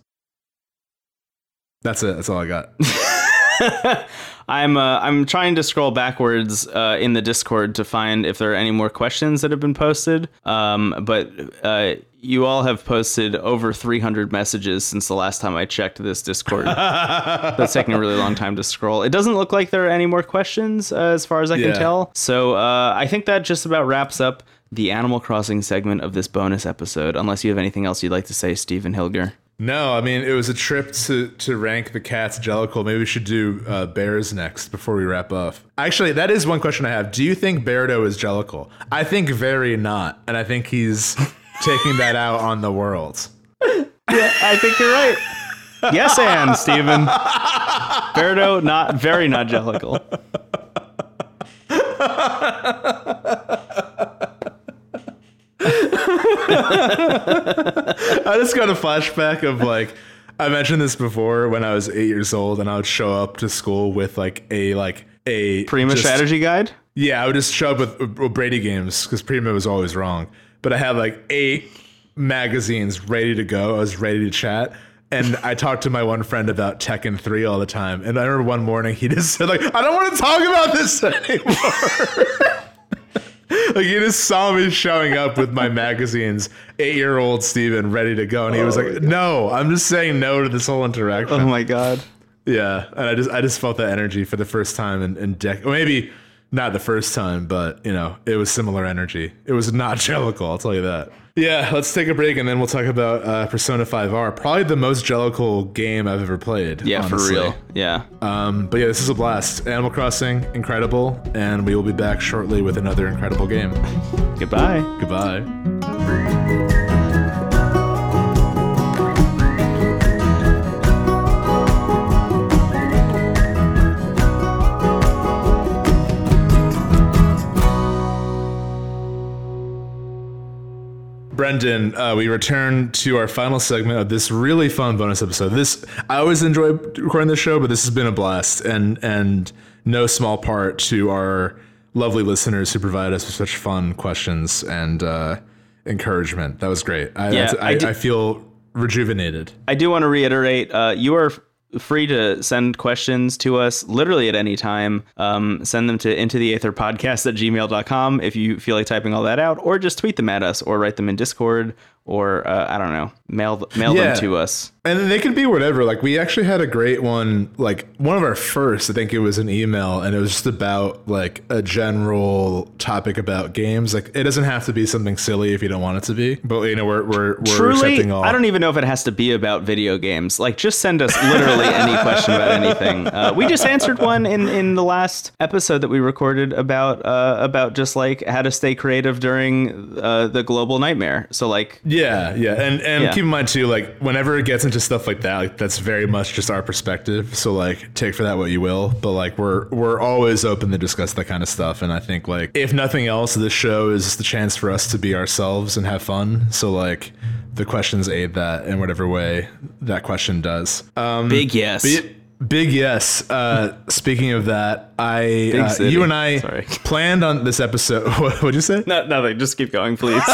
That's it. That's all I got. I'm uh, I'm trying to scroll backwards uh, in the Discord to find if there are any more questions that have been posted. Um, but uh, you all have posted over 300 messages since the last time I checked this Discord. That's taking a really long time to scroll. It doesn't look like there are any more questions uh, as far as I can tell. So uh, I think that just about wraps up the Animal Crossing segment of this bonus episode. Unless you have anything else you'd like to say, Stephen Hilger. No, I mean it was a trip to to rank the cats Jellicle. Maybe we should do uh, bears next before we wrap up. Actually, that is one question I have. Do you think Beardo is Jellicle? I think very not, and I think he's taking that out on the world. Yeah, I think you're right. Yes, and Stephen. Beardo, not very not jellicle. I just got a flashback of like I mentioned this before when I was eight years old, and I would show up to school with like a like a Prima just- strategy guide. Yeah, I would just show up with, with Brady games because Prima was always wrong. But I had like eight magazines ready to go. I was ready to chat. And I talked to my one friend about Tekken 3 all the time. And I remember one morning he just said, like, I don't want to talk about this anymore. Like he just saw me showing up with my magazines, eight-year-old Steven ready to go. And he was oh like, No, I'm just saying no to this whole interaction. Oh my god. Yeah, and I just I just felt that energy for the first time in, in dec- or maybe not the first time, but you know, it was similar energy. It was not Jellicle, I'll tell you that. Yeah, let's take a break and then we'll talk about uh, Persona 5R. Probably the most Jellicle game I've ever played. Yeah, honestly. for real. Yeah. Um, but yeah, this is a blast. Animal Crossing, incredible, and we will be back shortly with another incredible game. Goodbye. Goodbye. Brendan, uh, we return to our final segment of this really fun bonus episode. This I always enjoy recording this show, but this has been a blast, and and no small part to our lovely listeners who provide us with such fun questions and uh, encouragement. That was great. I, Yeah, I, I did- I feel rejuvenated. I do want to reiterate uh, you are free to send questions to us literally at any time. Um, send them to into the aether podcast at gmail.com if you feel like typing all that out, or just tweet them at us or write them in Discord or uh, I don't know, mail mail Yeah. them to us. And then they can be whatever. Like we actually had a great one, like one of our first, I think it was an email and it was just about like a general topic about games. Like it doesn't have to be something silly if you don't want it to be. But you know, we're we're, we're Truly, accepting all I don't even know if it has to be about video games. Like, just send us literally any question about anything. Uh, we just answered one in, in the last episode that we recorded about uh, about just like how to stay creative during uh, the global nightmare. So like, Yeah, yeah. And and Yeah. keep in mind too, like whenever it gets into stuff like that, like that's very much just our perspective. So like take for that what you will. But like we're we're always open to discuss that kind of stuff. And I think like if nothing else, this show is the chance for us to be ourselves and have fun. So like the questions aid that in whatever way that question does. Um big yes. Big, big yes. Uh, speaking of that, I uh, you and I Sorry. planned on this episode. What would you say? no, nothing. Just keep going, please.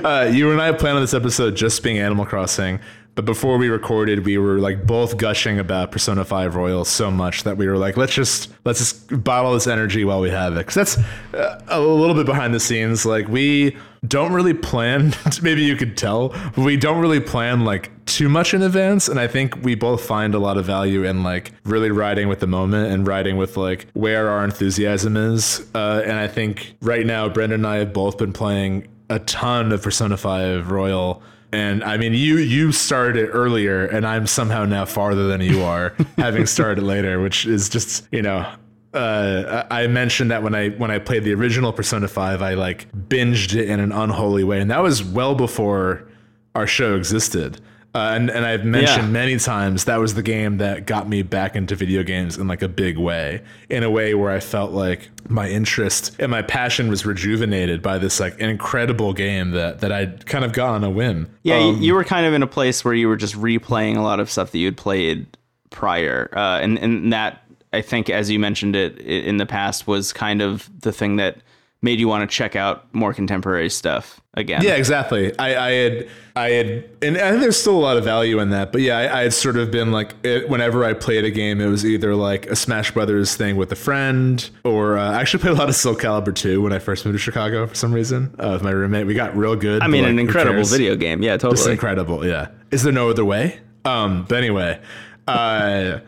Uh, you and I planned on this episode just being Animal Crossing, but before we recorded, we were like both gushing about Persona 5 Royal so much that we were like, let's just let's just bottle this energy while we have it. Because that's uh, a little bit behind the scenes. Like we don't really plan. maybe you could tell, but we don't really plan like too much in advance. And I think we both find a lot of value in like really riding with the moment and riding with like where our enthusiasm is. Uh, and I think right now, Brendan and I have both been playing a ton of Persona 5 Royal. And I mean, you you started it earlier, and I'm somehow now farther than you are, having started later, which is just you know. Uh, I I mentioned that when I when I played the original Persona 5, I like binged it in an unholy way, and that was well before our show existed. Uh, and and I've mentioned Yeah. many times that was the game that got me back into video games in like a big way, in a way where I felt like my interest and my passion was rejuvenated by this like incredible game that that I'd kind of got on a whim. Yeah, you- Um, you were kind of in a place where you were just replaying a lot of stuff that you'd played prior, uh, and and that I think, as you mentioned it in the past, was kind of the thing that made you want to check out more contemporary stuff again. Yeah, exactly. I, I had, I had, and I think there's still a lot of value in that. But yeah, I, I had sort of been like, it, whenever I played a game, it was either like a Smash Brothers thing with a friend, or uh, I actually played a lot of Soul Calibur 2 when I first moved to Chicago for some reason. Uh, with my roommate, we got real good. I mean, an incredible video game. Yeah, It's totally. incredible. Yeah. Is there no other way? Um. But anyway, uh.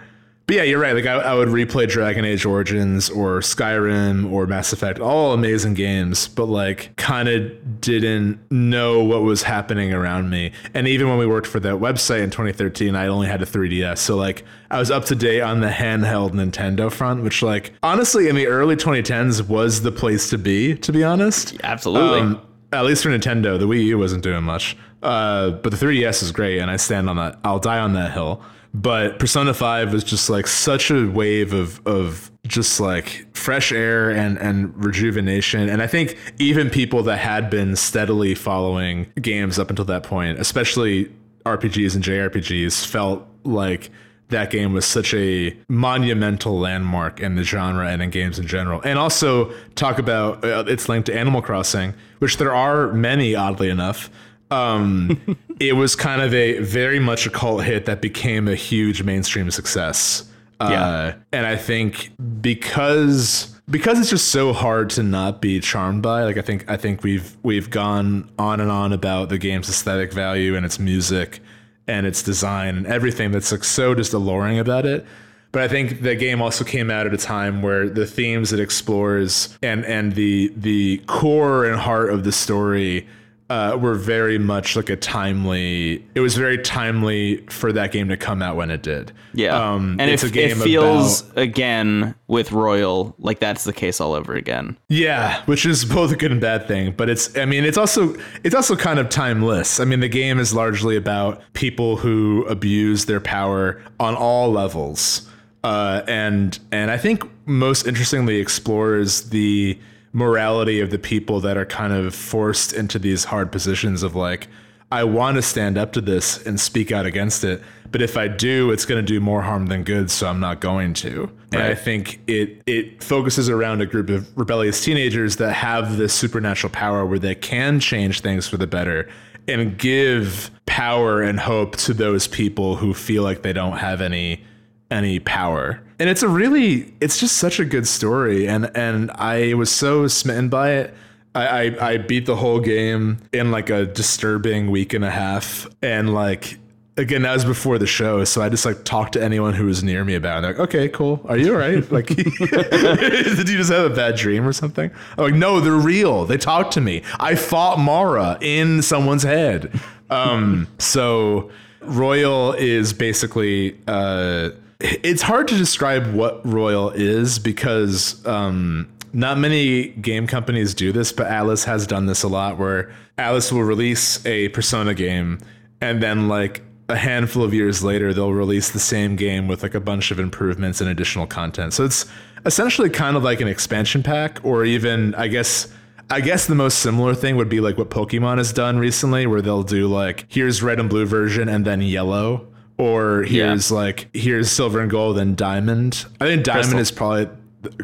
But yeah, you're right. Like I, I would replay Dragon Age Origins or Skyrim or Mass Effect, all amazing games, but like kind of didn't know what was happening around me. And even when we worked for that website in 2013, I only had a 3DS, so like I was up to date on the handheld Nintendo front, which like honestly in the early 2010s was the place to be. To be honest, Absolutely. um, at least for Nintendo, the Wii U wasn't doing much. Uh, but the 3DS is great, and I stand on that. I'll die on that hill. But Persona 5 was just like such a wave of of just like fresh air and and rejuvenation. And I think even people that had been steadily following games up until that point, especially RPGs and JRPGs, felt like that game was such a monumental landmark in the genre and in games in general. And also talk about uh, its link to Animal Crossing, which there are many, oddly enough. Um, it was kind of a very much a cult hit that became a huge mainstream success. Yeah. Uh, and I think because because it's just so hard to not be charmed by. Like I think I think we've we've gone on and on about the game's aesthetic value and its music and its design and everything that's like so just alluring about it. But I think the game also came out at a time where the themes it explores and and the the core and heart of the story uh, were very much like a timely. It was very timely for that game to come out when it did. yeah. um, and it's it, a game it feels about again with Royal like that's the case all over again. Yeah, which is both a good and bad thing, but it's I mean it's also it's also kind of timeless. I mean the game is largely about people who abuse their power on all levels. Uh, and and I think most interestingly explores the morality of the people that are kind of forced into these hard positions of like I want to stand up to this and speak out against it, but if I do, it's going to do more harm than good, so I'm not going to. And I think it it focuses around a group of rebellious teenagers that have this supernatural power where they can change things for the better and give power and hope to those people who feel like they don't have any any power. And it's a really it's just such a good story and and I was so smitten by it. I, I, I beat the whole game in like a disturbing week and a half and like again, that was before the show, so I just like talked to anyone who was near me about it. Like, okay, cool. Are you all right? Like, did you just have a bad dream or something? I'm like, no, they're real. They talked to me. I fought Mara in someone's head. Um, so Royal is basically, uh, it's hard to describe what Royal is because, um, not many game companies do this, but Atlus has done this a lot where Atlus will release a Persona game and then like a handful of years later they'll release the same game with like a bunch of improvements and additional content. So it's essentially kind of like an expansion pack or even I guess I guess the most similar thing would be like what Pokemon has done recently where they'll do like here's red and blue version and then yellow or here's yeah. like here's silver and gold and diamond. I think diamond crystal. is probably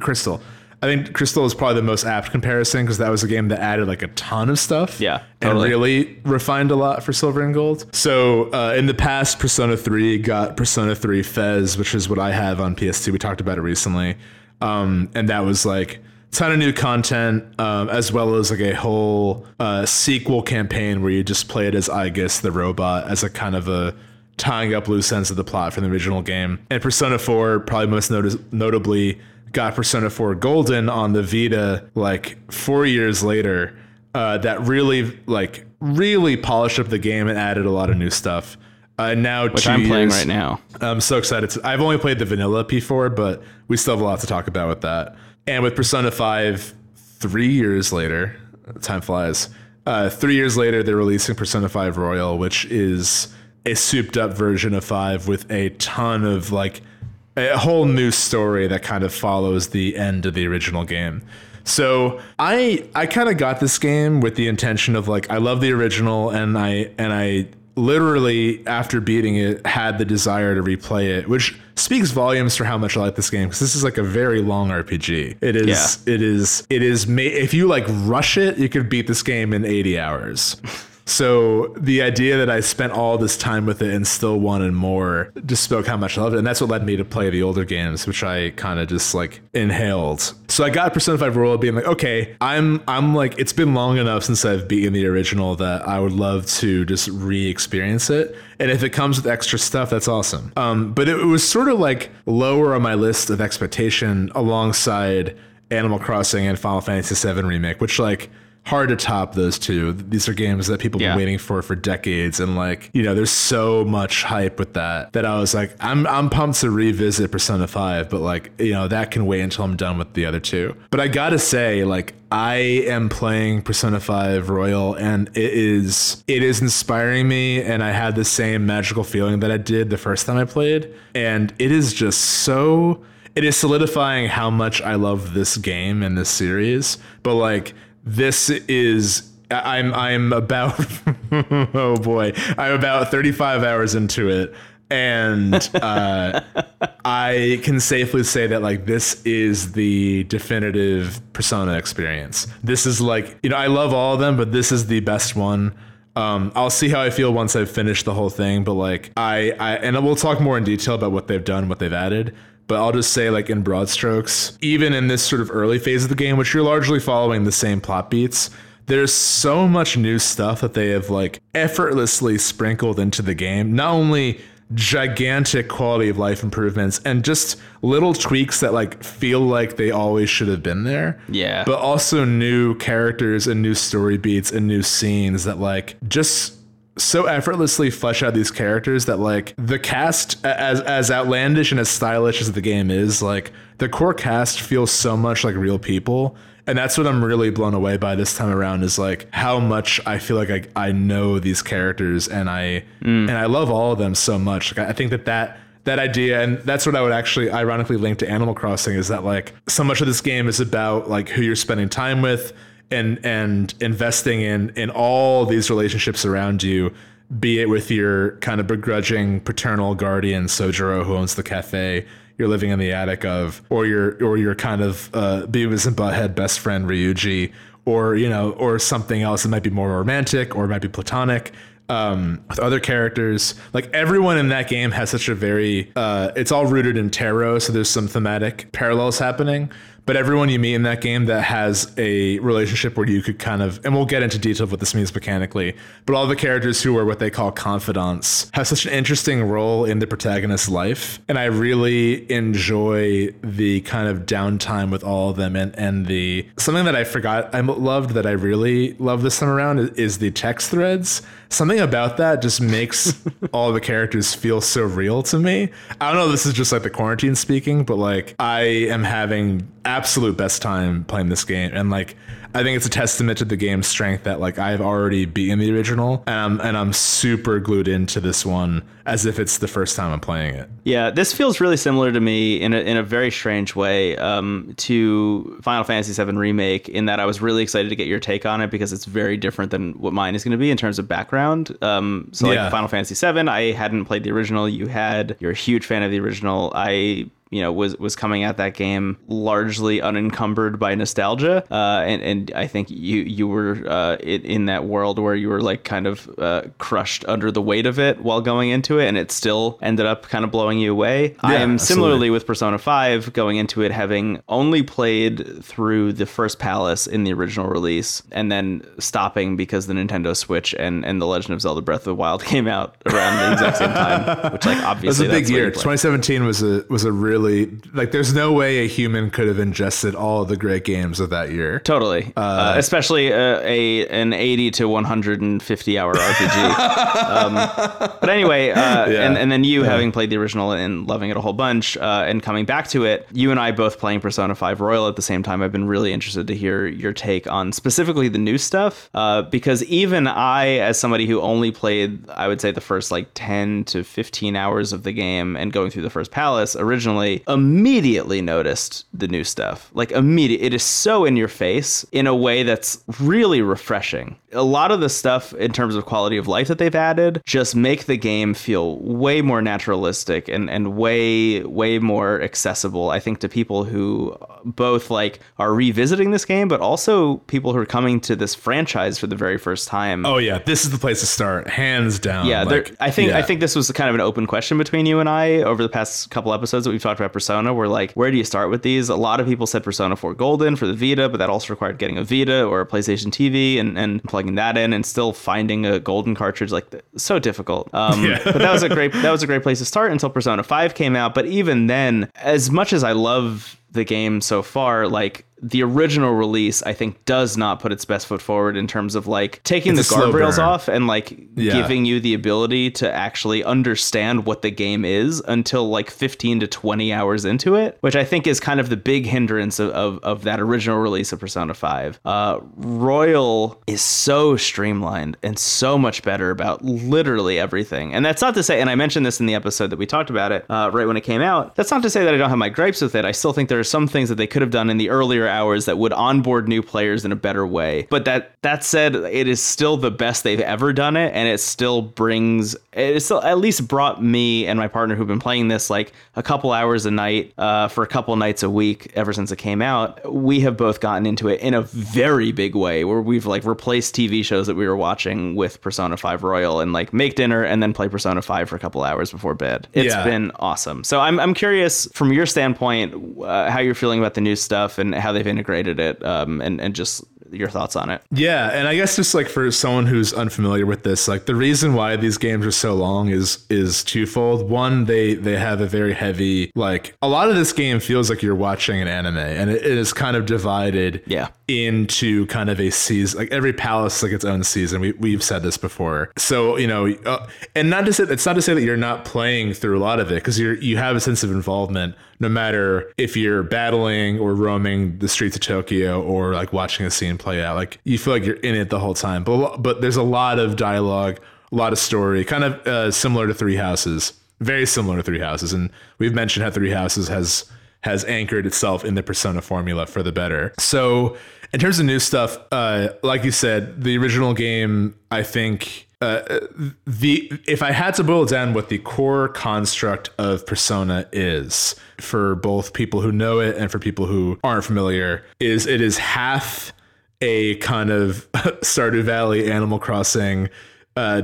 crystal. I think Crystal is probably the most apt comparison because that was a game that added like a ton of stuff. Yeah. Totally. And really refined a lot for Silver and Gold. So uh, in the past, Persona 3 got Persona 3 FES, which is what I have on PS2. We talked about it recently. Um, and that was like ton of new content, um, as well as like a whole uh, sequel campaign where you just play it as Aigis, the robot, as a kind of a tying up loose ends of the plot from the original game. And Persona 4, probably most not- notably, got Persona 4 Golden on the Vita like four years later. Uh, that really like really polished up the game and added a lot of new stuff. Uh, now which I'm years, playing right now. I'm so excited. To, I've only played the vanilla P4, but we still have a lot to talk about with that. And with Persona 5, three years later, time flies. Uh, three years later, they're releasing Persona 5 Royal, which is a souped up version of 5 with a ton of like a whole new story that kind of follows the end of the original game. So I I kind of got this game with the intention of like I love the original and I and I literally after beating it had the desire to replay it, which speaks volumes for how much I like this game because this is like a very long RPG. It is yeah. it is it is if you like rush it, you could beat this game in 80 hours. So the idea that I spent all this time with it and still wanted more just spoke how much I loved it. And that's what led me to play the older games, which I kind of just like inhaled. So I got Persona 5 Royal being like, okay, I'm I'm like, it's been long enough since I've beaten the original that I would love to just re-experience it. And if it comes with extra stuff, that's awesome. Um, but it, it was sort of like lower on my list of expectation alongside Animal Crossing and Final Fantasy VII Remake, which like hard to top those two. These are games that people have yeah. been waiting for for decades, and like you know, there's so much hype with that that I was like, I'm I'm pumped to revisit Persona Five, but like you know that can wait until I'm done with the other two. But I gotta say, like I am playing Persona 5 Royal and it is it is inspiring me and I had the same magical feeling that I did the first time I played and it is just so it is solidifying how much I love this game and this series but like this is I'm I'm about oh boy I'm about 35 hours into it and uh, I can safely say that like this is the definitive Persona experience. This is like you know I love all of them, but this is the best one. Um, I'll see how I feel once I've finished the whole thing, but like I, I and we'll talk more in detail about what they've done, what they've added but I'll just say, like in broad strokes, even in this sort of early phase of the game, which you're largely following the same plot beats, there's so much new stuff that they have like effortlessly sprinkled into the game. Not only gigantic quality of life improvements and just little tweaks that like feel like they always should have been there. Yeah. But also new characters and new story beats and new scenes that like just so effortlessly flesh out these characters that like the cast as as outlandish and as stylish as the game is like the core cast feels so much like real people and that's what i'm really blown away by this time around is like how much i feel like i, I know these characters and i mm. and i love all of them so much like i think that that that idea and that's what i would actually ironically link to animal crossing is that like so much of this game is about like who you're spending time with and and investing in in all these relationships around you be it with your kind of begrudging paternal guardian Sojiro who owns the cafe you're living in the attic of or your or your kind of uh, Beavis and Butthead best friend Ryuji or you know or something else that might be more romantic or might be platonic um, with other characters. Like everyone in that game has such a very, uh, it's all rooted in tarot, so there's some thematic parallels happening but everyone you meet in that game that has a relationship where you could kind of, and we'll get into detail of what this means mechanically, but all the characters who are what they call confidants have such an interesting role in the protagonist's life. And I really enjoy the kind of downtime with all of them. And, and the something that I forgot I loved that I really love this time around is, is the text threads something about that just makes all the characters feel so real to me. I don't know. This is just like the quarantine speaking, but like I am having absolute best time playing this game, and like I think it's a testament to the game's strength that like I've already beaten the original, and I'm, and I'm super glued into this one as if it's the first time I'm playing it. Yeah, this feels really similar to me in a, in a very strange way um, to Final Fantasy VII Remake, in that I was really excited to get your take on it because it's very different than what mine is going to be in terms of background. Um, so, like yeah. Final Fantasy VII, I hadn't played the original. You had. You're a huge fan of the original. I you know was was coming at that game largely unencumbered by nostalgia uh, and and I think you you were uh, in, in, that world where you were like kind of uh, crushed under the weight of it while going into it and it still ended up kind of blowing you away. Yeah, I am similarly with Persona 5 going into it having only played through the first palace in the original release and then stopping because the Nintendo Switch and and the Legend of Zelda Breath of the Wild came out around the exact same time which like obviously it was a big year. 2017 was a was a really really like there's no way a human could have ingested all of the great games of that year. Totally, uh, uh, especially a, a, an 80 to 150 hour RPG. um, but anyway, uh, yeah. and and then you yeah. having played the original and loving it a whole bunch, uh, and coming back to it, you and I both playing Persona 5 Royal at the same time. I've been really interested to hear your take on specifically the new stuff, uh, because even I, as somebody who only played, I would say the first like 10 to 15 hours of the game and going through the first palace originally immediately noticed the new stuff. Like immediate, it is so in your face in a way that's really refreshing. A lot of the stuff in terms of quality of life that they've added just make the game feel way more naturalistic and and way way more accessible. I think to people who both like are revisiting this game, but also people who are coming to this franchise for the very first time. Oh yeah, this is the place to start, hands down. Yeah, like, I think yeah. I think this was kind of an open question between you and I over the past couple episodes that we've talked about Persona. We're like, where do you start with these? A lot of people said Persona 4 Golden for the Vita, but that also required getting a Vita or a PlayStation TV and, and plugging that in and still finding a golden cartridge like so difficult. Um, yeah. but that was a great that was a great place to start until Persona 5 came out. But even then, as much as I love the game so far, like the original release, I think, does not put its best foot forward in terms of like taking it's the guardrails off and like yeah. giving you the ability to actually understand what the game is until like 15 to 20 hours into it, which I think is kind of the big hindrance of, of, of that original release of Persona 5. Uh, Royal is so streamlined and so much better about literally everything. And that's not to say, and I mentioned this in the episode that we talked about it uh, right when it came out, that's not to say that I don't have my gripes with it. I still think there are some things that they could have done in the earlier hours that would onboard new players in a better way. But that that said, it is still the best they've ever done it, and it still brings it still at least brought me and my partner who've been playing this like a couple hours a night uh, for a couple nights a week ever since it came out. We have both gotten into it in a very big way, where we've like replaced TV shows that we were watching with Persona 5 Royal and like make dinner and then play Persona 5 for a couple hours before bed. It's yeah. been awesome. So I'm I'm curious from your standpoint uh, how you're feeling about the new stuff and how they've integrated it um, and, and just your thoughts on it. Yeah, and I guess just like for someone who's unfamiliar with this, like the reason why these games are so long is is twofold. One, they they have a very heavy like a lot of this game feels like you're watching an anime, and it, it is kind of divided. Yeah. Into kind of a season, like every palace like its own season. We we've said this before, so you know, uh, and not to say it's not to say that you're not playing through a lot of it because you're you have a sense of involvement no matter if you're battling or roaming the streets of Tokyo or like watching a scene play out. Like you feel like you're in it the whole time. But but there's a lot of dialogue, a lot of story, kind of uh, similar to Three Houses, very similar to Three Houses. And we've mentioned how Three Houses has has anchored itself in the Persona formula for the better. So in terms of new stuff, uh, like you said, the original game, I think uh, the if I had to boil down what the core construct of Persona is for both people who know it and for people who aren't familiar, is it is half a kind of Stardew Valley Animal Crossing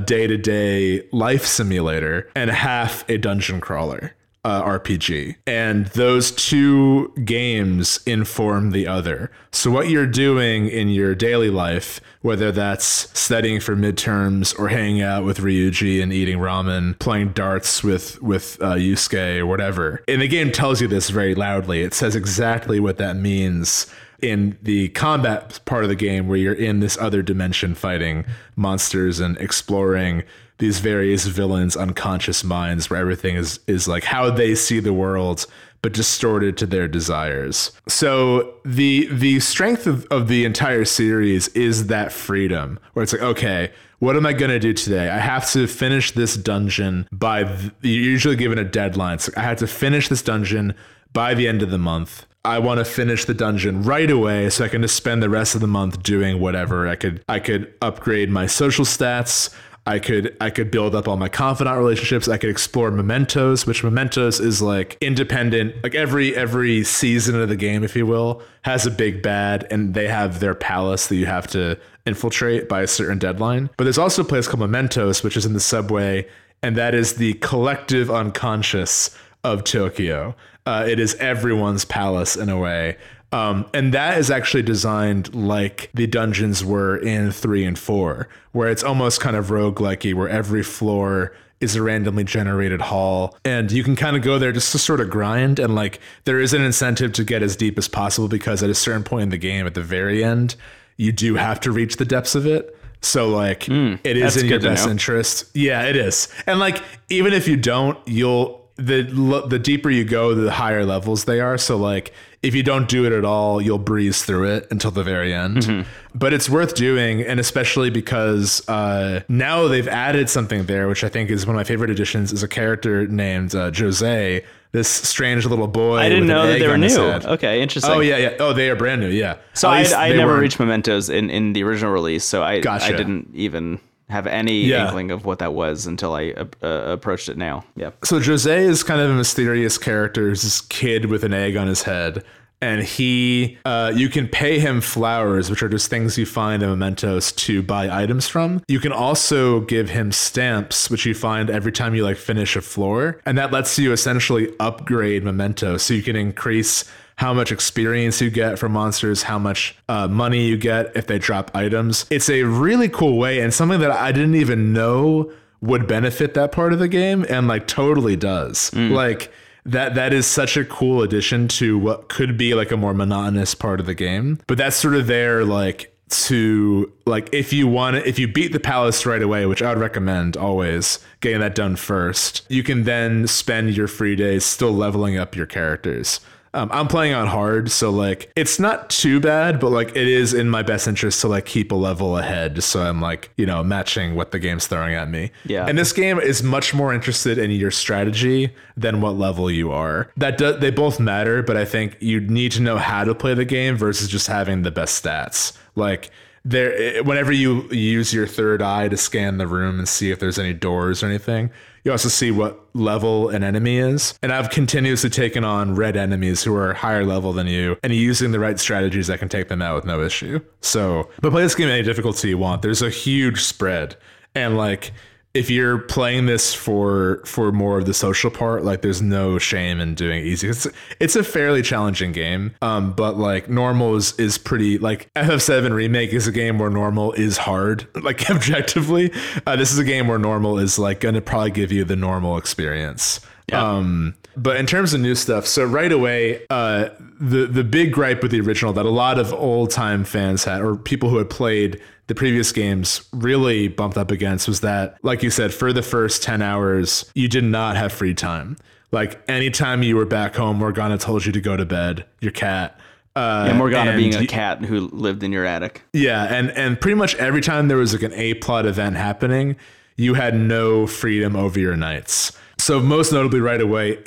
day to day life simulator and half a dungeon crawler. Uh, RPG. And those two games inform the other. So, what you're doing in your daily life, whether that's studying for midterms or hanging out with Ryuji and eating ramen, playing darts with, with uh, Yusuke or whatever, and the game tells you this very loudly. It says exactly what that means in the combat part of the game where you're in this other dimension fighting monsters and exploring these various villains unconscious minds where everything is is like how they see the world but distorted to their desires so the the strength of, of the entire series is that freedom where it's like okay what am I to do today? I have to finish this dungeon by, the, you're usually given a deadline. So I have to finish this dungeon by the end of the month. I want to finish the dungeon right away so I can just spend the rest of the month doing whatever. I could I could upgrade my social stats. I could I could build up all my confidant relationships. I could explore mementos, which mementos is like independent. Like every every season of the game, if you will, has a big bad, and they have their palace that you have to infiltrate by a certain deadline. But there's also a place called Mementos, which is in the subway, and that is the collective unconscious of Tokyo. Uh, it is everyone's palace in a way. Um, and that is actually designed like the dungeons were in three and four, where it's almost kind of roguelikey, where every floor is a randomly generated hall. And you can kind of go there just to sort of grind. And like there is an incentive to get as deep as possible because at a certain point in the game, at the very end, you do have to reach the depths of it. So like mm, it is in your best know. interest. Yeah, it is. And like even if you don't, you'll the the deeper you go, the higher levels they are. So like if you don't do it at all, you'll breeze through it until the very end. Mm-hmm. But it's worth doing, and especially because uh, now they've added something there, which I think is one of my favorite additions. Is a character named uh, Jose, this strange little boy. I didn't know that they were new. Okay, interesting. Oh yeah, yeah. Oh, they are brand new. Yeah. So I, I never reached Mementos in in the original release, so I gotcha. I didn't even have any yeah. inkling of what that was until I uh, uh, approached it now. Yeah. So Jose is kind of a mysterious character. He's this kid with an egg on his head. And he, uh, you can pay him flowers, which are just things you find in mementos to buy items from. You can also give him stamps, which you find every time you like finish a floor, and that lets you essentially upgrade mementos. So you can increase how much experience you get from monsters, how much uh, money you get if they drop items. It's a really cool way and something that I didn't even know would benefit that part of the game and like totally does. Mm. Like that that is such a cool addition to what could be like a more monotonous part of the game. But that's sort of there like to like if you want if you beat the palace right away which i would recommend always getting that done first you can then spend your free days still leveling up your characters um, I'm playing on hard, so like it's not too bad, but like it is in my best interest to like keep a level ahead, so I'm like you know matching what the game's throwing at me. Yeah. And this game is much more interested in your strategy than what level you are. That do, they both matter, but I think you need to know how to play the game versus just having the best stats. Like there whenever you use your third eye to scan the room and see if there's any doors or anything you also see what level an enemy is. And i've continuously taken on red enemies who are higher level than you and using the right strategies i can take them out with no issue. So but play this game any difficulty you want. There's a huge spread. And like if you're playing this for for more of the social part, like there's no shame in doing easy. It's it's a fairly challenging game, um, but like normal is is pretty like FF7 remake is a game where normal is hard, like objectively. Uh, this is a game where normal is like going to probably give you the normal experience. Yeah. Um, but in terms of new stuff, so right away, uh, the the big gripe with the original that a lot of old time fans had, or people who had played the previous games really bumped up against was that, like you said, for the first 10 hours, you did not have free time. Like anytime you were back home, Morgana told you to go to bed, your cat. Uh, yeah, Morgana being a cat who lived in your attic. Yeah, and and pretty much every time there was like an A plot event happening, you had no freedom over your nights. So most notably, right away,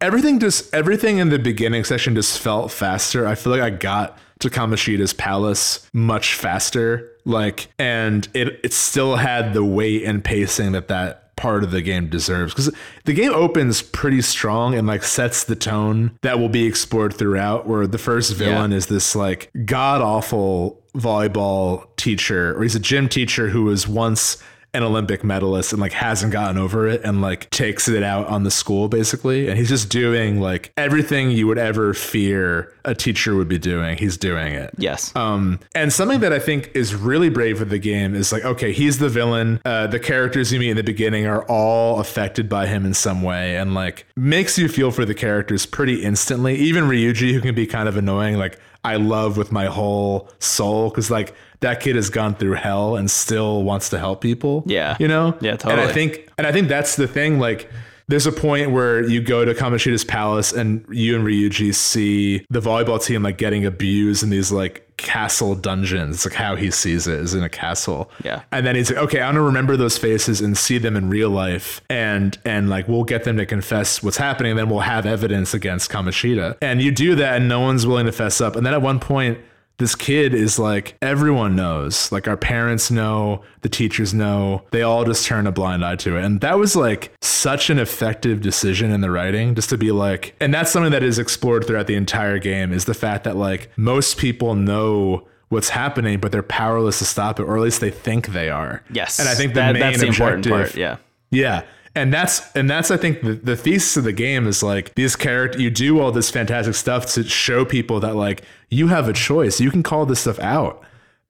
everything just everything in the beginning section just felt faster. I feel like I got to Kamoshida's palace much faster. Like, and it it still had the weight and pacing that that part of the game deserves because the game opens pretty strong and like sets the tone that will be explored throughout where the first villain yeah. is this like god awful volleyball teacher or he's a gym teacher who was once an Olympic medalist and like hasn't gotten over it and like takes it out on the school basically. And he's just doing like everything you would ever fear a teacher would be doing. He's doing it. Yes. Um, and something that I think is really brave with the game is like, okay, he's the villain. Uh, the characters you meet in the beginning are all affected by him in some way, and like makes you feel for the characters pretty instantly. Even Ryuji, who can be kind of annoying, like I love with my whole soul because like that kid has gone through hell and still wants to help people. Yeah. you know. Yeah, totally. And. I think, and I think that's the thing, like. There's a point where you go to Kamoshida's palace and you and Ryuji see the volleyball team like getting abused in these like castle dungeons. It's like how he sees it is in a castle. Yeah. And then he's like, okay, I'm gonna remember those faces and see them in real life, and and like we'll get them to confess what's happening, and then we'll have evidence against Kamoshida. And you do that, and no one's willing to fess up. And then at one point, this kid is like, everyone knows, like our parents know, the teachers know, they all just turn a blind eye to it. And that was like such an effective decision in the writing, just to be like, and that's something that is explored throughout the entire game is the fact that like most people know what's happening, but they're powerless to stop it, or at least they think they are. yes. And I think the that, main that's the important part. Yeah. yeah. And that's and that's I think the, the thesis of the game is like these character you do all this fantastic stuff to show people that like you have a choice. You can call this stuff out.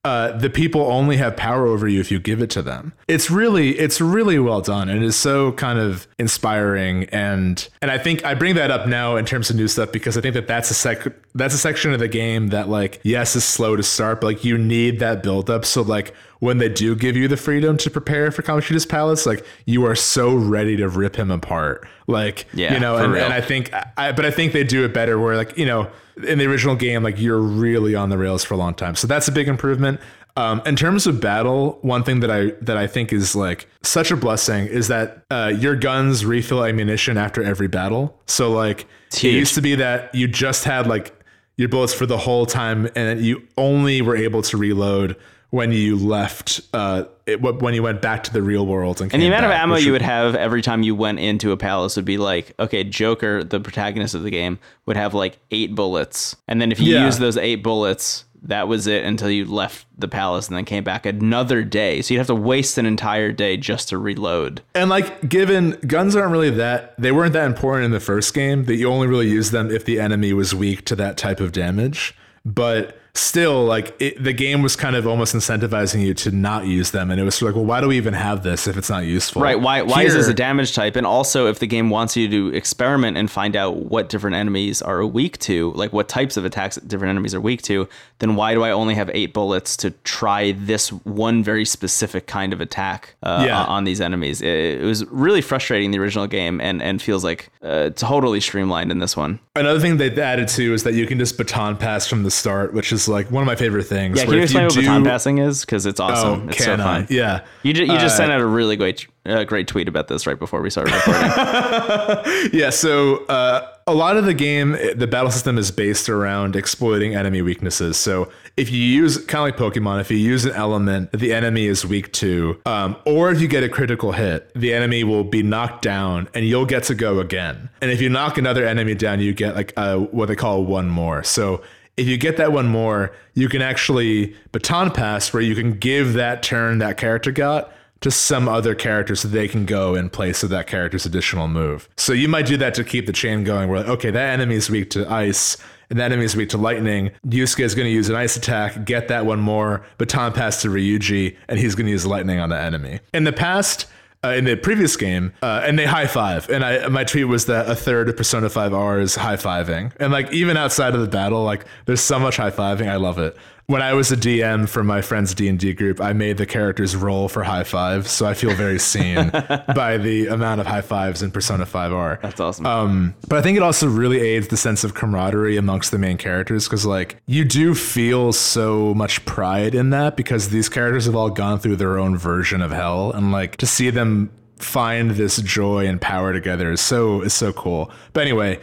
Uh, the people only have power over you if you give it to them. It's really it's really well done and it is so kind of inspiring and and I think I bring that up now in terms of new stuff because I think that that's a sec that's a section of the game that like yes is slow to start but like you need that build up so like when they do give you the freedom to prepare for Kamoshida's palace, like you are so ready to rip him apart. Like, Yeah, you know, and, and I think, I, but I think they do it better where like, you know, in the original game, like you're really on the rails for a long time. So that's a big improvement. Um, in terms of battle, one thing that I that I think is like such a blessing is that uh, your guns refill ammunition after every battle. So like it used to be that you just had like your bullets for the whole time, and you only were able to reload when you left, uh, it, when you went back to the real world. And, And the amount of ammo you would have every time you went into a palace would be like, okay, Joker, the protagonist of the game, would have like eight bullets. And then if you Yeah. use those eight bullets, that was it until you left the palace and then came back another day. So you'd have to waste an entire day just to reload. And like, given guns aren't really that, they weren't that important in the first game. That you only really use them if the enemy was weak to that type of damage. But still, like, it, the game was kind of almost incentivizing you to not use them, and it was sort of like, well, why do we even have this if it's not useful? Right. Why, why is this a damage type? And also, if the game wants you to experiment and find out what different enemies are weak to, like what types of attacks different enemies are weak to, then why do I only have eight bullets to try this one very specific kind of attack uh, Yeah. on these enemies? It, it was really frustrating in the original game and, and feels like uh, totally streamlined in this one. Another thing they've added too is that you can just baton pass from the start, which is like one of my favorite things. Yeah, can you explain what do- baton passing is? Because it's Oh, awesome. it's so can I? fun. Yeah. You, ju- you just Uh, sent out a really great uh, great tweet about this right before we started recording. Yeah, so uh, a lot of the game, the battle system is based around exploiting enemy weaknesses. So if you use, kind of like Pokemon, if you use an element that the enemy is weak to, um, or if you get a critical hit, the enemy will be knocked down and you'll get to go again. And if you knock another enemy down, you get like uh what they call one more. So if you get that one more, you can actually baton pass where you can give that turn that character got to some other character so they can go in place of that character's additional move. So you might do that to keep the chain going where, okay, that enemy is weak to ice and that enemy is weak to lightning. Yusuke is going to use an ice attack, get that one more, baton pass to Ryuji, and he's going to use lightning on the enemy. In the past, uh, in the previous game, uh, and they high five. And I my tweet was that a third of Persona 5 R is high fiving. And like even outside of the battle, like there's so much high fiving. I love it. When I was a DM for my friend's D and D group, I made the characters roll for high fives, so I feel very seen by the amount of high fives in Persona 5 R. That's awesome. Um, but I think it also really aids the sense of camaraderie amongst the main characters because, like, you do feel so much pride in that because these characters have all gone through their own version of hell, and like to see them find this joy and power together is so is so cool. But anyway.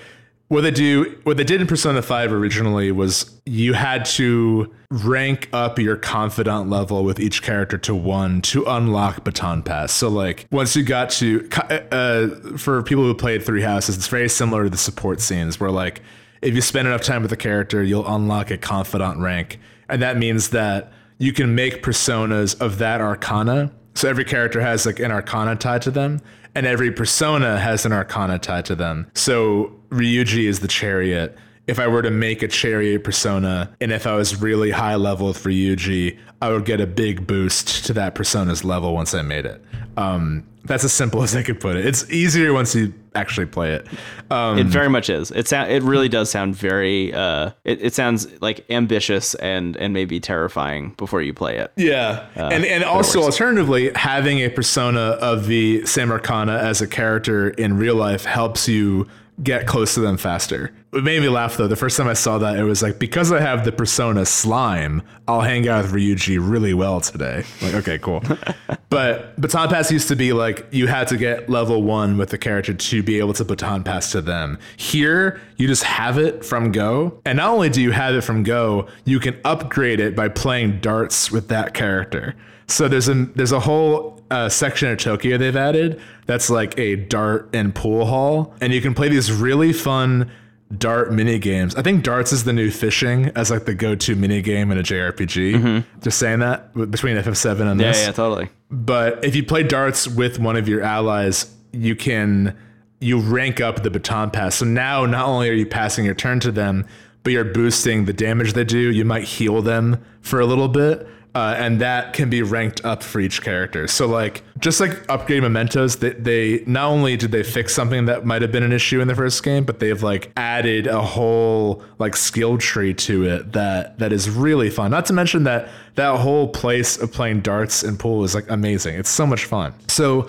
What they do, what they did in Persona 5 originally was you had to rank up your confidant level with each character to one to unlock Baton Pass. So, like, once you got to, uh, for people who played Three Houses, it's very similar to the support scenes where, like, if you spend enough time with a character, you'll unlock a confidant rank. And that means that you can make personas of that arcana. So every character has like an arcana tied to them, and every persona has an arcana tied to them. So Ryuji is the chariot. If I were to make a chariot persona, and if I was really high level with Ryuji, I would get a big boost to that persona's level once I made it. Um, that's as simple as I could put it. It's easier once you actually play it. Um, It very much is. It sound it really does sound very uh it, it sounds like ambitious and and maybe terrifying before you play it. Yeah, and and also alternatively, having a persona of the same arcana as a character in real life helps you get close to them faster. It made me laugh though. The first time I saw that, it was like because I have the persona slime, I'll hang out with Ryuji really well today. Like, okay, cool. but baton pass used to be like you had to get level one with the character to be able to baton pass to them. Here, you just have it from Go, and not only do you have it from Go, you can upgrade it by playing darts with that character. So there's a there's a whole uh, section of Tokyo they've added that's like a dart and pool hall, and you can play these really fun dart mini games. I think darts is the new fishing as like the go-to mini game in a JRPG. Just saying that between FF7 and Yeah, this. yeah, totally. But if you play darts with one of your allies, you can you rank up the baton pass. So now not only are you passing your turn to them, but you're boosting the damage they do. You might heal them for a little bit. Uh, and that can be ranked up for each character. So like just like upgrade mementos, they, they not only did they fix something that might have been an issue in the first game, but they've like added a whole like skill tree to it that that is really fun. Not to mention that that whole place of playing darts and pool is like amazing. It's so much fun. So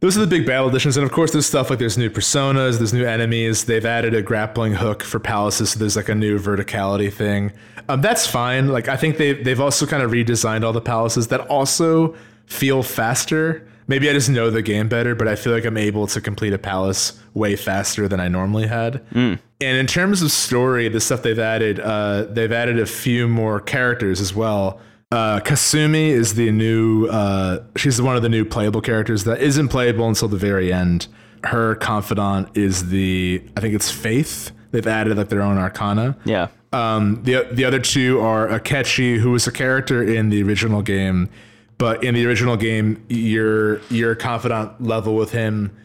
those are the big battle additions, and of course, there's stuff like there's new personas, there's new enemies. They've added a grappling hook for palaces, so there's like a new verticality thing. Um, that's fine. Like I think they they've also kind of redesigned all the palaces that also feel faster. Maybe I just know the game better, but I feel like I'm able to complete a palace way faster than I normally had. And in terms of story, the stuff they've added, uh, they've added a few more characters as well. Uh, Kasumi is the new. Uh, she's one of the new playable characters that isn't playable until the very end. Her confidant is the. I think it's Faith. They've added like their own arcana. Yeah. Um, the the other two are Akechi, who was a character in the original game, but in the original game, your your confidant level with him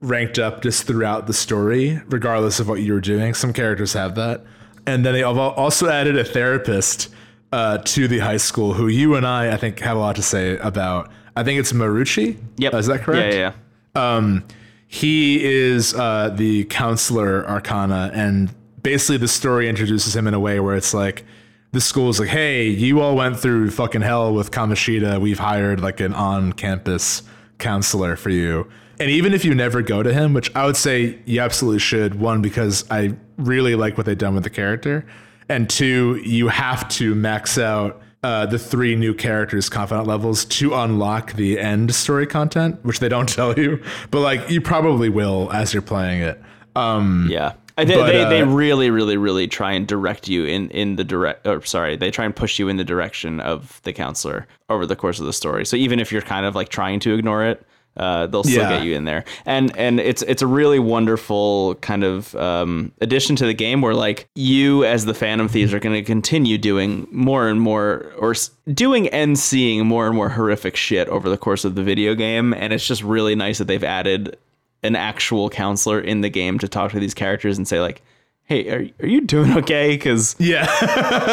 ranked up just throughout the story, regardless of what you were doing. Some characters have that, and then they also added a therapist uh, to the high school, who you and I, I think, have a lot to say about. I think it's Maruki. Yep. Uh, is that correct? Yeah, yeah. um, he is uh, the counselor arcana and basically the story introduces him in a way where it's like the school's like hey you all went through fucking hell with Kamoshida we've hired like an on-campus counselor for you and even if you never go to him which i would say you absolutely should one because i really like what they've done with the character and two you have to max out uh, the three new characters' confidant levels to unlock the end story content, which they don't tell you, but like you probably will as you're playing it. Um, Yeah. I- They, But, they, they uh, really, really, really try and direct you in, in the direct, or sorry, they try and push you in the direction of the counselor over the course of the story. So even if you're kind of like trying to ignore it, uh, they'll still Yeah. get you in there. And and it's it's a really wonderful kind of um, addition to the game where like you as the Phantom Thieves are going to continue doing more and more or doing and seeing more and more horrific shit over the course of the video game. And it's just really nice that they've added an actual counselor in the game to talk to these characters and say like hey are, are you doing okay? Because yeah,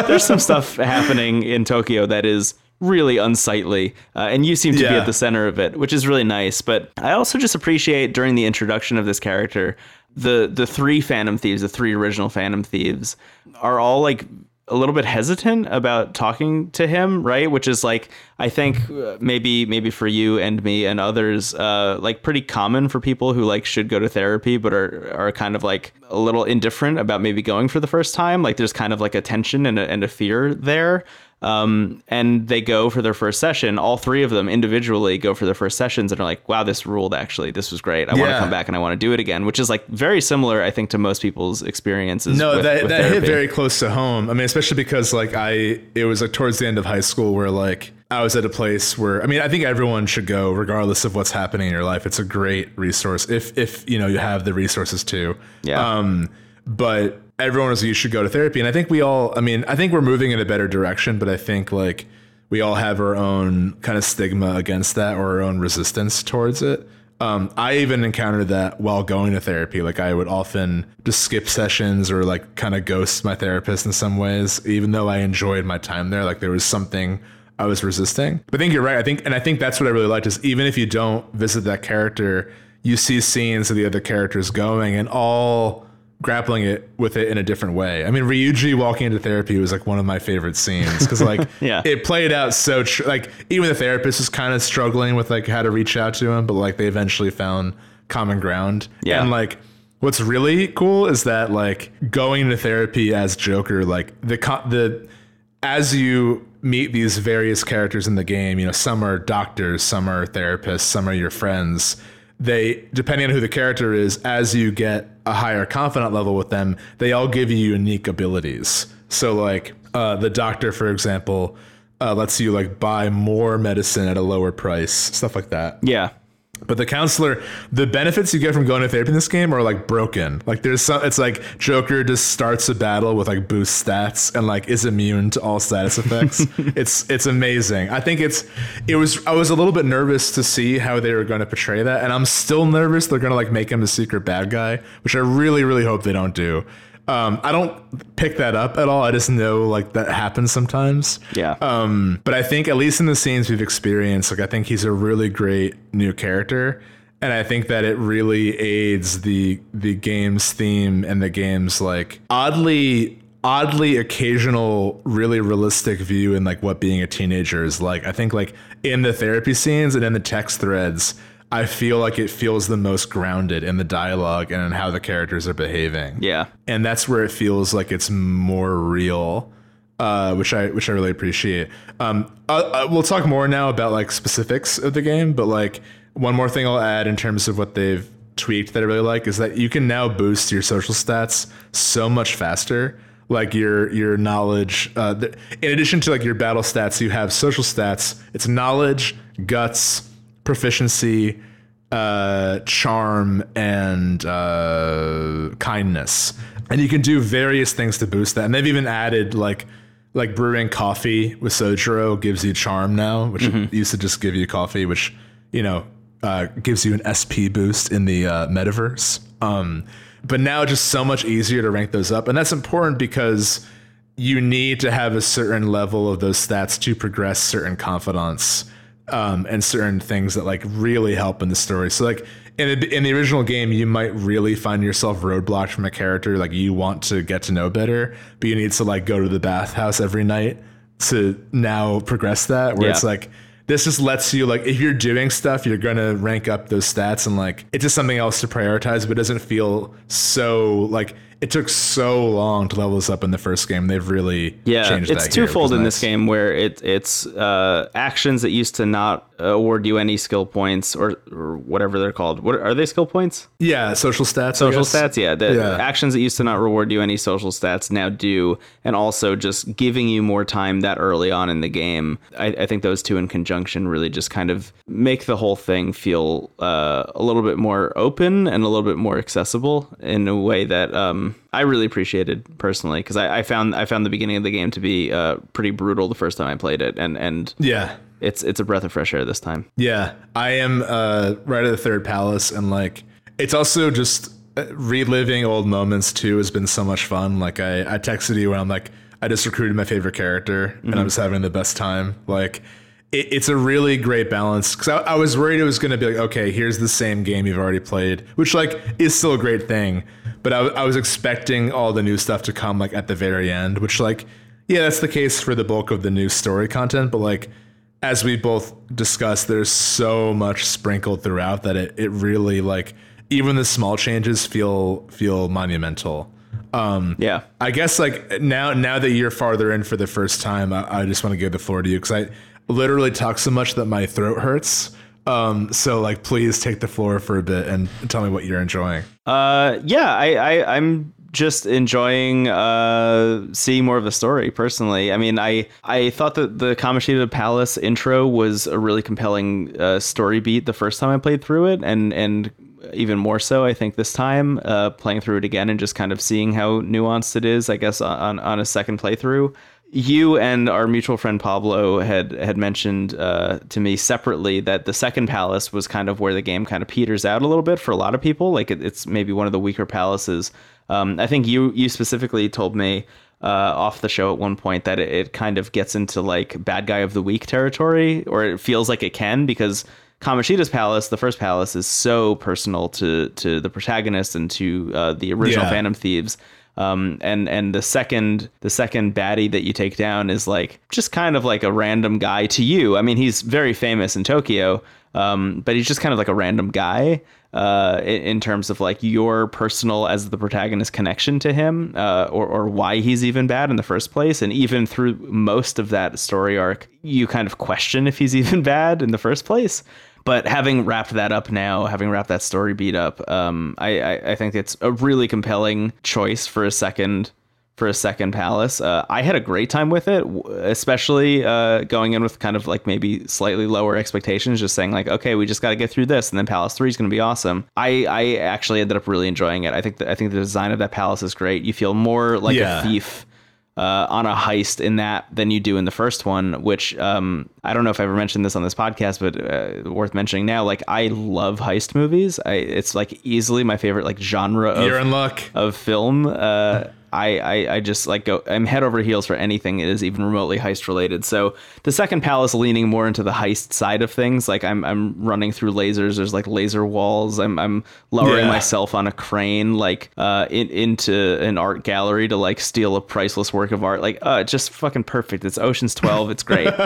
there's some stuff happening in tokyo that is really unsightly uh, and you seem to be at the center of it which is really nice but i also just appreciate during the introduction of this character the the three phantom thieves the three original phantom thieves are all like a little bit hesitant about talking to him, right? Which is like I think uh, maybe maybe for you and me and others, uh, like pretty common for people who like should go to therapy but are are kind of like a little indifferent about maybe going for the first time. Like there's kind of like a tension and a, and a fear there. Um, and they go for their first session. All three of them individually go for their first sessions and are like, "Wow, this ruled! Actually, this was great. I want to come back and I want to do it again." Which is like very similar, I think, to most people's experiences. no, with, that with that hit very close to home. I mean, especially because like I, it was like towards the end of high school where like I was at a place where I mean, I think everyone should go regardless of what's happening in your life. It's a great resource if if you know you have the resources to. Yeah. Um, but everyone was you should go to therapy, and I think we all. I mean, I think we're moving in a better direction, but I think like we all have our own kind of stigma against that or our own resistance towards it. Um, I even encountered that while going to therapy. Like I would often just skip sessions or like kind of ghost my therapist in some ways, even though I enjoyed my time there. Like there was something I was resisting. But I think you're right. I think, and I think that's what I really liked is even if you don't visit that character, you see scenes of the other characters going and all grappling it with it in a different way. I mean, Ryuji walking into therapy was like one of my favorite scenes because like Yeah. it played out so tr- like even the therapist was kind of struggling with like how to reach out to him, but like they eventually found common ground. Yeah. and like. What's really cool is that like going to therapy as Joker, like the co- the as you meet these various characters in the game, you know, some are doctors, some are therapists, some are your friends. They, depending on who the character is, as you get a higher confident level with them, they all give you unique abilities. So, like uh, the doctor, for example, uh, lets you like buy more medicine at a lower price, stuff like that. Yeah. But the counselor, the benefits you get from going to therapy in this game are like broken. Like there's some, it's like Joker just starts a battle with like boost stats and like is immune to all status effects. it's it's amazing. I think it's it was I was a little bit nervous to see how they were going to portray that, and I'm still nervous they're going to like make him a secret bad guy, which I really really hope they don't do. Um, I don't pick that up at all. I just know like that happens sometimes. Yeah. Um, but I think at least in the scenes we've experienced, like I think he's a really great new character, and I think that it really aids the the game's theme and the game's like oddly oddly occasional really realistic view in like what being a teenager is like. I think like in the therapy scenes and in the text threads, I feel like it feels the most grounded in the dialogue and in how the characters are behaving yeah. and that's where it feels like it's more real uh, which I which I really appreciate. Um, uh, uh, we'll talk more now about like specifics of the game, but like one more thing I'll add in terms of what they've tweaked that I really like is that you can now boost your social stats so much faster. Like your your knowledge, uh, th- in addition to like your battle stats, you have social stats. It's knowledge, guts, proficiency, uh, charm, and uh, kindness. And you can do various things to boost that. And they've even added like like brewing coffee with Sojiro gives you charm now, which used to just give you coffee, which you know uh, gives you an SP boost in the uh, metaverse. Um, but now it's just so much easier to rank those up, and that's important because you need to have a certain level of those stats to progress certain confidants um, and certain things that like really help in the story. So like in the, in the original game, you might really find yourself roadblocked from a character like you want to get to know better, but you need to like go to the bathhouse every night to now progress that. Where Yeah. it's like this just lets you like if you're doing stuff, you're gonna rank up those stats and like it's just something else to prioritize, but it doesn't feel so like it took so long to level this up in the first game. They've really Yeah, changed it's that here, which twofold in this game where it it's uh, actions that used to not award you any skill points or, or whatever they're called. What are they skill points? Yeah, social stats. Social stats, yeah. The Yeah. actions that used to not reward you any social stats now do, and also just giving you more time that early on in the game. I, I think those two in conjunction really just kind of make the whole thing feel uh, a little bit more open and a little bit more accessible in a way that um, I really appreciated it personally because I, I found I found the beginning of the game to be uh, pretty brutal the first time I played it, and and Yeah. it's it's a breath of fresh air this time. Yeah, I am uh, right at the third palace, and like it's also just uh, reliving old moments too has been so much fun. Like I, I texted you when I'm like I just recruited my favorite character, and I'm just having the best time. Like it, it's a really great balance because I, I was worried it was going to be like okay, here's the same game you've already played, which like is still a great thing, but I was expecting all the new stuff to come like at the very end, which like yeah, that's the case for the bulk of the new story content, but like as we both discussed, there's so much sprinkled throughout that it, it really like even the small changes feel feel monumental. Um, Yeah, I guess like now now that you're farther in for the first time, I, I just want to give the floor to you because I literally talk so much that my throat hurts. Um, so like please take the floor for a bit and tell me what you're enjoying. Uh, yeah, I, I I'm just enjoying uh seeing more of the story personally. I mean, I I thought that the Kamoshida Palace intro was a really compelling uh, story beat the first time I played through it, and and even more so I think this time uh, playing through it again and just kind of seeing how nuanced it is. I guess on on a second playthrough. You and our mutual friend Pablo had had mentioned uh, to me separately that the second palace was kind of where the game kind of peters out a little bit for a lot of people. Like it, it's maybe one of the weaker palaces. Um, I think you you specifically told me uh, off the show at one point that it, it kind of gets into like bad guy of the week territory, or it feels like it can because Kamoshida's palace, the first palace, is so personal to to the protagonist and to uh, the original Yeah. Phantom Thieves. Um, and and the second the second baddie that you take down is like just kind of like a random guy to you. I mean, he's very famous in Tokyo, um, but he's just kind of like a random guy uh, in, terms of like your personal as the protagonist connection to him, uh, or or why he's even bad in the first place. And even through most of that story arc, you kind of question if he's even bad in the first place. But having wrapped that up now, having wrapped that story beat up, um, I, I, I think it's a really compelling choice for a second for a second palace. Uh, I had a great time with it, especially uh, going in with kind of like maybe slightly lower expectations, just saying like, okay, we just got to get through this, and then Palace Three is going to be awesome. I, I actually ended up really enjoying it. I think that I think the design of that palace is great. You feel more like Yeah. a thief uh, on a heist in that than you do in the first one, which um, I don't know if I ever mentioned this on this podcast, but uh, worth mentioning now. Like I love heist movies. I it's like easily my favorite like genre of You're in luck. of film. Uh, I, I I just like go. I'm head over heels for anything that is even remotely heist related. So the second palace leaning more into the heist side of things. Like I'm I'm running through lasers. There's like laser walls. I'm I'm lowering Yeah. myself on a crane like uh in, into an art gallery to like steal a priceless work of art. Like uh it's just fucking perfect. It's Ocean's Twelve. It's great.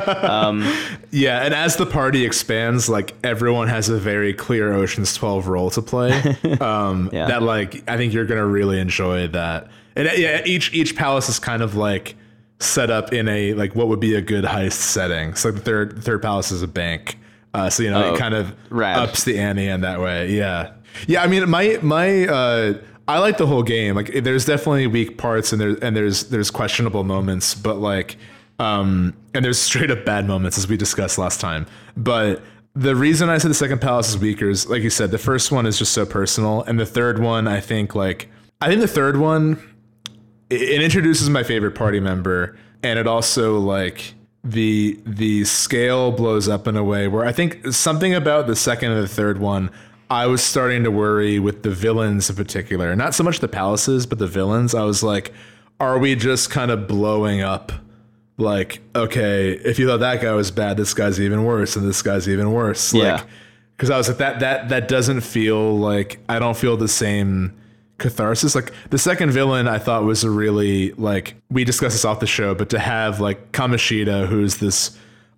Yeah, and as the party expands, like everyone has a very clear Ocean's 12 role to play. Um, Yeah. That like I think you're gonna really enjoy that. And yeah, each each palace is kind of like set up in a like what would be a good heist setting. So the third the third palace is a bank. Uh, so you know Oh, it kind of rad. ups the ante in that way. Yeah, yeah. I mean, my my uh, I like the whole game. Like, there's definitely weak parts and there and there's there's questionable moments, but like, um, and there's straight up bad moments as we discussed last time. But the reason I said the second palace is weaker is, like you said, the first one is just so personal, and the third one, I think, like, I think the third one it introduces my favorite party member and it also like the the scale blows up in a way where I think something about the second and the third one I was starting to worry with the villains in particular. Not so much the palaces, but the villains. I was like, are we just kind of blowing up like, okay, if you thought that guy was bad, this guy's even worse, and this guy's even worse. Yeah. Like because I was like that that that doesn't feel like I don't feel the same catharsis. Like the second villain, I thought was a really like we discussed this off the show, but to have like Kamoshida, who's this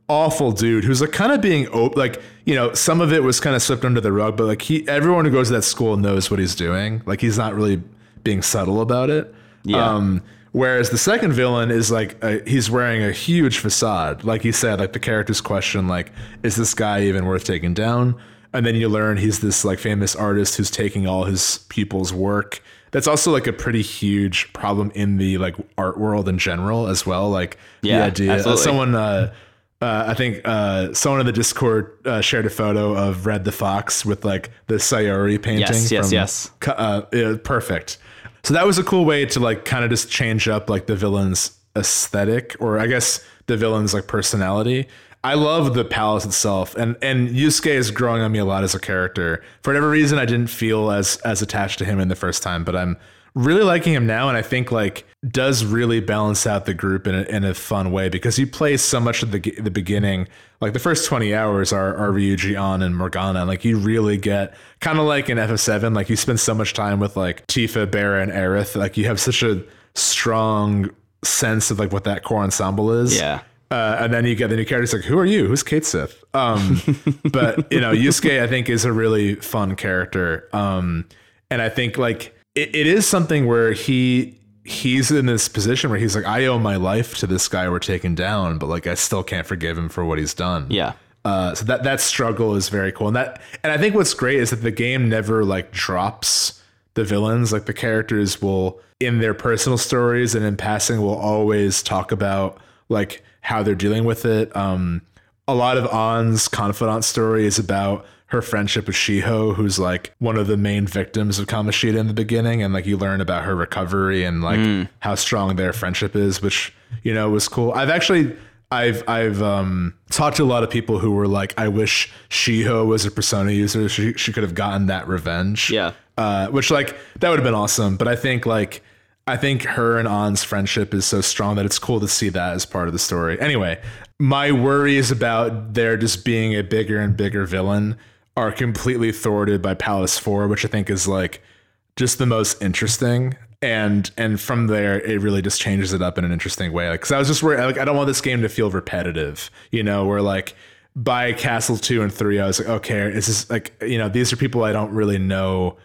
awful dude, who's like kind of being op- like you know some of it was kind of swept under the rug, but like he everyone who goes to that school knows what he's doing. Like he's not really being subtle about it. Yeah. Um, Whereas the second villain is like a, he's wearing a huge facade, like you said, like the character's question, like is this guy even worth taking down? And then you learn he's this like famous artist who's taking all his people's work. That's also like a pretty huge problem in the like art world in general as well. Like Yeah, the idea, absolutely. someone, uh, uh, I think uh, someone in the Discord uh, shared a photo of Redd the Fox with like the Sayuri painting. Yes, yes, from- yes. uh, yeah, perfect. So that was a cool way to like kind of just change up like the villain's aesthetic, or I guess the villain's like personality. I love the palace itself, and and Yusuke is growing on me a lot as a character. For whatever reason, I didn't feel as as attached to him in the first time, but I'm really liking him now, and I think like does really balance out the group in a, in a fun way because he plays so much at the the beginning. Like the first twenty hours are are Ryuji Ann and Morgana. Like you really get kind of like in FF7, like you spend so much time with like Tifa, Barret, and Aerith. Like you have such a strong sense of like what that core ensemble is. Yeah. Uh, and then you get the new characters like, who are you? Who's Cait Sith? Um, but you know, Yusuke, I think is a really fun character. Um, and I think like it, it is something where he he's in this position where he's like, I owe my life to this guy we're taking down, but like I still can't forgive him for what he's done. Yeah. Uh, so that that struggle is very cool, and that and I think what's great is that the game never like drops the villains. Like the characters will, in their personal stories and in passing, will always talk about like how they're dealing with it. Um, a lot of Ann's confidant story is about her friendship with Shiho, who's like one of the main victims of Kamoshida in the beginning, and like you learn about her recovery and like how strong their friendship is, which you know was cool. I've actually I've I've um, talked to a lot of people who were like, I wish Shiho was a Persona user. She she could have gotten that revenge. Yeah. Uh, which like that would have been awesome. But I think like I think her and Ann's friendship is so strong that it's cool to see that as part of the story. Anyway, my worries about there just being a bigger and bigger villain are completely thwarted by Palace 4, which I think is like just the most interesting. And and from there, it really just changes it up in an interesting way. Like, cause I was just worried, like, I don't want this game to feel repetitive, you know, where like by Castle 2 and 3, I was like, okay, is this like, you know, these are people I don't really know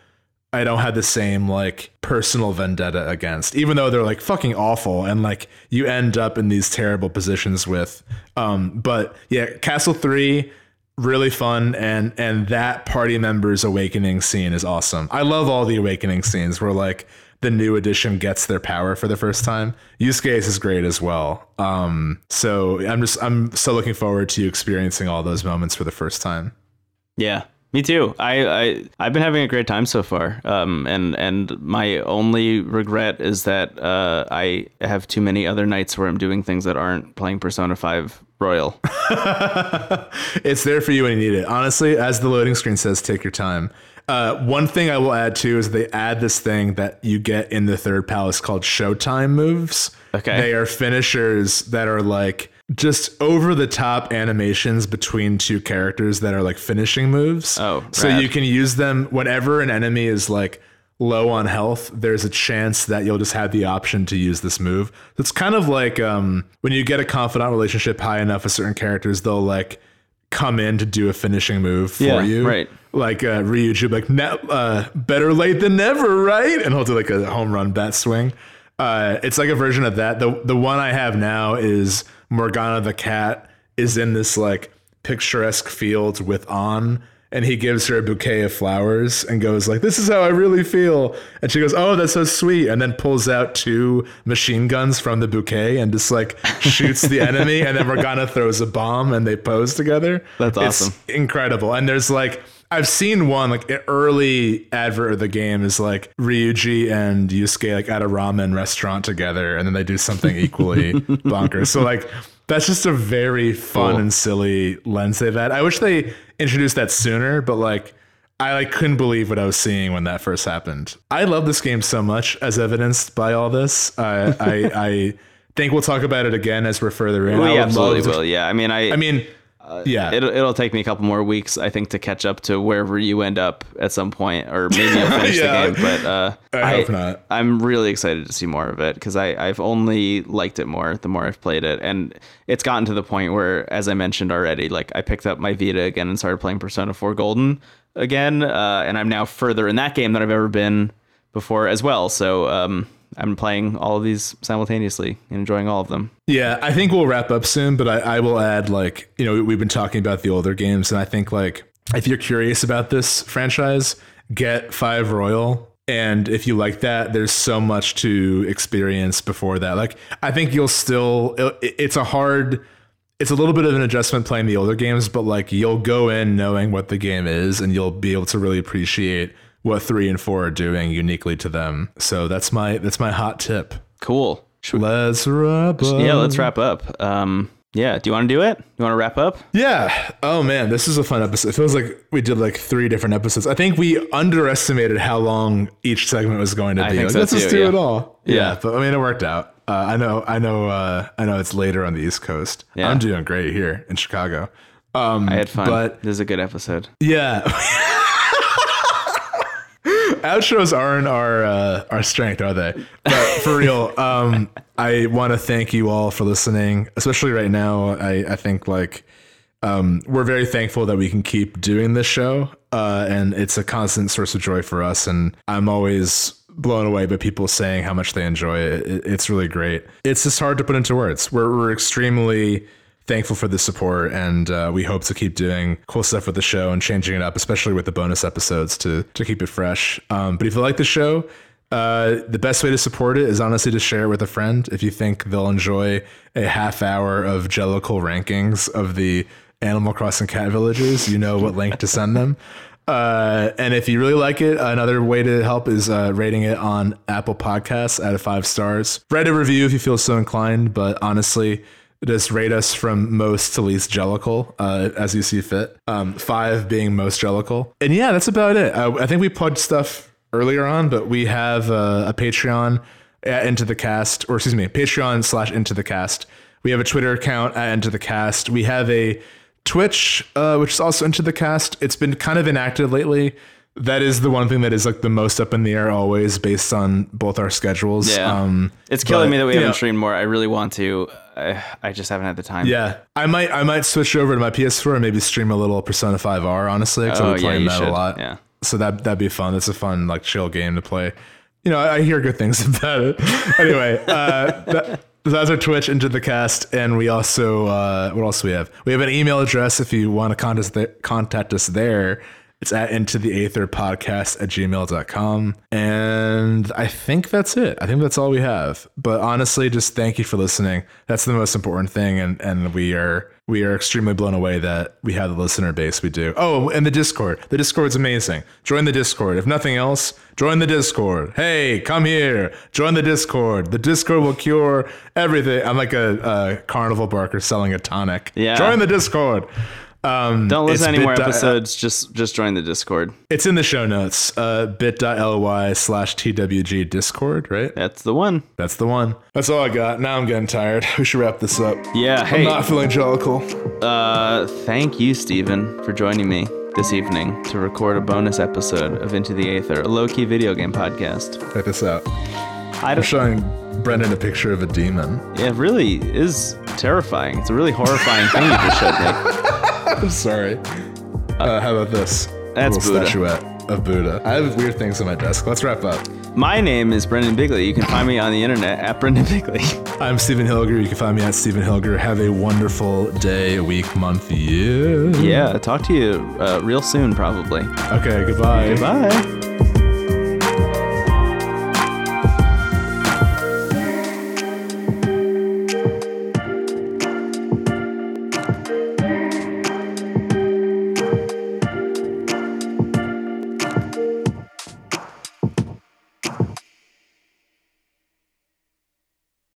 I don't have the same like personal vendetta against, even though they're like fucking awful and like you end up in these terrible positions with. Um, but yeah, Castle Three, really fun, and and that party members awakening scene is awesome. I love all the awakening scenes where like the new edition gets their power for the first time. Yusuke's is great as well. Um, so I'm just I'm so looking forward to you experiencing all those moments for the first time. Yeah, me too. I, I I've been having a great time so far. Um, and and my only regret is that uh, I have too many other nights where I'm doing things that aren't playing Persona Five Royal. it's there for you when you need it. Honestly, as the loading screen says, take your time. Uh, one thing I will add too is they add this thing that you get in the third palace called Showtime moves. Okay. They are finishers that are like just over the top animations between two characters that are like finishing moves. Oh, so you can use them whenever an enemy is like low on health. There's a chance that you'll just have the option to use this move. It's kind of like um, when you get a confidant relationship high enough with certain characters, they'll like come in to do a finishing move for Yeah, you. right. Like uh, Ryuji, like ne- uh, better late than never, right? And he'll do like a home run bat swing. Uh, it's like a version of that. The the one I have now is Morgana the cat is in this like picturesque field with Ann, and he gives her a bouquet of flowers and goes like, "This is how I really feel." And she goes, "Oh, that's so sweet," and then pulls out two machine guns from the bouquet and just like shoots the enemy, and then Morgana throws a bomb and they pose together. That's It's awesome. incredible. And there's like I've seen one like an early advert of the game is like Ryuji and Yusuke like at a ramen restaurant together, and then they do something equally bonkers. So like that's just a very fun Cool. and silly lens they've had. I wish they introduced that sooner, but like I like couldn't believe what I was seeing when that first happened. I love this game so much, as evidenced by all this. I I, I think we'll talk about it again as we're further in. We would absolutely will. Yeah, I mean, I I mean, yeah. it'll it'll take me a couple more weeks, I think, to catch up to wherever you end up at some point, or maybe you'll finish Yeah. the game. But uh, I hope not. I'm really excited to see more of it because I I've only liked it more the more I've played it, and it's gotten to the point where, as I mentioned already, like I picked up my Vita again and started playing Persona 4 Golden again, uh, and I'm now further in that game than I've ever been before as well. So um, I'm playing all of these simultaneously and enjoying all of them. Yeah, I think we'll wrap up soon, but I, I will add like, you know, we've been talking about the older games, and I think like if you're curious about this franchise, get Five Royal. And if you like that, there's so much to experience before that. Like, I think you'll still, it- it's a hard, it's a little bit of an adjustment playing the older games, but like you'll go in knowing what the game is and you'll be able to really appreciate what three and four are doing uniquely to them. So that's my, that's my hot tip. Cool. We- Let's wrap up. yeah, let's wrap up. Um, yeah, do you want to do it? You want to wrap up? Yeah. Oh man, this is a fun episode. It feels like we did like three different episodes. I think we underestimated how long each segment was going to I be. think Like, so let's just too, do yeah. it all. Yeah. Yeah. but I mean, it worked out. Uh, I know. I know. Uh, I know. It's later on the East Coast. Yeah. I'm doing great here in Chicago. Um, I had fun. But this is a good episode. yeah. Outros aren't our uh, our strength, are they? But for real, um, I want to thank you all for listening, especially right now. I, I think like um, we're very thankful that we can keep doing this show, uh, and it's a constant source of joy for us. And I'm always blown away by people saying how much they enjoy it. it it's really great. It's just hard to put into words. We're, we're extremely thankful for the support and uh, we hope to keep doing cool stuff with the show and changing it up especially with the bonus episodes to to keep it fresh um, but if you like the show uh, the best way to support it is honestly to share it with a friend if you think they'll enjoy a half hour of jellicle rankings of the Animal Crossing cat villagers, you know what link to send them. Uh, and if you really like it, another way to help is uh, rating it on Apple Podcasts out of five stars. Write a review if you feel so inclined, but honestly, just rate us from most to least jellicle uh, as you see fit. Um, five being most jellicle. And yeah, that's about it. I, I think we plugged stuff earlier on, but we have uh, a Patreon at Into the Cast, or excuse me, Patreon slash Into the Cast. We have a Twitter account at Into the Cast. We have a Twitch, uh, which is also Into the Cast. It's been kind of inactive lately. That is the one thing that is like the most up in the air always based on both our schedules. Yeah. Um, It's killing but, me that we haven't know, streamed more. I really want to. I, I just haven't had the time. Yeah, I might I might switch over to my PS4 and maybe stream a little Persona 5R. Honestly, because Oh, I've been yeah, playing you that should. a lot. Yeah. So that that'd be fun. That's a fun like chill game to play. You know, I, I hear good things about it. anyway, uh, that, that's our Twitch into the cast, and we also uh, what else do we have? We have an email address if you want to contact contact us there. It's at into the aether podcast at gmail.com. And I think that's it. I think that's all we have. But honestly, just thank you for listening. That's the most important thing. And and we are we are extremely blown away that we have the listener base we do. Oh, and the Discord. The Discord's amazing. Join the Discord. If nothing else, join the Discord. Hey, come here. Join the Discord. The Discord will cure everything. I'm like a, a carnival barker selling a tonic. Yeah. Join the Discord. Um, Don't listen to any more episodes. Just just join the Discord. It's in the show notes. Uh, bit.ly slash TWG Discord, right? That's the one. That's the one. That's all I got. Now I'm getting tired. We should wrap this up. Yeah. I'm Hey. not feeling jellicle. Uh, thank you, Stephen, for joining me this evening to record a bonus episode of Into the Aether, a low-key video game podcast. Check this out. I I'm showing Brendan a picture of a demon. Yeah, It really is terrifying. It's a really horrifying thing you just showed me. I'm sorry. Uh, how about this? That's little Buddha. statuette of Buddha. I have weird things on my desk. Let's wrap up. My name is Brendan Bigley. You can find me on the internet at Brendan Bigley. I'm Stephen Hilger. You can find me at Stephen Hilger. Have a wonderful day, week, month, year. yeah. Talk to you uh, real soon, probably. Okay, goodbye. Bye.